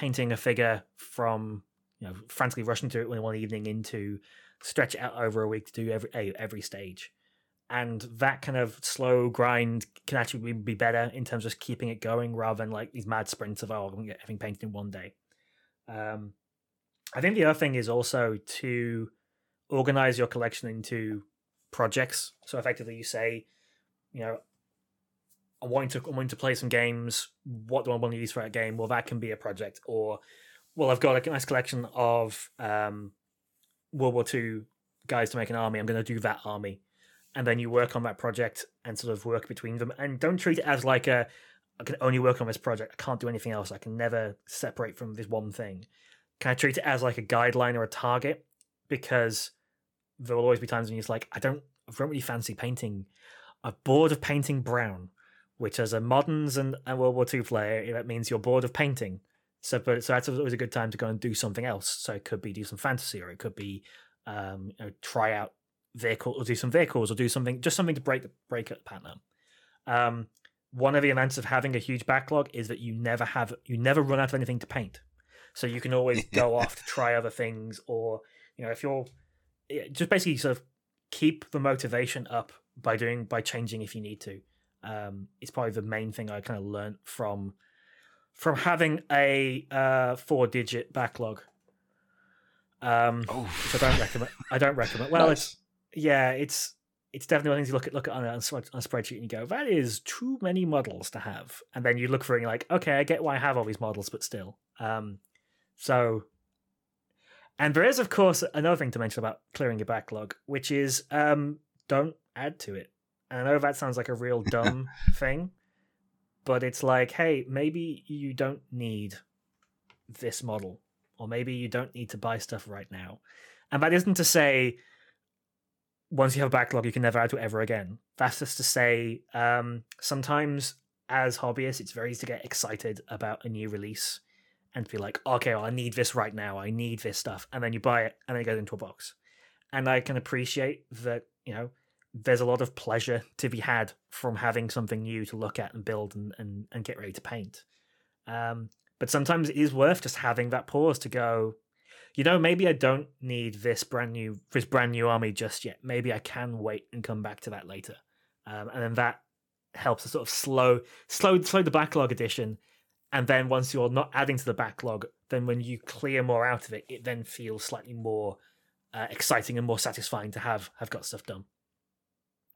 painting a figure from you know frantically rushing to it in one evening into stretch it out over a week to do every every stage. And that kind of slow grind can actually be better in terms of keeping it going rather than like these mad sprints of oh everything painted in one day. Um, i think the other thing is also to organize your collection into projects. So effectively you say you know I'm wanting to I'm wanting to play some games. What do I want to use for that game? Well, that can be a project. Or, well, I've got a nice collection of um, World War II guys to make an army. I'm going to do that army, and then you work on that project and sort of work between them. And don't treat it as like a I can only work on this project. I can't do anything else. I can never separate from this one thing. Can I treat it as like a guideline or a target? Because there will always be times when you're like, I don't, I don't really fancy painting. I'm bored of painting brown which as a moderns and, and World War II player, that means you're bored of painting. So, but so that's always a good time to go and do something else. So it could be do some fantasy, or it could be um, you know, try out vehicle or do some vehicles or do something just something to break the break up the pattern. Um, one of the events of having a huge backlog is that you never have you never run out of anything to paint, so you can always go off to try other things, or you know if you're just basically sort of keep the motivation up by doing by changing if you need to. Um, it's probably the main thing I kind of learned from from having a uh, four digit backlog. Um, Oh. which I don't recommend. I don't recommend. Well, Nice. it's yeah, it's it's definitely one of the things you look at look at on a, on a spreadsheet and you go, that is too many models to have, and then you look for it and you're like, okay, I get why I have all these models, but still. Um, so, and there is of course another thing to mention about clearing your backlog, which is um, don't add to it. And I know that sounds like a real dumb thing, but it's like, hey, maybe you don't need this model, or maybe you don't need to buy stuff right now. And that isn't to say once you have a backlog, you can never add to it ever again. That's just to say, um, sometimes as hobbyists, it's very easy to get excited about a new release and to be like, okay, well, I need this right now. I need this stuff. And then you buy it and then it goes into a box. And I can appreciate that, you know, there's a lot of pleasure to be had from having something new to look at and build and, and, and get ready to paint. Um, but sometimes it is worth just having that pause to go, you know, maybe I don't need this brand new this brand new army just yet. Maybe I can wait and come back to that later. Um, and then that helps to sort of slow slow slow the backlog addition. And then once you're not adding to the backlog, then when you clear more out of it, it then feels slightly more uh, exciting and more satisfying to have have got stuff done.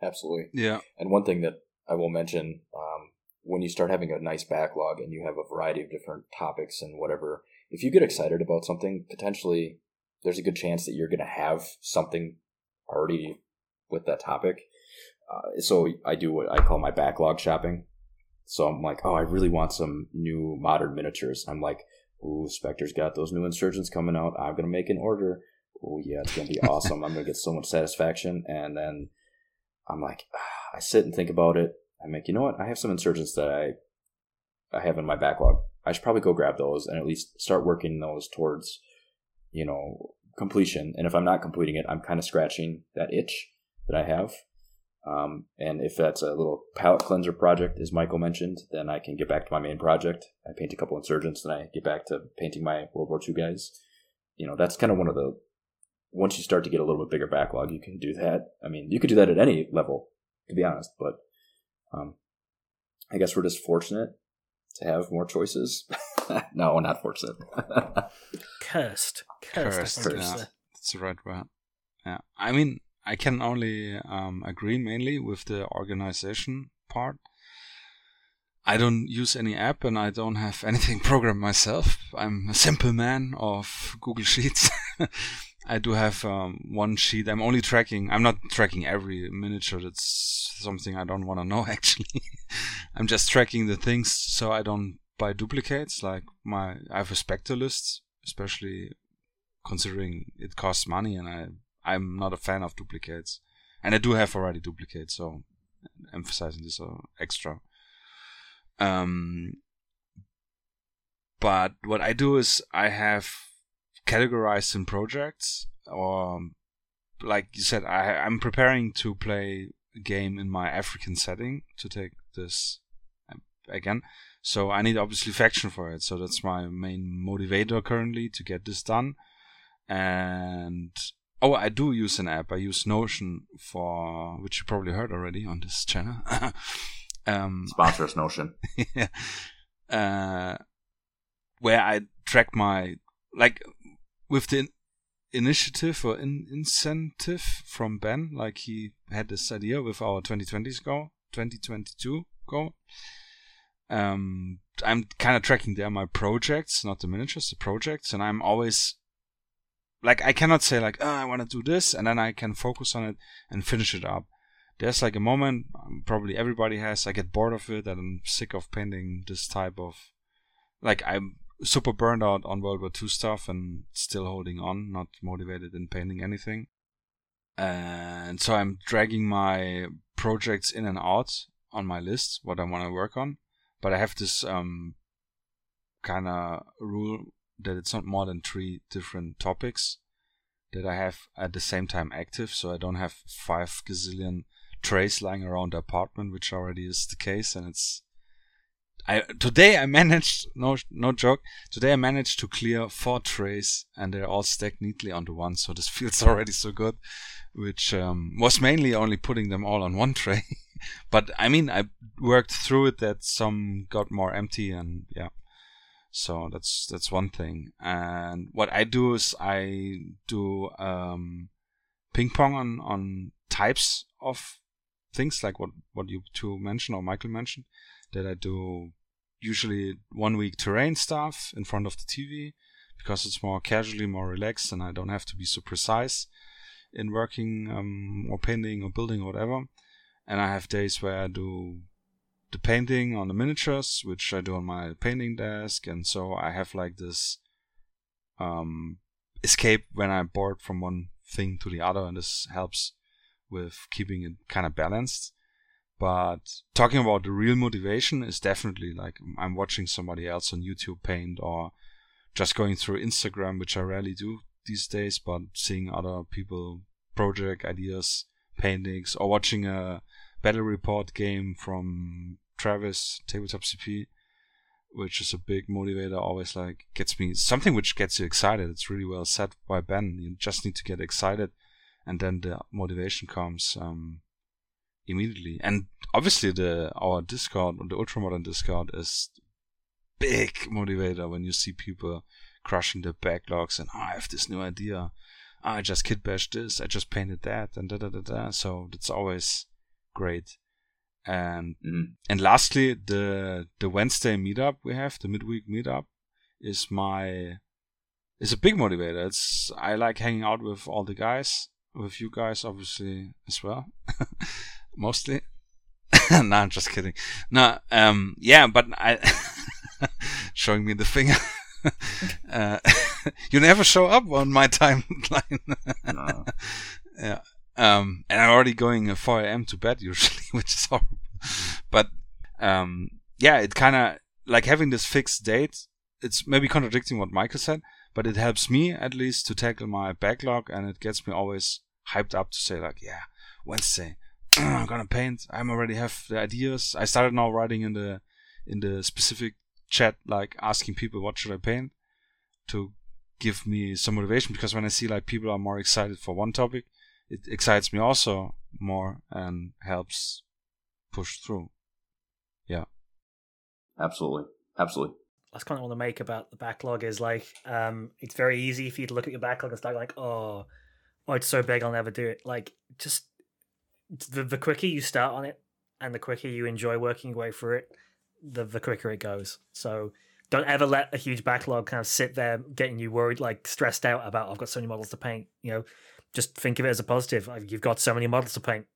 Absolutely. Yeah. And one thing that I will mention, um, when you start having a nice backlog and you have a variety of different topics and whatever, if you get excited about something, potentially there's a good chance that you're going to have something already with that topic. Uh, so I do what I call my backlog shopping. So I'm like, oh, I really want some new modern miniatures. I'm like, ooh, Spectre's got those new insurgents coming out. I'm going to make an order. Oh, yeah, it's going to be awesome. I'm going to get so much satisfaction. And then I'm like, ah, I sit and think about it. I'm like, you know what? I have some insurgents that I I have in my backlog. I should probably go grab those and at least start working those towards, you know, completion. And if I'm not completing it, I'm kind of scratching that itch that I have. Um, and if that's a little palette cleanser project, as Michael mentioned, then I can get back to my main project. I paint a couple insurgents, and I get back to painting my World War II guys. You know, that's kind of one of the once you start to get a little bit bigger backlog, you can do that. I mean, you could do that at any level, to be honest. But um, I guess we're just fortunate to have more choices. no, not fortunate. Cursed, cursed. Cursed, I yeah. That's the right word. Yeah. I mean, I can only um, agree mainly with the organization part. I don't use any app and I don't have anything programmed myself. I'm a simple man of Google Sheets. I do have um, one sheet. I'm only tracking. I'm not tracking every miniature. That's something I don't want to know. Actually, I'm just tracking the things so I don't buy duplicates. Like my, I have a Spectre list, especially considering it costs money, and I I'm not a fan of duplicates. And I do have already duplicates, so emphasizing this uh, extra. Um, but what I do is I have categorized in projects, or like you said, I I'm preparing to play a game in my African setting to take this um, again. So I need obviously faction for it. So that's my main motivator currently to get this done. And oh, I do use an app. I use Notion for which you probably heard already on this channel. um, Sponsor us, Notion. yeah. Uh, where I track my like with the in- initiative or in- incentive from Ben, like he had this idea with our 2020s goal, 2022 goal. Um, I'm kind of tracking there my projects, not the miniatures, the projects, and I'm always like I cannot say like oh, I want to do this and then I can focus on it and finish it up. There's like a moment um, probably everybody has. I get bored of it and I'm sick of painting this type of like I'm super burned out on World War II stuff and still holding on, not motivated in painting anything. And so I'm dragging my projects in and out on my list what I want to work on, but I have this um, kind of rule that it's not more than three different topics that I have at the same time active, so I don't have five gazillion trays lying around the apartment, which already is the case, and it's. I today I managed no no joke. Today I managed to clear four trays, and they're all stacked neatly onto one. So this feels already so good, which um, was mainly only putting them all on one tray. but I mean, I worked through it that some got more empty, and yeah. So that's that's one thing. And what I do is I do um, ping pong on on types of things like what what you two mentioned or Michael mentioned. That I do usually one week terrain stuff in front of the TV because it's more casually, more relaxed, and I don't have to be so precise in working um, or painting or building or whatever. And I have days where I do the painting on the miniatures, which I do on my painting desk, and so I have like this um, escape when I'm bored from one thing to the other, and this helps with keeping it kind of balanced. But talking about the real motivation is definitely like I'm watching somebody else on YouTube paint or just going through Instagram, which I rarely do these days, but seeing other people project ideas, paintings, or watching a battle report game from Travis Tabletop CP, which is a big motivator. Always like gets me something which gets you excited. It's really well set by Ben. You just need to get excited, and then the motivation comes um, immediately. And obviously, the our Discord, the Ultramodern Discord, is big motivator when you see people crushing their backlogs and oh, I have this new idea. Oh, I just kit bashed this. I just painted that, and da da da da. So that's always great. And Mhm. and lastly, the the Wednesday meetup we have, the midweek meetup, is my is a big motivator. It's I like hanging out with all the guys, with you guys obviously as well, mostly. no, I'm just kidding. No, um, yeah, but I showing me the finger. uh, you never show up on my timeline. No. yeah. Um, and I'm already going at 4 a.m. to bed usually, which is horrible. But um, yeah, it kind of like having this fixed date. It's maybe contradicting what Michael said, but it helps me at least to tackle my backlog, and it gets me always hyped up to say like, yeah, Wednesday, I'm gonna paint. I'm already have the ideas. I started now writing in the in the specific chat, like asking people what should I paint to give me some motivation because when I see like people are more excited for one topic, it excites me also more and helps push through. Yeah, absolutely. Absolutely. Last comment I want to make about the backlog is like um, it's very easy for you to look at your backlog and start like, oh, oh, it's so big, I'll never do it. Like, just the the quicker you start on it, and the quicker you enjoy working your way through it, the the quicker it goes. So don't ever let a huge backlog kind of sit there getting you worried, like stressed out about I've got so many models to paint. You know, just think of it as a positive. You've got so many models to paint.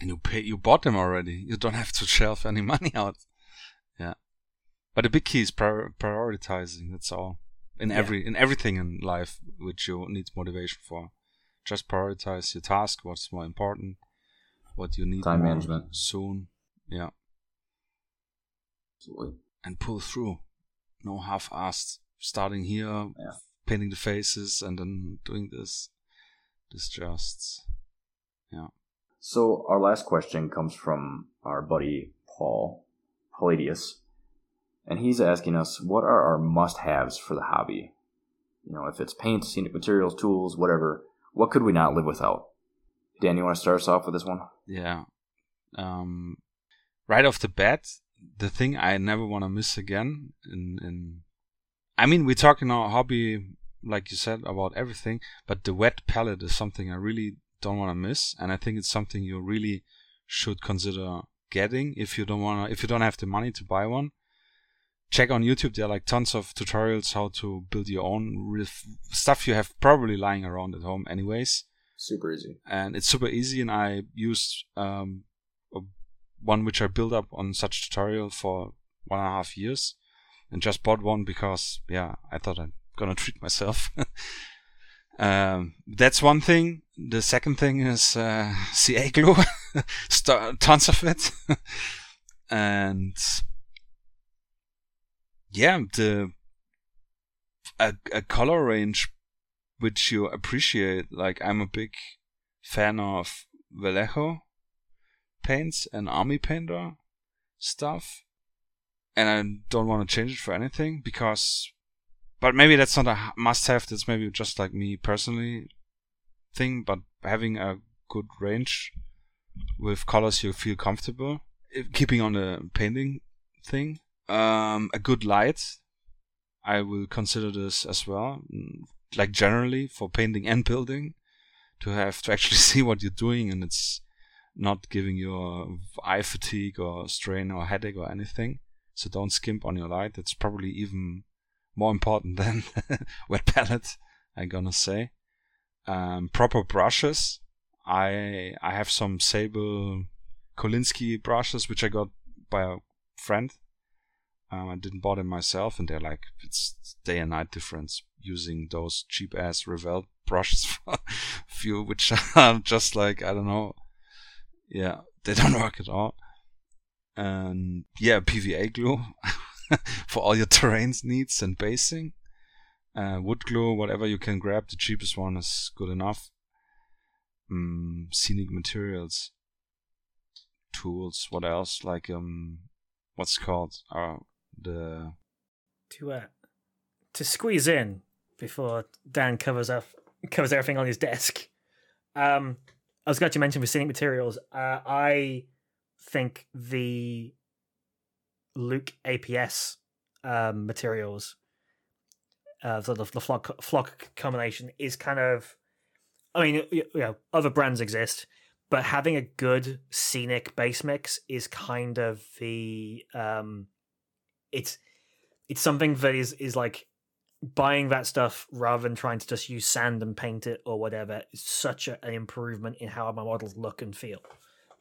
And you pay, you bought them already. You don't have to shelf any money out. Yeah. But the big key is prior- prioritizing. That's all. In Yeah. every in everything in life which you need motivation for, just prioritize your task. What's more important? What you need Time management. soon. Yeah. Absolutely. and pull through. No half-assed. Starting here, Yeah. painting the faces, and then doing this. This just, yeah. So our last question comes from our buddy Paul Palladius, and he's asking us what are our must-haves for the hobby. You know, if it's paint, scenic materials, tools, whatever, what could we not live without? Dan, you want to start us off with this one? Yeah. Um, right off the bat, the thing I never want to miss again in in I mean, we talk in our hobby, like you said, about everything, but the wet palette is something I really don't want to miss, and I think it's something you really should consider getting if you don't want to, if you don't have the money to buy one. Check on YouTube; there are like tons of tutorials how to build your own stuff you have probably lying around at home, anyways Super easy. and it's super easy. And I used um, one which I built up on such tutorial for one and a half years, and just bought one because yeah, I thought I'm gonna treat myself. um, that's one thing. The second thing is uh, CA glue. tons of it, and yeah, the a, a color range which you appreciate. Like I'm a big fan of Vallejo paints and Army Painter stuff, and I don't want to change it for anything because. But maybe that's not a must-have. That's maybe just like me personally thing. But having a good range with colors you feel comfortable, keeping on the painting thing, um, a good light. I will consider this as well, mm, like generally for painting and building, to have to actually see what you're doing and it's not giving you eye fatigue or strain or headache or anything. So don't skimp on your light. That's probably even more important than wet palette. I'm gonna say. Um, proper brushes. I I have some Sable Kolinsky brushes which I got by a friend. Um, I didn't buy them myself, and they're like it's day and night difference using those cheap ass Revell brushes for few, which are just like I don't know. Yeah, they don't work at all. And yeah, PVA glue for all your terrains needs and basing. Uh, wood glue, whatever you can grab, the cheapest one is good enough. Mm, scenic materials, tools. What else? Like um, what's called? Uh, the to uh, to squeeze in before Dan covers up covers everything on his desk. Um, I was going to mention for scenic materials. Uh, I think the Luke APS um, materials, uh, sort of the flock flock combination, is kind of. I mean, you know, other brands exist, but having a good scenic base mix is kind of the. Um, it's it's something that is is like buying that stuff rather than trying to just use sand and paint it or whatever is such a, an improvement in how my models look and feel.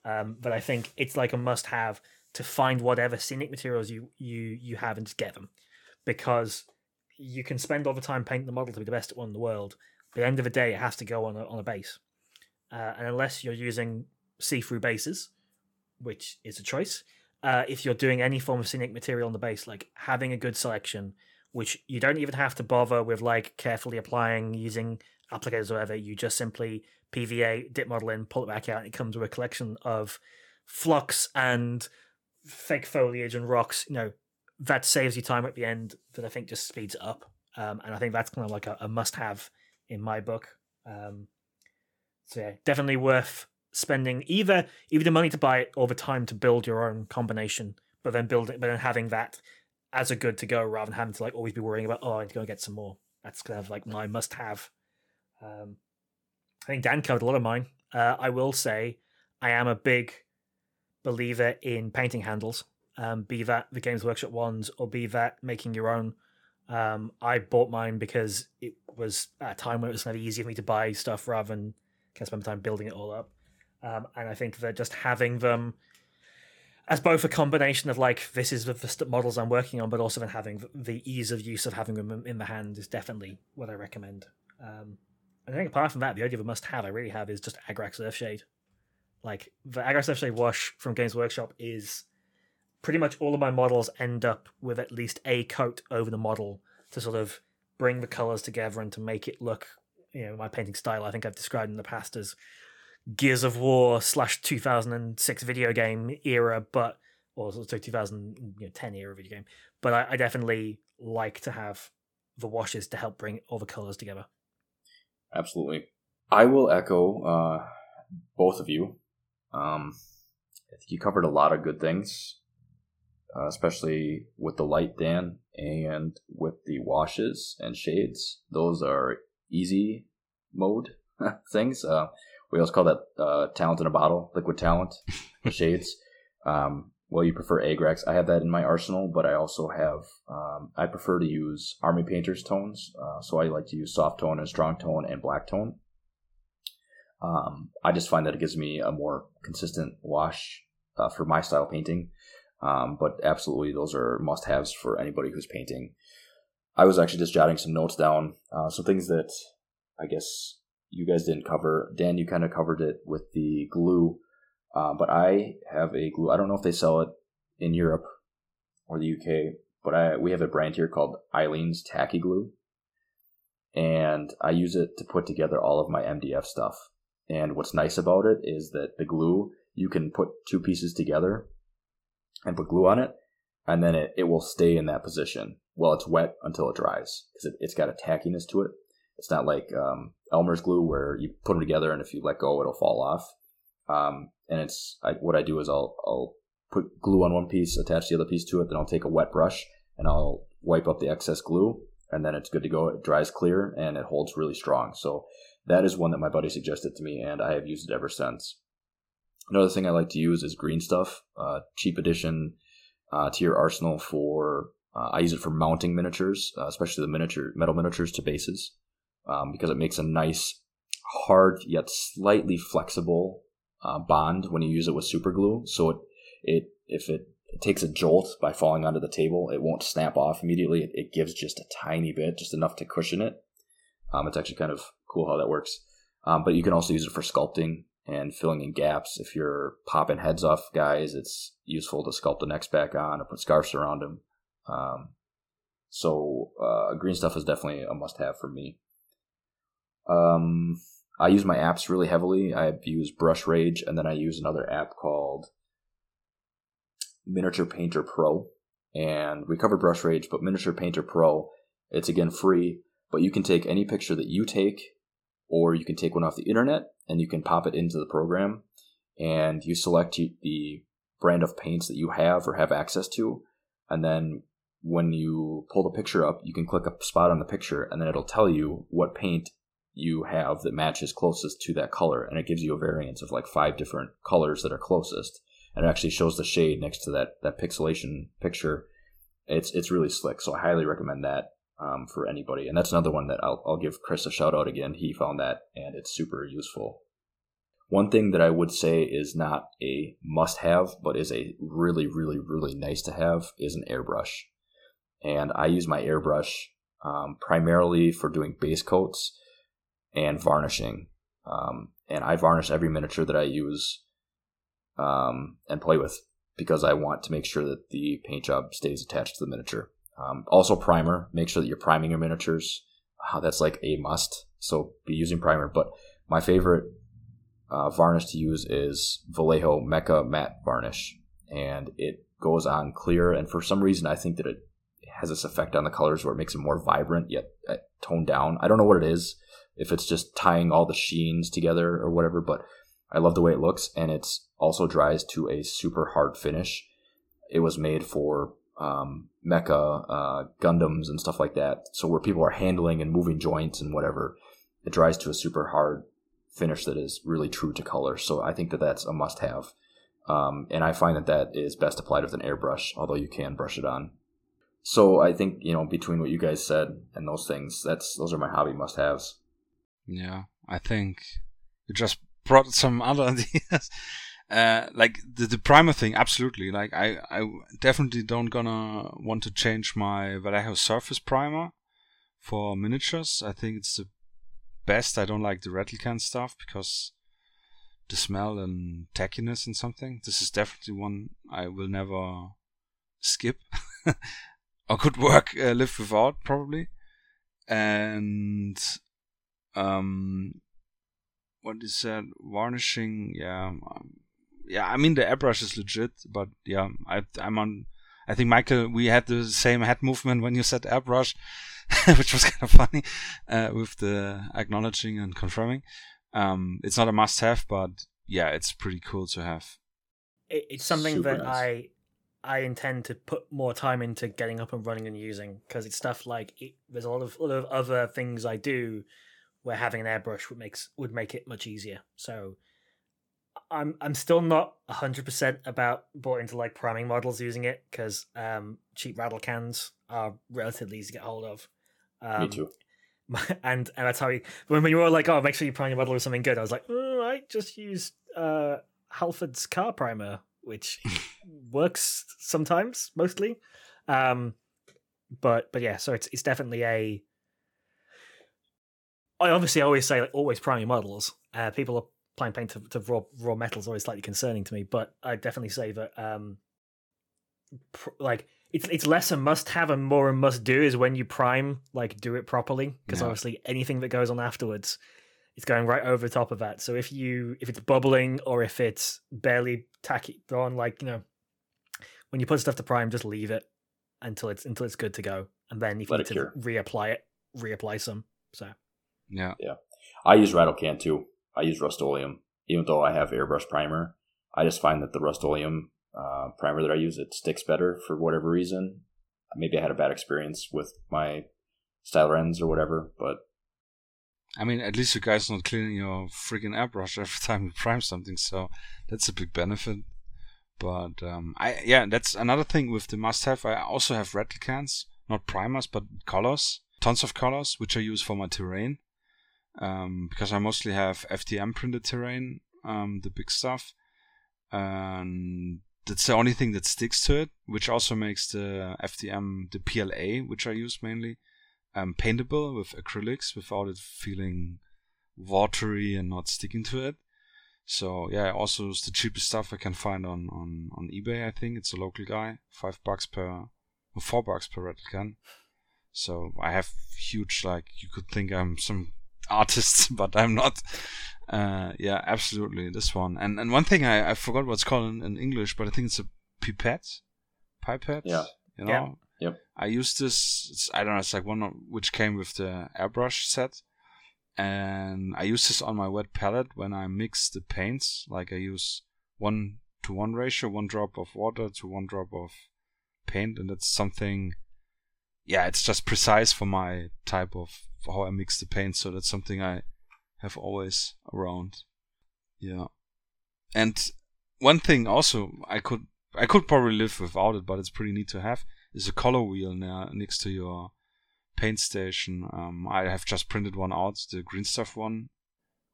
Um, but I think it's like a must-have to find whatever scenic materials you you you have and to get them, because you can spend all the time painting the model to be the best at one in the world. But at the end of the day, it has to go on a, on a base, uh, and unless you're using see-through bases, which is a choice, uh, if you're doing any form of scenic material on the base, like having a good selection which you don't even have to bother with like carefully applying using applicators or whatever. You just simply PVA, dip model in, pull it back out, and it comes with a collection of flocks and fake foliage and rocks. You know, that saves you time at the end, that I think just speeds it up. Um, and I think that's kind of like a, a must have in my book. Um, so yeah, definitely worth spending either either the money to buy it or the time to build your own combination, but then building but then having that as a good to go rather than having to like always be worrying about oh I need to go and get some more. That's kind of like my must have. Um, I think Dan covered a lot of mine. Uh, I will say I am a big believer in painting handles, um, be that the Games Workshop ones or be that making your own. Um, I bought mine because it was at a time when it was kind of easier for me to buy stuff rather than kind of spend time building it all up. Um, and I think that just having them as both a combination of like this is the, the models I'm working on, but also then having the ease of use of having them in the hand is definitely what I recommend. Um, I think apart from that, the only other must have I really have is just Agrax Earthshade. Like the Agrax Earthshade wash from Games Workshop is pretty much all of my models end up with at least a coat over the model to sort of bring the colors together and to make it look, you know, my painting style. I think I've described in the past as Gears of War slash 2006 video game era, but or so 2010 era video game. But I, I, definitely like to have the washes to help bring all the colors together. Absolutely, I will echo uh, both of you. Um, I think you covered a lot of good things, uh, especially with the light, Dan, and with the washes and shades. Those are easy mode things. Uh, we also call that uh, talent in a bottle, liquid talent, shades. Um, well, you prefer Agrax. I have that in my arsenal, but I also have, um, I prefer to use Army Painter's tones. Uh, so I like to use soft tone and strong tone and black tone. Um, I just find that it gives me a more consistent wash uh, for my style painting. Um, but absolutely, those are must haves for anybody who's painting. I was actually just jotting some notes down, uh, some things that I guess you guys didn't cover. Dan, you kind of covered it with the glue. Uh, but I have a glue. I don't know if they sell it in Europe or the UK, but I we have a brand here called Aleene's Tacky Glue, and I use it to put together all of my MDF stuff. And what's nice about it is that the glue you can put two pieces together and put glue on it, and then it, it will stay in that position while it's wet until it dries because it, it's got a tackiness to it. It's not like um, Elmer's glue where you put them together and if you let go, it'll fall off. Um, and it's I, what I do is I'll I'll put glue on one piece, attach the other piece to it, then I'll take a wet brush and I'll wipe up the excess glue, and then it's good to go. It dries clear and it holds really strong. So that is one that my buddy suggested to me, and I have used it ever since. Another thing I like to use is green stuff, uh, cheap addition uh, to your arsenal for. Uh, I use it for mounting miniatures, uh, especially the miniature metal miniatures to bases, um, because it makes a nice, hard yet slightly flexible uh, bond when you use it with super glue. So it, it if it, takes a jolt by falling onto the table, it won't snap off immediately. It, it gives just a tiny bit, just enough to cushion it. Um, it's actually kind of cool how that works. Um, but you can also use it for sculpting and filling in gaps. If you're popping heads off guys, it's useful to sculpt the necks back on or put scarves around them. Um, so uh, green stuff is definitely a must-have for me. Um, I use my apps really heavily. I use Brush Rage, and then I use another app called Miniature Painter Pro. And we covered Brush Rage, but Miniature Painter Pro, it's again free, but you can take any picture that you take, or you can take one off the internet and you can pop it into the program, and you select the brand of paints that you have or have access to, and then when you pull the picture up, you can click a spot on the picture, and then it'll tell you what paint you have that matches closest to that color, and it gives you a variance of like five different colors that are closest, and it actually shows the shade next to that that pixelation picture. It's it's really slick, so I highly recommend that um, for anybody. And that's another one that I'll I'll give Chris a shout out again. He found that, and it's super useful. One thing that I would say is not a must have, but is a really, really, really nice to have is an airbrush. And I use my airbrush um, primarily for doing base coats and varnishing. Um, and I varnish every miniature that I use um, and play with because I want to make sure that the paint job stays attached to the miniature. Um, also, primer. Make sure that you're priming your miniatures. Uh, that's like a must. So be using primer. But my favorite uh, varnish to use is Vallejo Mecha Matte Varnish, and it goes on clear. And for some reason, I think that it has this effect on the colors where it makes it more vibrant yet uh, toned down. I don't know what it is if it's just tying all the sheens together or whatever, but I love the way it looks and it's also dries to a super hard finish. It was made for um, mecha uh, Gundams and stuff like that. So where people are handling and moving joints and whatever, it dries to a super hard finish that is really true to color. So I think that that's a must have. Um, and I find that that is best applied with an airbrush, although you can brush it on. So I think you know between what you guys said and those things, that's those are my hobby must haves. Yeah, I think you just brought some other ideas. Uh, like the, the primer thing, absolutely. Like I, I definitely don't gonna want to change my Vallejo Surface primer for miniatures. I think it's the best. I don't like the rattle can stuff because the smell and tackiness and something. This is definitely one I will never skip or could work uh, live without probably. And um, what is that? Varnishing, yeah, um, yeah. I mean the airbrush is legit, but yeah, I I'm on. I think Michael, we had the same head movement when you said airbrush, which was kind of funny uh, with the acknowledging and confirming. Um, it's not a must-have, but yeah, it's pretty cool to have. It's something Super that nice. I I intend to put more time into getting up and running and using because it's stuff like it, there's a lot of a lot of other things I do where having an airbrush would makes would make it much easier. So I'm I'm still not hundred percent about bought into like priming models using it because um, cheap rattle cans are relatively easy to get hold of. Um, Me too. And and that's how you when you were like, oh, make sure you prime your model with something good. I was like, oh, I just used uh, Halford's car primer, which works sometimes, mostly. Um, but but yeah, so it's it's definitely a I obviously always say like always prime your models. Uh, people are applying paint to, to raw raw metal is always slightly concerning to me. But I definitely say that um, pr- like it's it's less a must have and more a must do is when you prime like do it properly because Yeah. obviously anything that goes on afterwards it's going right over the top of that so if you if it's bubbling or if it's barely tacky on like you know when you put stuff to prime just leave it until it's until it's good to go and then if you need to cure. reapply it reapply some so Yeah. Yeah. I use rattle can too. I use Rust-Oleum, even though I have airbrush primer. I just find that the Rust-Oleum uh, primer that I use it sticks better for whatever reason. Maybe I had a bad experience with my Stynylrez or whatever, but I mean, at least you guys not cleaning your freaking airbrush every time you prime something, so that's a big benefit. But um, I yeah, that's another thing with the must-have. I also have rattle cans, not primers, but colors, tons of colors, which I use for my terrain. Um, because I mostly have FDM printed terrain, um, the big stuff, and that's the only thing that sticks to it, which also makes the FDM, the PLA, which I use mainly, um, paintable with acrylics without it feeling watery and not sticking to it. So yeah, also it's the cheapest stuff I can find on, on, on eBay. I think it's a local guy, five bucks per, four bucks per rattle can. So I have huge like you could think I'm some artist, but I'm not. Uh, yeah, absolutely this one. And and one thing I, I forgot what's called in, in English, but I think it's a pipette, pipette. Yeah. you know. Yeah. Yep. I used this. It's, I don't know. It's like one of, which came with the airbrush set, and I use this on my wet palette when I mix the paints. Like I use one to one ratio, one drop of water to one drop of paint, and that's something. Yeah, it's just precise for my type of for how I mix the paint. So that's something I have always around. Yeah, and one thing also I could I could probably live without it, but it's pretty neat to have is a color wheel now next to your paint station. Um, I have just printed one out, the Green Stuff one,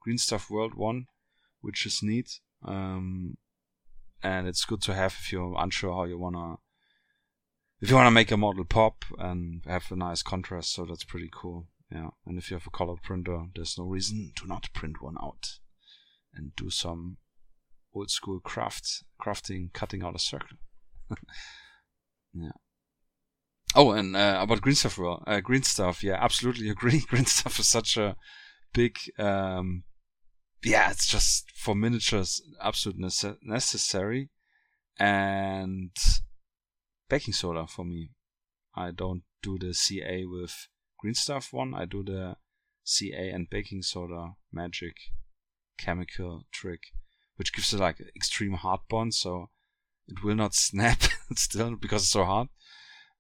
Green Stuff World one, which is neat. Um, and it's good to have if you're unsure how you wanna, if you wanna make a model pop and have a nice contrast. So that's pretty cool. Yeah, and if you have a color printer, there's no reason to not print one out and do some old school craft crafting, cutting out a circle. yeah. Oh, and uh, about green stuff, well, uh, green stuff. Yeah, absolutely agree. Green stuff is such a big. Um, yeah, it's just for miniatures, absolute nece- necessary, and baking soda for me. I don't do the CA with green stuff one. I do the CA and baking soda magic chemical trick, which gives it like extreme hard bond, so it will not snap still because it's so hard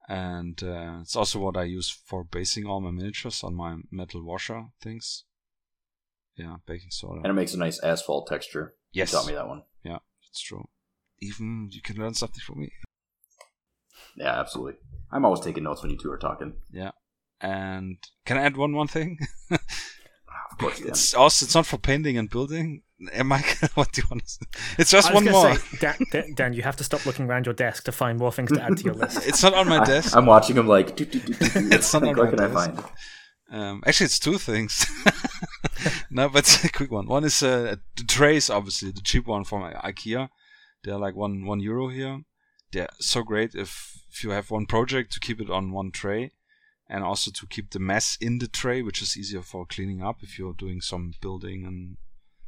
and uh, it's also what I use for basing all my miniatures on my metal washer things. Yeah, baking soda. and it makes a nice asphalt texture. Yes. You taught me that one. Yeah, it's true. Even you can learn something from me. Yeah, absolutely. I'm always taking notes when you two are talking. Yeah, and can I add one one thing? Of course, Dan. it's also it's not for painting and building. Am I? what do you want? To say? It's just I was one more. say, Dan, Dan, Dan, you have to stop looking around your desk to find more things to add to your list. It's not on my desk. I, desk. am watching him like. "Do, do, do, do, do." It's not like, on what my can I find? Um, actually, it's two things. no, but it's a quick one. One is uh, the trays, obviously, the cheap one from IKEA. They're like one one euro here. They're so great if if you have one project to keep it on one tray, and also to keep the mess in the tray, which is easier for cleaning up if you're doing some building and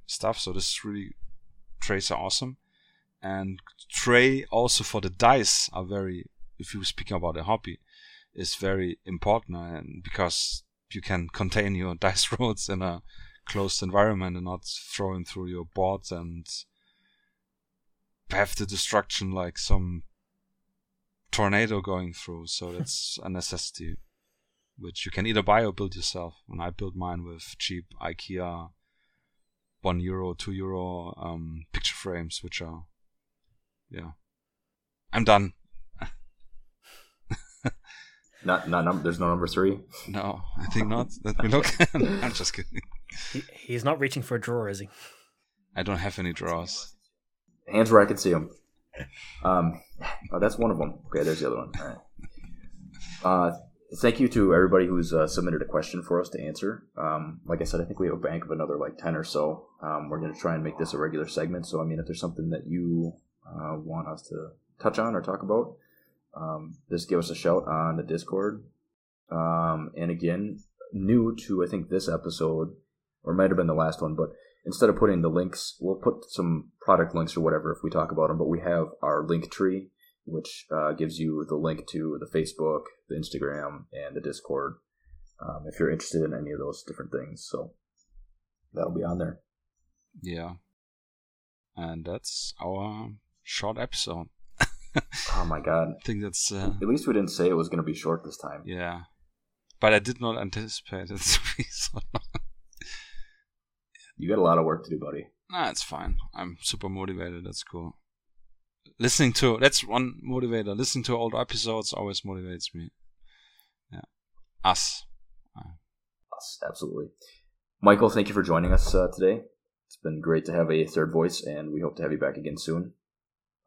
stuff. So this is really trays are awesome, and tray also for the dice are very. If you're speaking about a hobby, is very important uh, and because you can contain your dice rolls in a closed environment and not throwing through your boards and have the destruction like some tornado going through. So that's a necessity, which you can either buy or build yourself. And I built mine with cheap IKEA one euro, two euro um, picture frames, which are yeah. I'm done. Not, not num- There's no number three. No, I think not. Let me look. I'm just kidding. He, he's not reaching for a drawer, is he? I don't have any drawers. Hands where I can see them. Um, oh, that's one of them. Okay, there's the other one. All right. Uh, thank you to everybody who's uh, submitted a question for us to answer. Um, like I said, I think we have a bank of another like ten or so. Um, we're going to try and make this a regular segment. So I mean, if there's something that you uh, want us to touch on or talk about, um, just give us a shout on the Discord. Um, and again, new to I think this episode, or might have been the last one, but instead of putting the links, we'll put some product links or whatever if we talk about them. But we have our Linktree, which uh, gives you the link to the Facebook, the Instagram, and the Discord um, if you're interested in any of those different things. So that'll be on there. Yeah. And that's our short episode. oh my god! I think that's. Uh, At least we didn't say it was going to be short this time. Yeah, but I did not anticipate it to be so long. You got a lot of work to do, buddy. Nah, it's fine. I'm super motivated. That's cool. Listening to that's one motivator. Listening to old episodes always motivates me. Yeah, us. Us, absolutely. Michael, thank you for joining us uh, today. It's been great to have a third voice, and we hope to have you back again soon.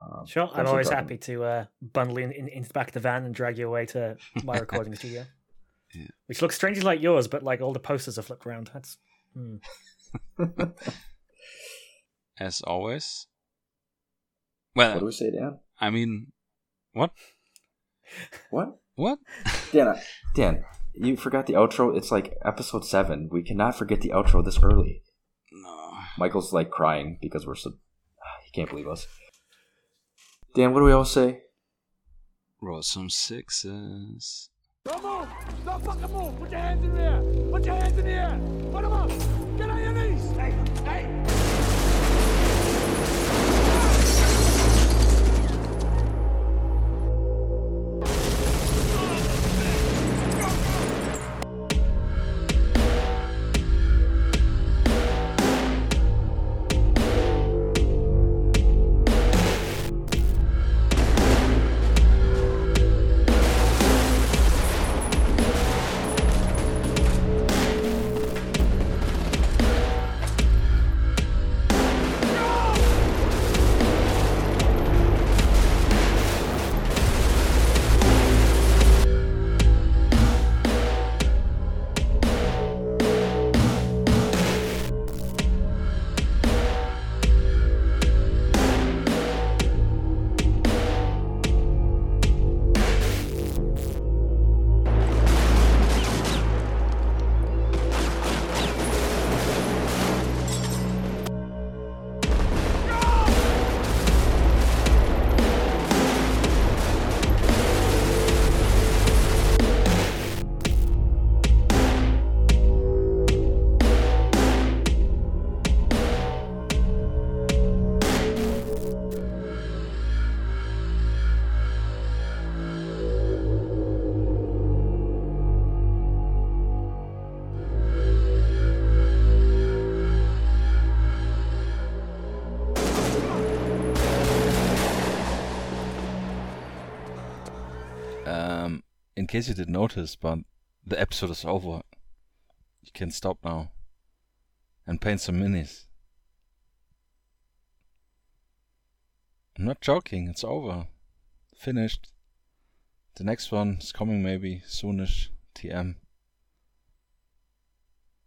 Um, sure, I'm always talking. happy to uh, bundle in, in, into the back of the van and drag you away to my recording studio, yeah. which looks strangely like yours, but like all the posters are flipped around. That's hmm. as always. Well, what do we say, Dan? I mean, what? What? What? Dan, Dan, you forgot the outro. It's like episode seven. We cannot forget the outro this early. No. Michael's like crying because we're so. He can't believe us. Dan, what do we all say? Roll some sixes. Don't move! Stop fucking move! Put your hands in the air! Put your hands in the air! Put them up! Get on your knees! Hey! Hey! Case you didn't notice, but the episode is over. You can stop now and paint some minis. I'm not joking, it's over. Finished. The next one is coming maybe soonish. TM.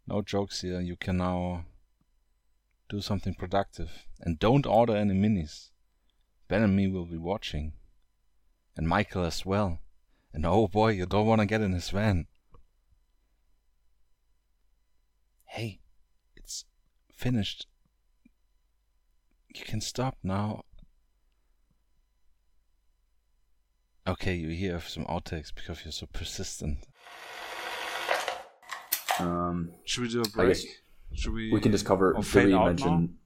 No jokes here, you can now do something productive. And don't order any minis. Ben and me will be watching. And Michael as well. And oh boy, you don't want to get in his van. Hey, it's finished. You can stop now. Okay, you hear some outtakes because you're so persistent. Um, Should we do a break? Should we? we can just cover. or Did fade we mention?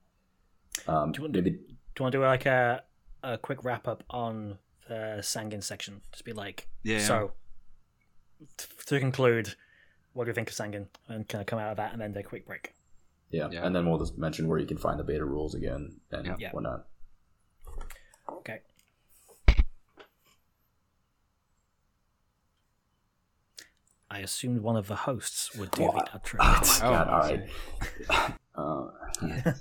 Um, Do you want to- maybe Do you want to do like a a quick wrap up on the Sangin section? Just be like, Yeah. so t- to conclude, what do you think of Sangin? And kind of come out of that and then do a quick break. yeah. Yeah. and then we'll just mention where you can find the beta rules again and Yeah. Yeah. whatnot. Okay. I assumed one of the hosts would do Well, the outro. Oh my Oh, god! All okay. right, uh,